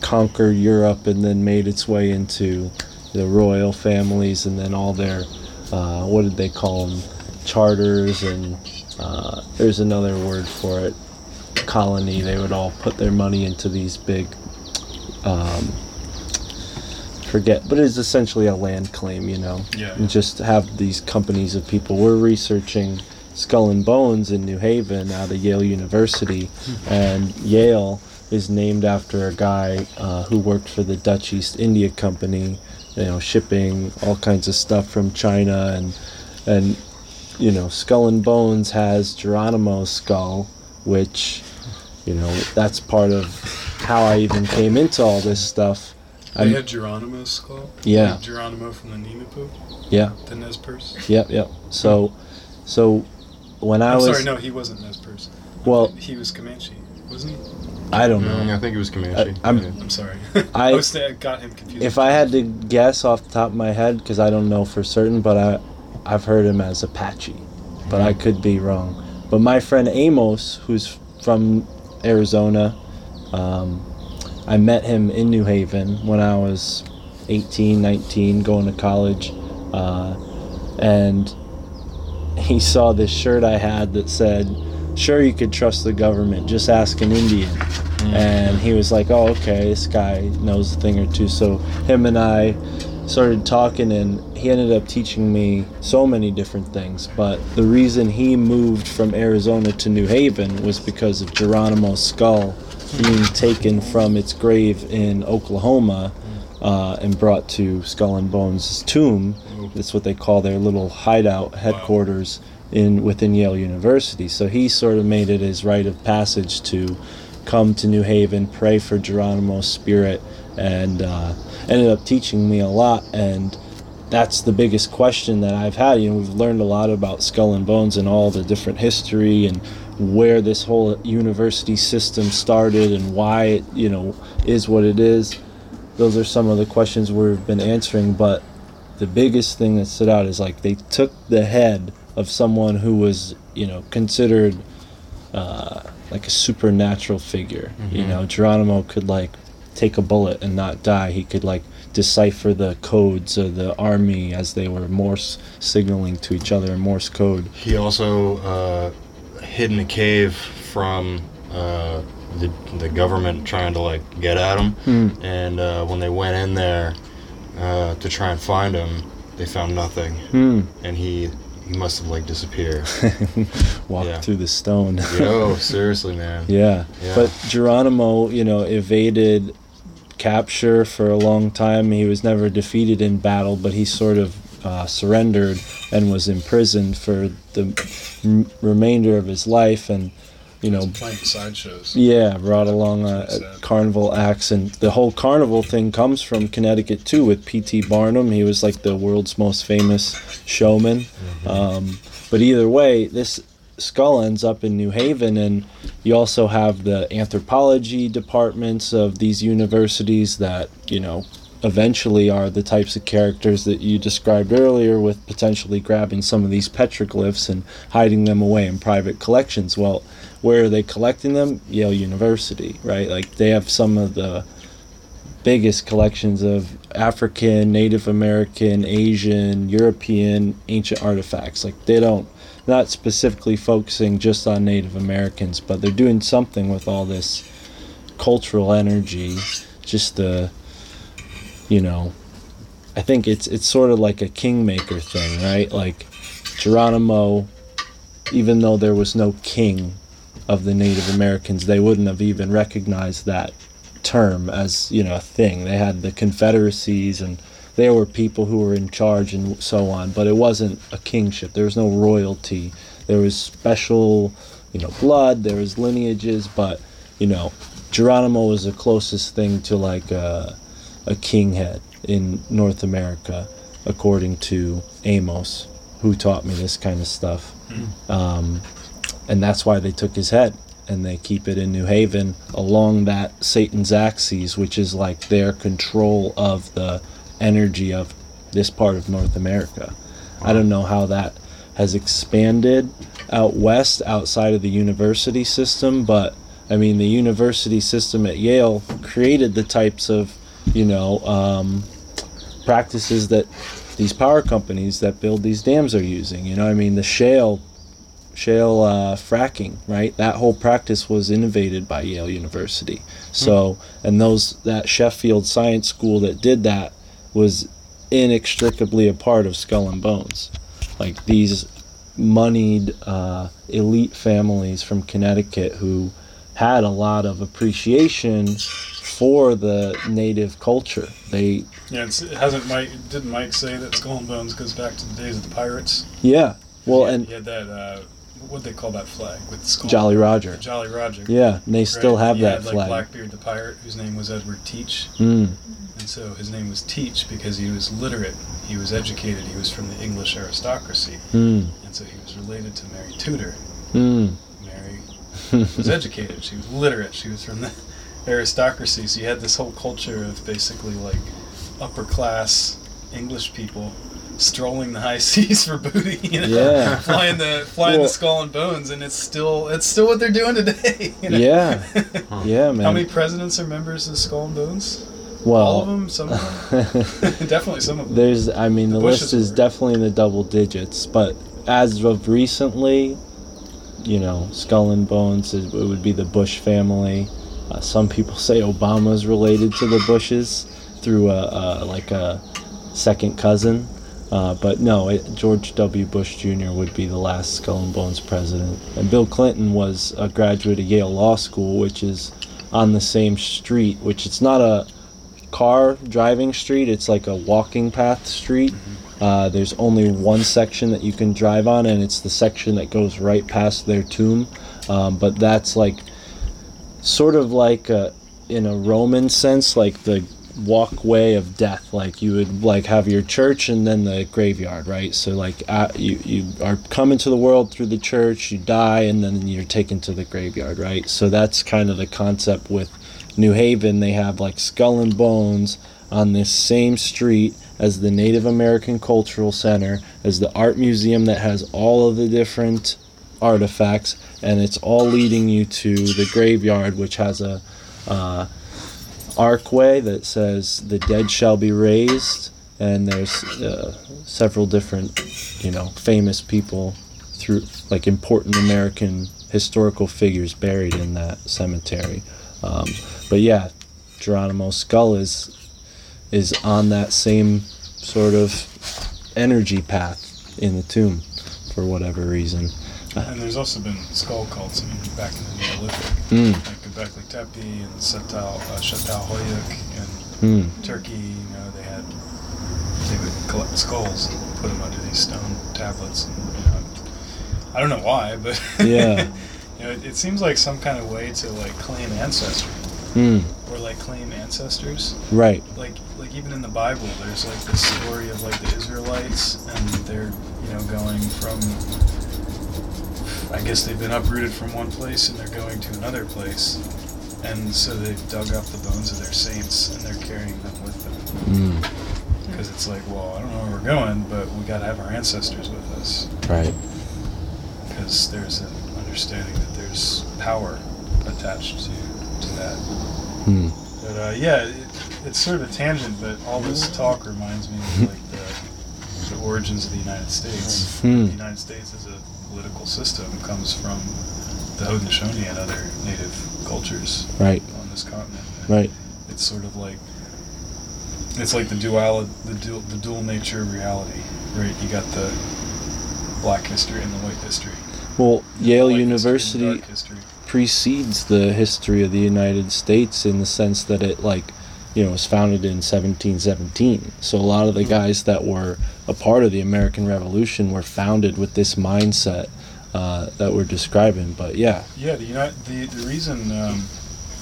conquered Europe and then made its way into the royal families and then all their, uh, what did they call them? Charters and uh, there's another word for it. Colony. They would all put their money into these big, um, forget, but it's essentially a land claim, you know Yeah. and just have these companies of people. We're researching Skull and Bones in New Haven out of Yale University, and Yale is named after a guy uh, who worked for the Dutch East India Company, you know, shipping all kinds of stuff from China, and and you know, Skull and Bones has Geronimo's skull, which you know that's part of how I even came into all this stuff. They I'm- had Geronimo's skull. Yeah. Like Geronimo from the Nimiipuu, yeah, the Nez Perce. Yep, yep. So, so when I I'm was sorry, no, he wasn't Nez Perce. well, He was Comanche, wasn't he? I don't Mm, know. I think it was Comanche. I- I'm- Yeah. I'm sorry. I- I was I got him confused. If I had to guess off the top of my head, because I don't know for certain, but I, I've heard him as Apache. but I could be wrong. But my friend Amos, who's from Arizona, um, I met him in New Haven when I was 18, 19, going to college. Uh, and he saw this shirt I had that said, Sure, you could trust the government, just ask an Indian. And he was like, Oh, okay, this guy knows a thing or two. So him and I started talking, and he ended up teaching me so many different things. But the reason he moved from Arizona to New Haven was because of Geronimo's skull being taken from its grave in Oklahoma uh, and brought to Skull and Bones' tomb. That's what they call their little hideout headquarters in within Yale University. So he sort of made it his rite of passage to come to New Haven, pray for Geronimo's spirit, and uh, ended up teaching me a lot. And that's the biggest question that I've had. You know, we've learned a lot about Skull and Bones and all the different history and where this whole university system started and why it, you know, is what it is. Those are some of the questions we've been answering, but the biggest thing that stood out is like they took the head of someone who was, you know, considered uh, like a supernatural figure. You know, Geronimo could like take a bullet and not die. He could like decipher the codes of the army as they were Morse signaling to each other in Morse code. He also uh, hid in a cave from uh, the the government trying to like get at him, Hmm. and uh, when they went in there uh, to try and find him, they found nothing, Hmm. and he he must have like disappeared. Walk Yeah. through the stone. Yo, seriously, man. Yeah. Yeah. But Geronimo, you know, evaded capture for a long time. He was never defeated in battle, but he sort of uh, surrendered and was imprisoned for the m- remainder of his life. And, you know, playing sideshows. yeah, brought along a, a carnival acts, and the whole carnival thing comes from Connecticut too. With P.T. Barnum, he was like the world's most famous showman. Um, but either way, this skull ends up in New Haven, and you also have the anthropology departments of these universities that you know eventually are the types of characters that you described earlier with potentially grabbing some of these petroglyphs and hiding them away in private collections. Well where are they collecting them? Yale university right? Like they have some of the biggest collections of african native american asian european ancient artifacts. Like they don't not specifically focusing just on native americans but they're doing something with all this cultural energy just the you know i think it's it's sort of like a kingmaker thing right? Like geronimo even though there was no king of the native americans they wouldn't have even recognized that term as you know a thing. They had the confederacies and there were people who were in charge and so on but it wasn't a kingship. There was no royalty. There was special you know blood there was lineages but you know geronimo was the closest thing to like a, a king head in north america according to amos who taught me this kind of stuff. Um, and that's why they took his head and they keep it in New Haven along that Satan's axis, which is like their control of the energy of this part of North America. I don't know how that has expanded out west outside of the university system, but I mean, the university system at Yale created the types of, you know, um, practices that these power companies that build these dams are using. You know, I mean, the shale shale uh, fracking, right? That whole practice was innovated by Yale University. So, and those that Sheffield Science School that did that was inextricably a part of Skull and Bones. Like these moneyed uh, elite families from Connecticut who had a lot of appreciation for the native culture. They, Yeah, it hasn't Mike didn't Mike say that Skull and Bones goes back to the days of the pirates? yeah, well, he, and he had that uh, what they call that flag with skull. Jolly Roger. Jolly Roger. Yeah, and they still have he that had, like flag. Blackbeard the pirate, whose name was Edward Teach, Mm. and so his name was Teach because he was literate, he was educated, he was from the English aristocracy, Mm. and so he was related to Mary Tudor. Mm. Mary was educated, she was literate, she was from the aristocracy, so you had this whole culture of basically like upper class English people strolling the high seas for booty. You know? Yeah. flying the flying Well- the skull and bones, and it's still it's still what they're doing today. You know? Yeah. Yeah, man. How many presidents are members of Skull and Bones? well, All of them. Some of them. Definitely some of them. There's, I mean, the, The list is were. definitely in the double digits, but as of recently, you know, Skull and Bones, is, it would be the Bush family. Uh, some people say Obama's related to the Bushes through a, a like a second cousin, uh, but no, it, George W. Bush Jr. would be the last Skull and Bones president, and Bill Clinton was a graduate of Yale Law School, which is on the same street, which it's not a car driving street. It's like a walking path street. Uh, there's only one section that you can drive on, and it's the section that goes right past their tomb. Um, but that's like sort of like a, in a Roman sense, like the walkway of death. Like you would like have your church and then the graveyard, right? So like uh, you you are coming to the world through the church, you die, and then you're taken to the graveyard, right? So that's kind of the concept with New Haven. They have like skull and bones on this same street as the Native American Cultural Center, as the art museum that has all of the different artifacts, and it's all leading you to the graveyard, which has a uh, archway that says "the dead shall be raised," and there's uh, several different, you know, famous people through like important American historical figures buried in that cemetery. Um, but yeah, Geronimo's skull is is on that same sort of energy path in the tomb for whatever reason. And there's also been skull cults. Back in the Neolithic, Mm, like Göbekli Tepe and Setal, uh, Shetal Hoyuk and mm, Turkey. You know, they had they would collect skulls and put them under these stone tablets. And, you know, I don't know why, but Yeah. you know, it, it seems like some kind of way to like claim ancestry mm, or like claim ancestors. right. Like like even in the Bible, there's like this story of like the Israelites and they're you know going from. I guess they've been uprooted from one place and they're going to another place, and so they've dug up the bones of their saints and they're carrying them with them. Mm, Because it's like, well, I don't know where we're going, but we got to have our ancestors with us. right. Because there's an understanding that there's power attached to, to that. Mm, But uh, yeah, it, it's sort of a tangent, but all this talk reminds me of like the, the origins of the United States. Hmm. The United States is a political system comes from the Haudenosaunee and other native cultures right. on this continent. And Right. It's sort of like it's like the dual the dual the dual nature of reality, right? You got the black history and the white history. Well, Yale White history University history. precedes the history of the United States in the sense that it like you know was founded in 1717 so a lot of the mm-hmm. guys that were a part of the American Revolution were founded with this mindset uh, that we're describing but yeah Yeah, the United, the the reason um,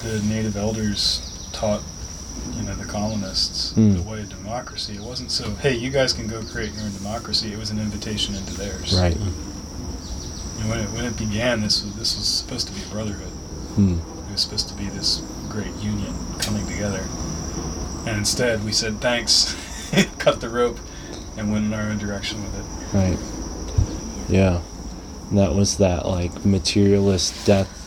the native elders taught you know the colonists Hmm. the way of democracy, it wasn't so hey you guys can go create your own democracy. It was an invitation into theirs. right And when it when it began, this was this was supposed to be a brotherhood. Hmm. It was supposed to be this great union coming together. And instead, we said thanks, cut the rope, and went in our own direction with it. right. Yeah. And that was that like materialist death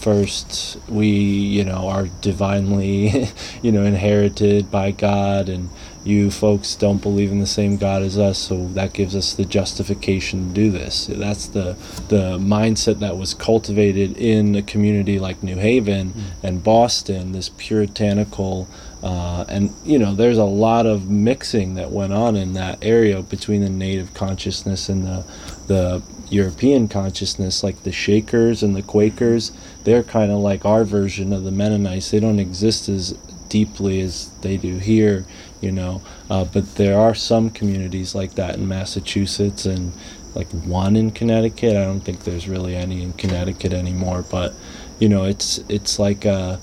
first. We you know are divinely you know inherited by god and you folks don't believe in the same god as us so that gives us the justification to do this. That's the the mindset that was cultivated in a community like new haven mm. and boston this puritanical uh, and you know there's a lot of mixing that went on in that area between the native consciousness and the the European consciousness, like the Shakers and the Quakers, they're kind of like our version of the Mennonites. They don't exist as deeply as they do here, you know. Uh, but there are some communities like that in Massachusetts and like one in Connecticut. I don't think there's really any in Connecticut anymore. But you know, it's it's like a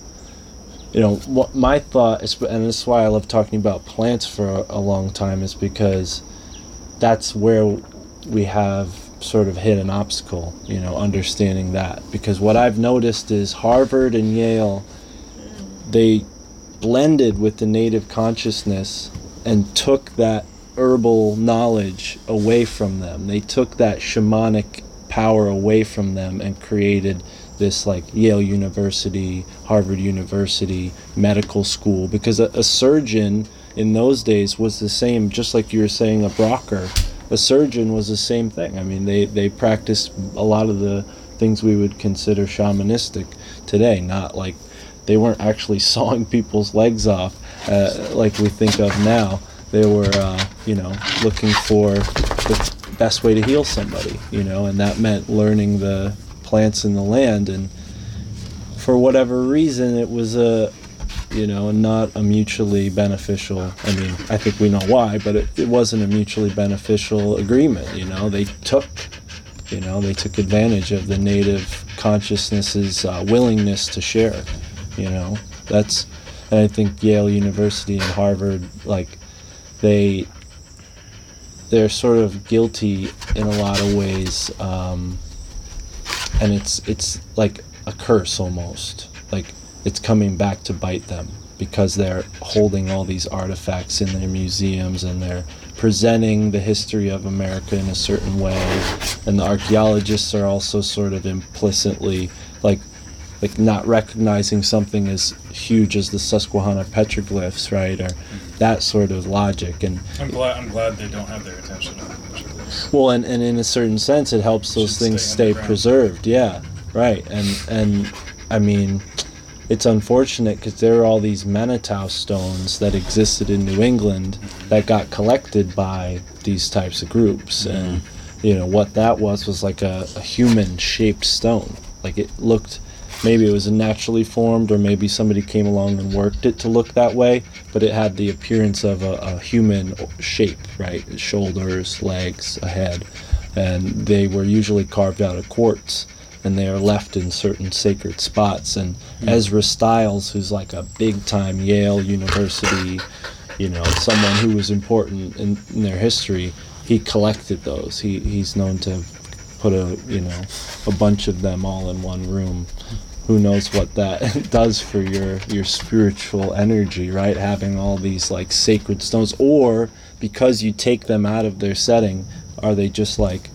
you know what my thought is and this is why i love talking about plants for a, a long time is because that's where we have sort of hit an obstacle you know understanding that because what i've noticed is harvard and yale they blended with the native consciousness and took that herbal knowledge away from them. They took that shamanic power away from them and created this like Yale University, Harvard University, medical school because a, a surgeon in those days was the same just like you were saying a Braucher. A surgeon was the same thing. I mean, they they practiced a lot of the things we would consider shamanistic today, not like they weren't actually sawing people's legs off uh, like we think of now. They were, uh, you know, looking for the best way to heal somebody, you know, and that meant learning the plants in the land. And for whatever reason, it was a, you know, not a mutually beneficial. I mean, I think we know why, but it, it wasn't a mutually beneficial agreement. You know, they took, you know, they took advantage of the native consciousness's uh, willingness to share. You know, that's, and I think Yale University and Harvard, like, they they're sort of guilty in a lot of ways, um, and it's it's like a curse almost. Like it's coming back to bite them because they're holding all these artifacts in their museums and they're presenting the history of America in a certain way, and the archaeologists are also sort of implicitly like like not recognizing something as huge as the Susquehanna petroglyphs, right, or that sort of logic. And I'm glad. I'm glad they don't have their attention on the well, and, and in a certain sense, it helps those things stay stay preserved. Yeah, right. And and I mean, it's unfortunate because there are all these Manitou stones that existed in New England that got collected by these types of groups, and you know what that was was like a, a human-shaped stone. Like it looked. Maybe it was naturally formed, or maybe somebody came along and worked it to look that way. But it had the appearance of a, a human shape, right? Shoulders, legs, a head, and they were usually carved out of quartz, and they are left in certain sacred spots. And hmm. Ezra Stiles, who's like a big-time Yale University, you know, someone who was important in, in their history, he collected those. He he's known to have put a you know a bunch of them all in one room who knows what that does for your your spiritual energy right? Having all these like sacred stones or because you take them out of their setting are they just like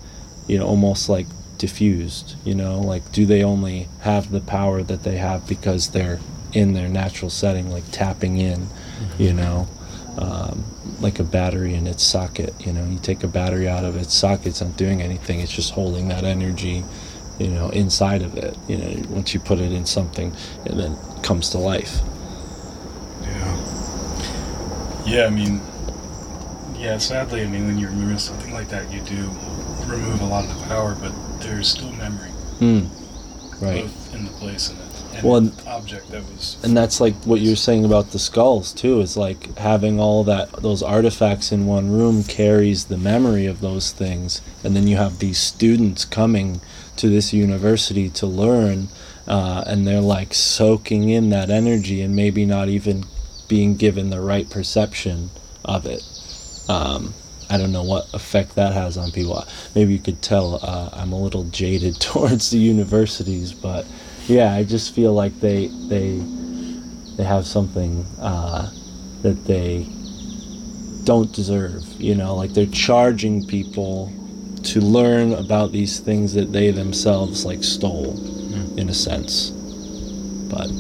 you know almost like diffused you know? Like do they only have the power that they have because they're in their natural setting like tapping in you know? Um, like a battery in its socket you know? You take a battery out of its socket it's not doing anything it's just holding that energy you know inside of it you know once you put it in something it then comes to life Yeah. Yeah, I mean, yeah, sadly, I mean, when you remove something like that, you do remove a lot of the power, but there's still memory, Hmm. right both in the place and the, and Well, the object that was. and that's like what you're saying about the skulls too is like having all that those artifacts in one room carries the memory of those things and then you have these students coming to this university to learn uh, and they're like soaking in that energy and maybe not even being given the right perception of it um, I don't know what effect that has on people. Maybe you could tell uh, I'm a little jaded towards the universities, but yeah, I just feel like they they they have something uh, that they don't deserve. You know, like they're charging people to learn about these things that they themselves like stole, in a sense. But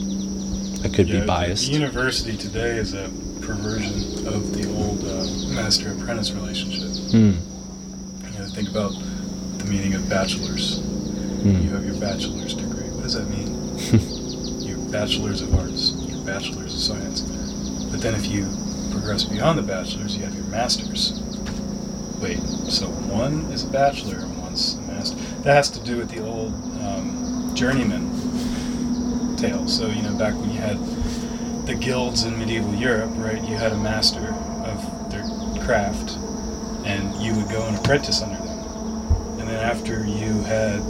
I could Yeah, be biased. University today is a perversion of the old uh, master-apprentice relationship. Hmm. You know, think about the meaning of bachelor's. Hmm. You have your bachelor's degree. What does that mean? your bachelor's of arts, your bachelor's of science. But then if you progress beyond the bachelor's, you have your master's. Wait, so one is a bachelor and one's a master. That has to do with the old um, journeyman tale. So, you know, back when you had the guilds in medieval Europe, right, you had a master of their craft, and you would go and apprentice under them. And then after you had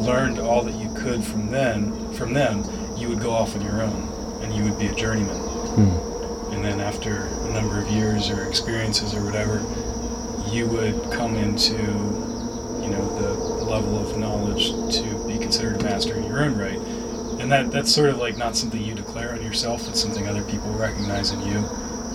learned all that you could from then from them, you would go off on your own and you would be a journeyman. Hmm. And then after a number of years or experiences or whatever, you would come into you know the level of knowledge to be considered a master in your own right. And that that's sort of like not something you declare on yourself, it's something other people recognize in you.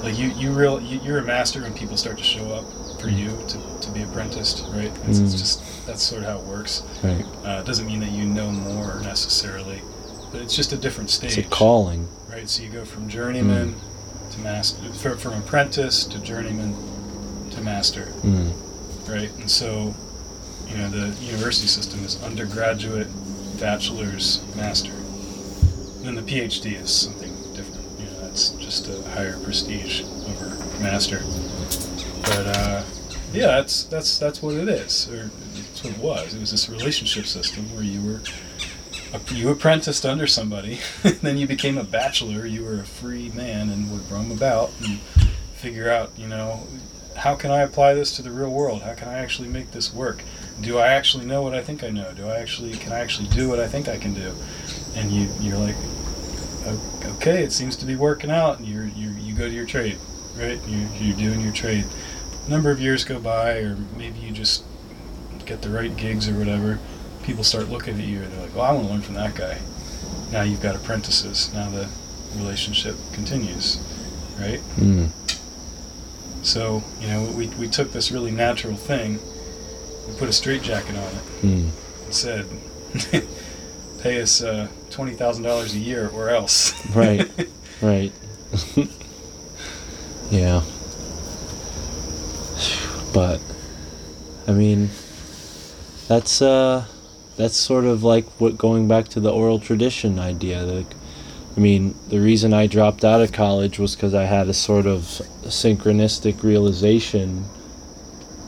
like you you real you, you're a master when people start to show up for you to, to be apprenticed, right? It's, it's Mm. just that's sort of how it works. Right. Uh, it doesn't mean that you know more necessarily, but it's just a different stage, It's a calling. right? So you go from journeyman Mm. to master, from, from apprentice to journeyman to master, Mm. right? And so, you know, the university system is undergraduate, bachelor's, master. And then the PhD is something different. You know, that's just a higher prestige over master. But uh, yeah, that's that's that's what it is, or that's what it was. It was this relationship system where you were you apprenticed under somebody, then you became a bachelor. You were a free man and would roam about and figure out, you know, how can I apply this to the real world? How can I actually make this work? Do I actually know what I think I know? Do I actually can I actually do what I think I can do? And you you're like, okay, it seems to be working out. And you're you you go to your trade, right? You you're doing your trade. A number of years go by, or maybe you just get the right gigs or whatever. People start looking at you and they're like, well, I want to learn from that guy. Now you've got apprentices. Now the relationship continues, right? Mm. So, you know, we, we took this really natural thing, we put a straitjacket on it, Mm. and said, pay us uh, $20,000 a year or else. Right. Right. yeah. But I mean that's uh that's sort of like what going back to the oral tradition idea. Like I mean, the reason I dropped out of college was because I had a sort of synchronistic realization,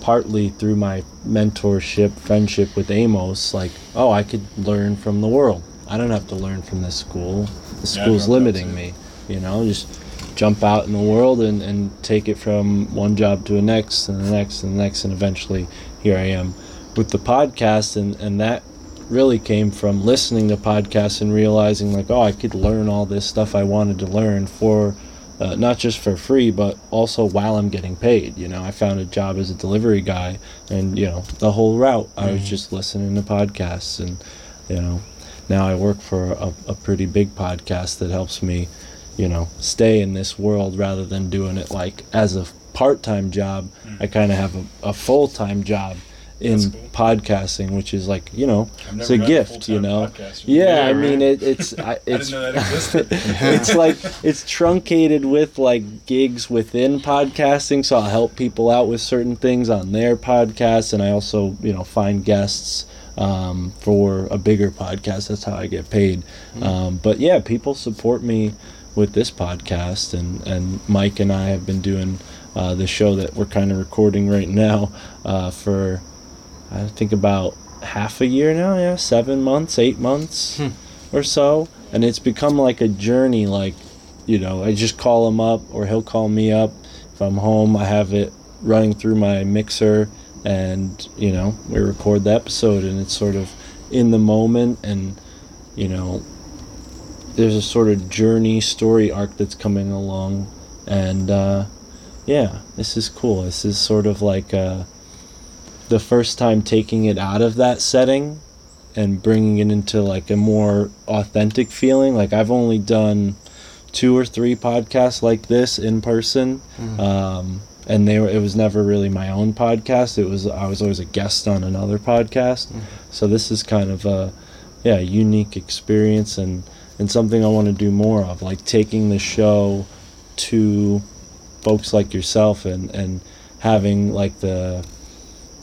partly through my mentorship, friendship with Amos. Like, oh, I could learn from the world. I don't have to learn from this school. The school's out limiting me. You know, just jump out in the world and, and take it from one job to the next and the next and the next, and eventually here I am with the podcast, and, and that really came from listening to podcasts and realizing like oh i could learn all this stuff i wanted to learn for uh, not just for free but also while i'm getting paid. You know i found a job as a delivery guy and you know the whole route. I was just listening to podcasts and you know now i work for a, a pretty big podcast that helps me you know stay in this world rather than doing it like as a part-time job. I kind of have a, a full-time job in cool. podcasting which is like you know it's a met a gift, you know. Yeah, Yeah, I mean it, it's I, I it's didn't know that it's like it's truncated with like gigs within podcasting, so I'll help people out with certain things on their podcasts, and I also you know find guests um, for a bigger podcast. That's how I get paid. Um, but yeah, people support me with this podcast, and and Mike and I have been doing uh, the show that we're kind of recording right now uh, for I think about half a year now. Yeah, seven months, eight months or so, and it's become like a journey. Like, you know, I just call him up, or he'll call me up. If I'm home, I have it running through my mixer, and you know, we record the episode, and it's sort of in the moment, and you know, there's a sort of journey story arc that's coming along, and uh, yeah, this is cool. This is sort of like uh, the first time taking it out of that setting and bringing it into like a more authentic feeling. Like I've only done two or three podcasts like this in person, um, and they were. It was never really my own podcast. It was I was always a guest on another podcast. So this is kind of a yeah unique experience and and something I want to do more of. Like taking the show to folks like yourself and and having like the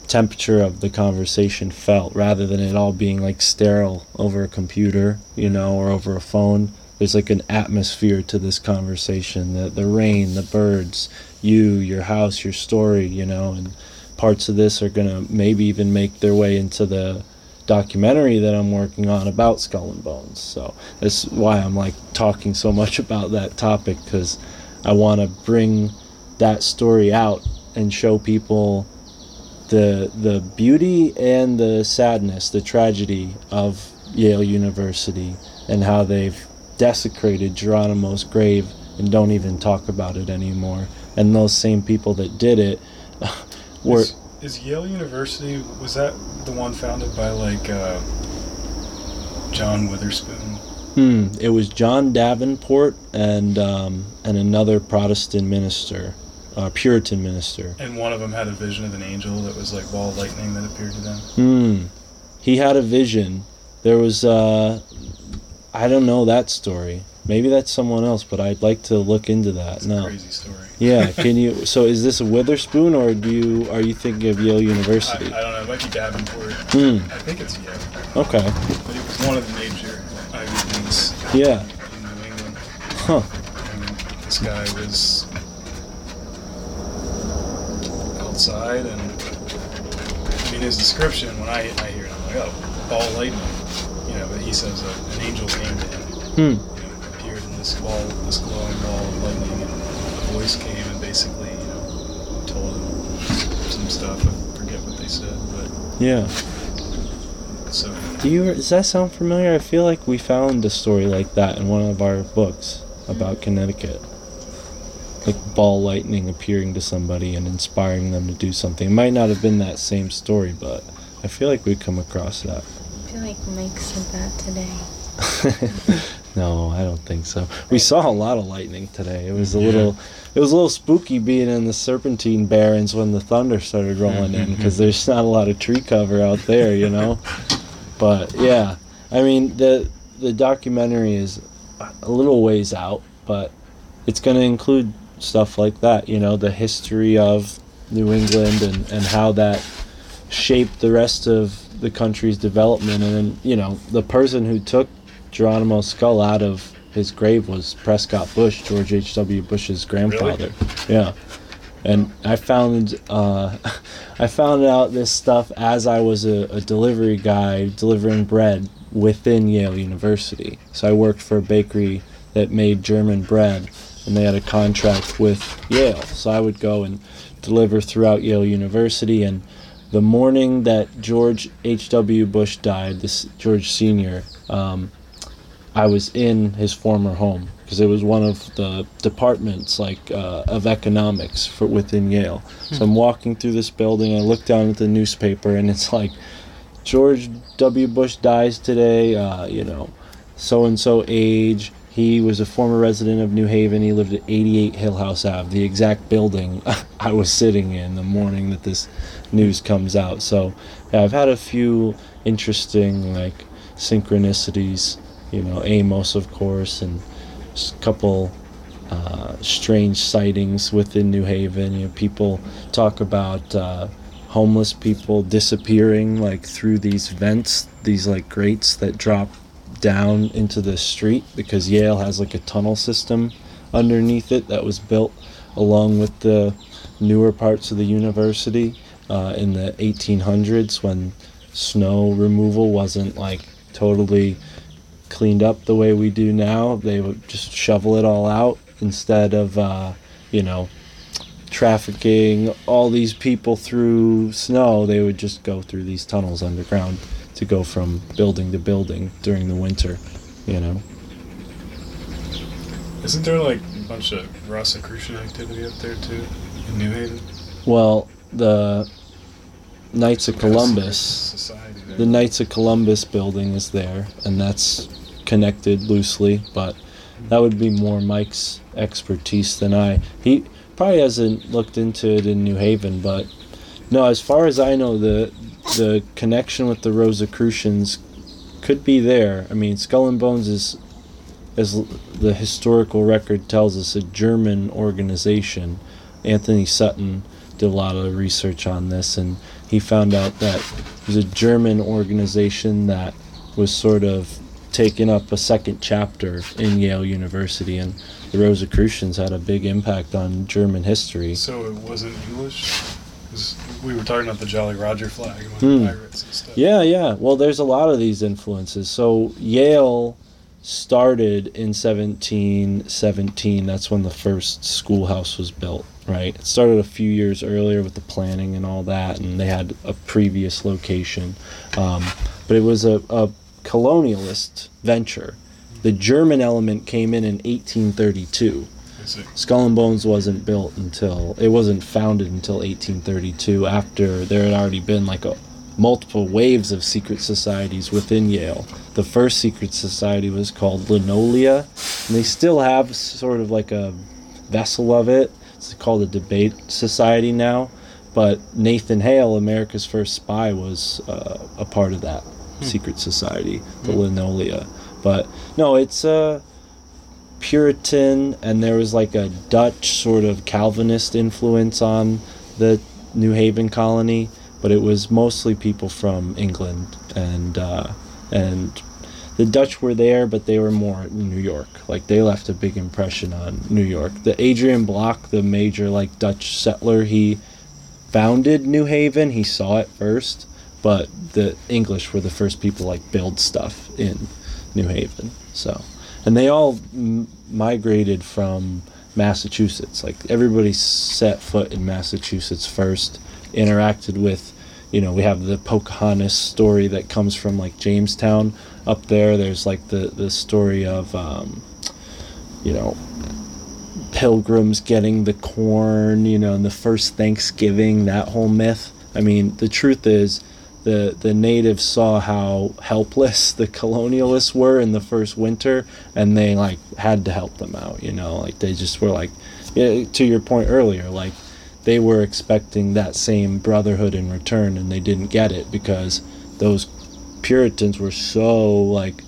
temperature of the conversation felt rather than it all being like sterile over a computer, you know, or over a phone. There's like an atmosphere to this conversation. The the rain, the birds, you, your house, your story, you know, and parts of this are gonna maybe even make their way into the documentary that I'm working on about Skull and Bones. So that's why I'm like talking so much about that topic because I want to bring that story out and show people the the beauty and the sadness, the tragedy of Yale University and how they've desecrated Geronimo's grave and don't even talk about it anymore. And those same people that did it were Is, is Yale University was that the one founded by like uh, John Witherspoon? Hmm. It was John Davenport and um, and another Protestant minister, uh, Puritan minister. And one of them had a vision of an angel that was like ball of lightning that appeared to them. Hmm. He had a vision. There was uh, I don't know that story. Maybe that's someone else, but I'd like to look into that. It's a no. crazy story. Yeah. Can you? So is this a Witherspoon, or do you are you thinking of Yale University? I don't know. It might be Davenport. Hmm. I think it's Yale, Okay. but it was one of the major Ivy Leagues Yeah. in New England. Huh. And this guy was outside, and I mean his description when I I hear it, I'm like, oh, ball lightning, you know. But he says uh, an angel came to him, Hmm. you know, appeared in this ball, this glowing ball of lightning, and a voice came and basically, you know, told him some stuff. I forget what they said, but Yeah. so Do you? Does that sound familiar? I feel like we found a story like that in one of our books about Connecticut. Like ball lightning appearing to somebody and inspiring them to do something. It might not have been that same story, but I feel like we come across that. I feel like Mike said that today. no, I don't think so. We saw a lot of lightning today. It was a little, it was a little spooky being in the Serpentine Barrens when the thunder started rolling in because there's not a lot of tree cover out there, you know. But yeah, I mean the the documentary is a little ways out, but it's going to include stuff like that, you know, the history of New England and and how that shaped the rest of the country's development. And then, you know, the person who took Geronimo's skull out of his grave was Prescott Bush, George H.W. Bush's grandfather. Yeah. And I found uh, I found out this stuff as I was a, a delivery guy delivering bread within Yale University. So I worked for a bakery that made German bread, and they had a contract with Yale. So I would go and deliver throughout Yale University. And the morning that George H.W. Bush died, this George Senior, um, I was in his former home because it was one of the departments like uh, of economics for within Yale. So I'm walking through this building. I look down at the newspaper, and it's like George W. Bush dies today. Uh, you know, so and so age. He was a former resident of New Haven. He lived at 88 Hillhouse Ave, the exact building I was sitting in the morning that this news comes out. So yeah, I've had a few interesting like synchronicities. You know, Amos, of course, and a couple uh, strange sightings within New Haven. You know, people talk about uh, homeless people disappearing like through these vents, these like grates that drop down into the street because Yale has like a tunnel system underneath it that was built along with the newer parts of the university uh, in the 1800s when snow removal wasn't like totally cleaned up the way we do now. They would just shovel it all out instead of, uh, you know, trafficking all these people through snow. They would just go through these tunnels underground to go from building to building during the winter, you know. isn't there like a bunch of Rosicrucian activity up there too in New Haven? Well, the Knights of Columbus. The Knights of Columbus building is there, and that's connected loosely, but that would be more Mike's expertise than I. He probably hasn't looked into it in New Haven, but no, as far as I know, the the connection with the Rosicrucians could be there. I mean, Skull and Bones is, as the historical record tells us, a German organization. Anthony Sutton did a lot of research on this, and he found out that it was a German organization that was sort of taking up a second chapter in Yale University, and the Rosicrucians had a big impact on German history. So it wasn't English. 'Cause we were talking about the Jolly Roger flag and the pirates and stuff. Yeah, yeah. Well, there's a lot of these influences. So Yale started in 1717. That's when the first schoolhouse was built, right? It started a few years earlier with the planning and all that, and they had a previous location. Um, but it was a, a colonialist venture. The German element came in in 1832. Skull and Bones wasn't built until it wasn't founded until 1832 after there had already been like a, multiple waves of secret societies within Yale. The first secret society was called Linonia, and they still have sort of like a vessel of it. It's called a debate society now, but Nathan Hale, America's first spy, was uh, a part of that hmm. secret society, the hmm. Linonia. But no, it's a Puritan, and there was like a Dutch sort of Calvinist influence on the New Haven colony, but it was mostly people from England and uh, and the Dutch were there, but they were more New York. Like they left a big impression on New York. The Adrian Block, the major like Dutch settler, he founded New Haven. He saw it first, but the English were the first people like build stuff in New Haven. So, and they all m- migrated from Massachusetts. Like everybody set foot in Massachusetts first, interacted with, you know, we have the Pocahontas story that comes from like Jamestown up there. There's like the the story of, um, you know, pilgrims getting the corn, you know, and the first Thanksgiving, that whole myth. I mean, the truth is, the the natives saw how helpless the colonialists were in the first winter, and they like had to help them out. You know, like they just were like, to your point earlier, like they were expecting that same brotherhood in return, and they didn't get it because those Puritans were so like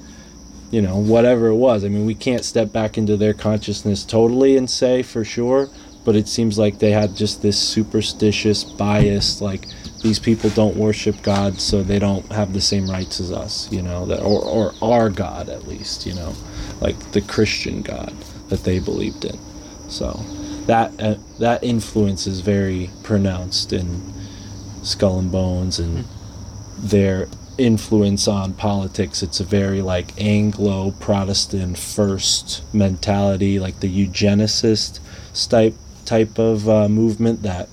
you know, whatever it was. I mean, we can't step back into their consciousness totally and say for sure, but it seems like they had just this superstitious bias, like these people don't worship God, so they don't have the same rights as us, you know, that or or our God at least, you know, like the Christian God that they believed in. So that uh, that influence is very pronounced in Skull and Bones and their influence on politics. It's a very like Anglo Protestant first mentality, like the eugenicist type type of uh, movement that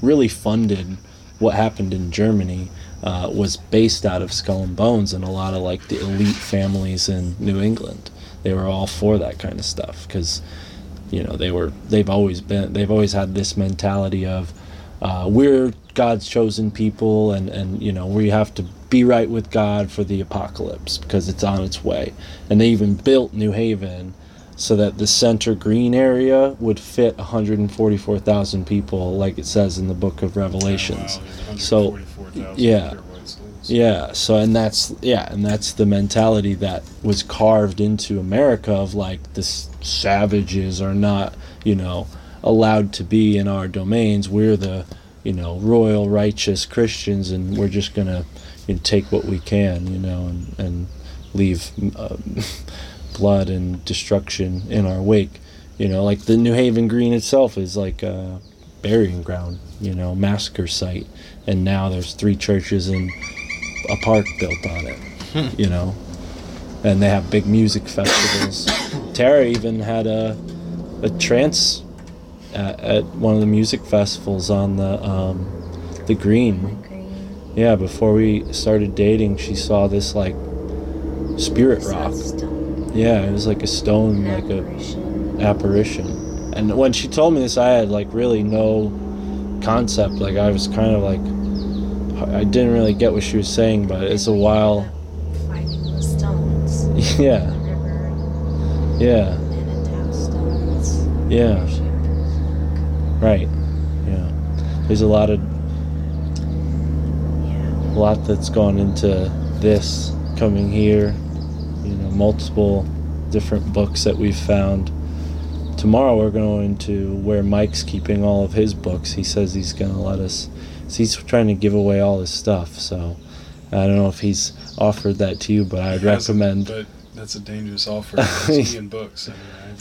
really funded what happened in Germany. Uh, was based out of Skull and Bones and a lot of like the elite families in New England. They were all for that kind of stuff because you know they were they've always been they've always had this mentality of uh, we're God's chosen people and and you know we have to be right with God for the apocalypse because it's on its way. And they even built New Haven so that the center green area would fit 144,000 people like it says in the book of Revelations. So, yeah. Yeah, so and that's yeah, and that's the mentality that was carved into America of like the savages are not, you know, allowed to be in our domains. We're the, you know, royal righteous Christians and we're just going to you know, take what we can, you know, and and leave um, blood and destruction in our wake. You know, like the New Haven Green itself is like a burying ground, you know, massacre site, and now there's three churches and a park built on it, you know, and they have big music festivals. Tara even had a a trance at, at one of the music festivals on the um, the green. Green. Yeah, before we started dating, she saw this like spirit rock. Yeah, it was like a stone, like a Apparition. And when she told me this, I had like really no concept. Like I was kind of like, I didn't really get what she was saying, but it's a while. Fighting the stones. Yeah, yeah, And attack stones. yeah, right. Yeah, there's a lot of Yeah. a lot that's gone into this coming here. You know, multiple different books that we've found. Tomorrow we're going to where Mike's keeping all of his books. He says he's going to let us. He's trying to give away all his stuff. So I don't know if he's offered that to you, but I'd recommend. But that's a dangerous offer. It's me and books. I mean,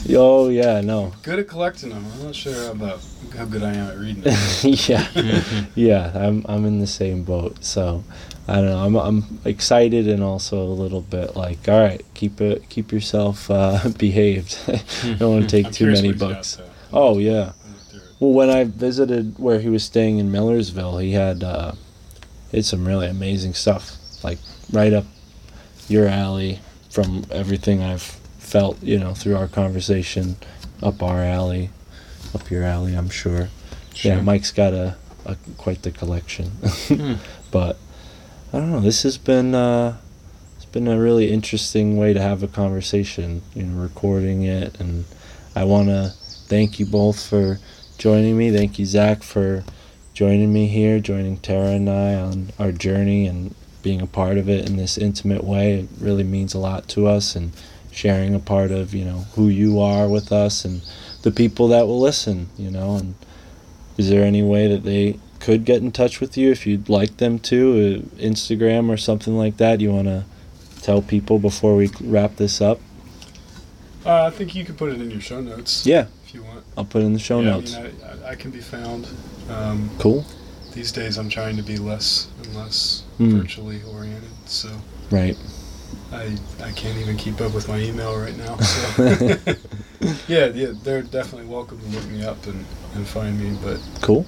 I'm Oh yeah, no, good at collecting them. I'm not sure about how good I am at reading them. yeah, yeah. I'm I'm in the same boat. So I don't know. I'm I'm excited and also a little bit like, all right, keep it, keep yourself uh, behaved. don't want to take too many books. Oh yeah. I'll look through it. Well, when I visited where he was staying in Millersville, he had uh, he had some really amazing stuff, like right up your alley from everything I've felt, you know, through our conversation, up our alley, up your alley, I'm sure. Yeah, Mike's got a, a quite the collection, Hmm. but I don't know. This has been uh, it's been a really interesting way to have a conversation. You know, recording it, and I want to thank you both for joining me. Thank you, Zach, for joining me here, joining Tara and I on our journey, and being a part of it in this intimate way. It really means a lot to us, and sharing a part of you know who you are with us and the people that will listen. You know, and is there any way that they could get in touch with you if you'd like them to, uh, Instagram or something like that. You want to tell people before we wrap this up? Uh, I think you could put it in your show notes. Yeah. If you want. I'll put it in the show yeah, notes. I, mean, I, I, I can be found. Um, cool. These days, I'm trying to be less and less Mm. virtually oriented, so Right. I I can't even keep up with my email right now. So. yeah, yeah, they're definitely welcome to look me up and, and find me, but Cool.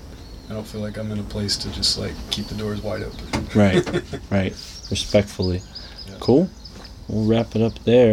I don't feel like I'm in a place to just like keep the doors wide open. Right. right. Respectfully. Yeah. Cool. We'll wrap it up there.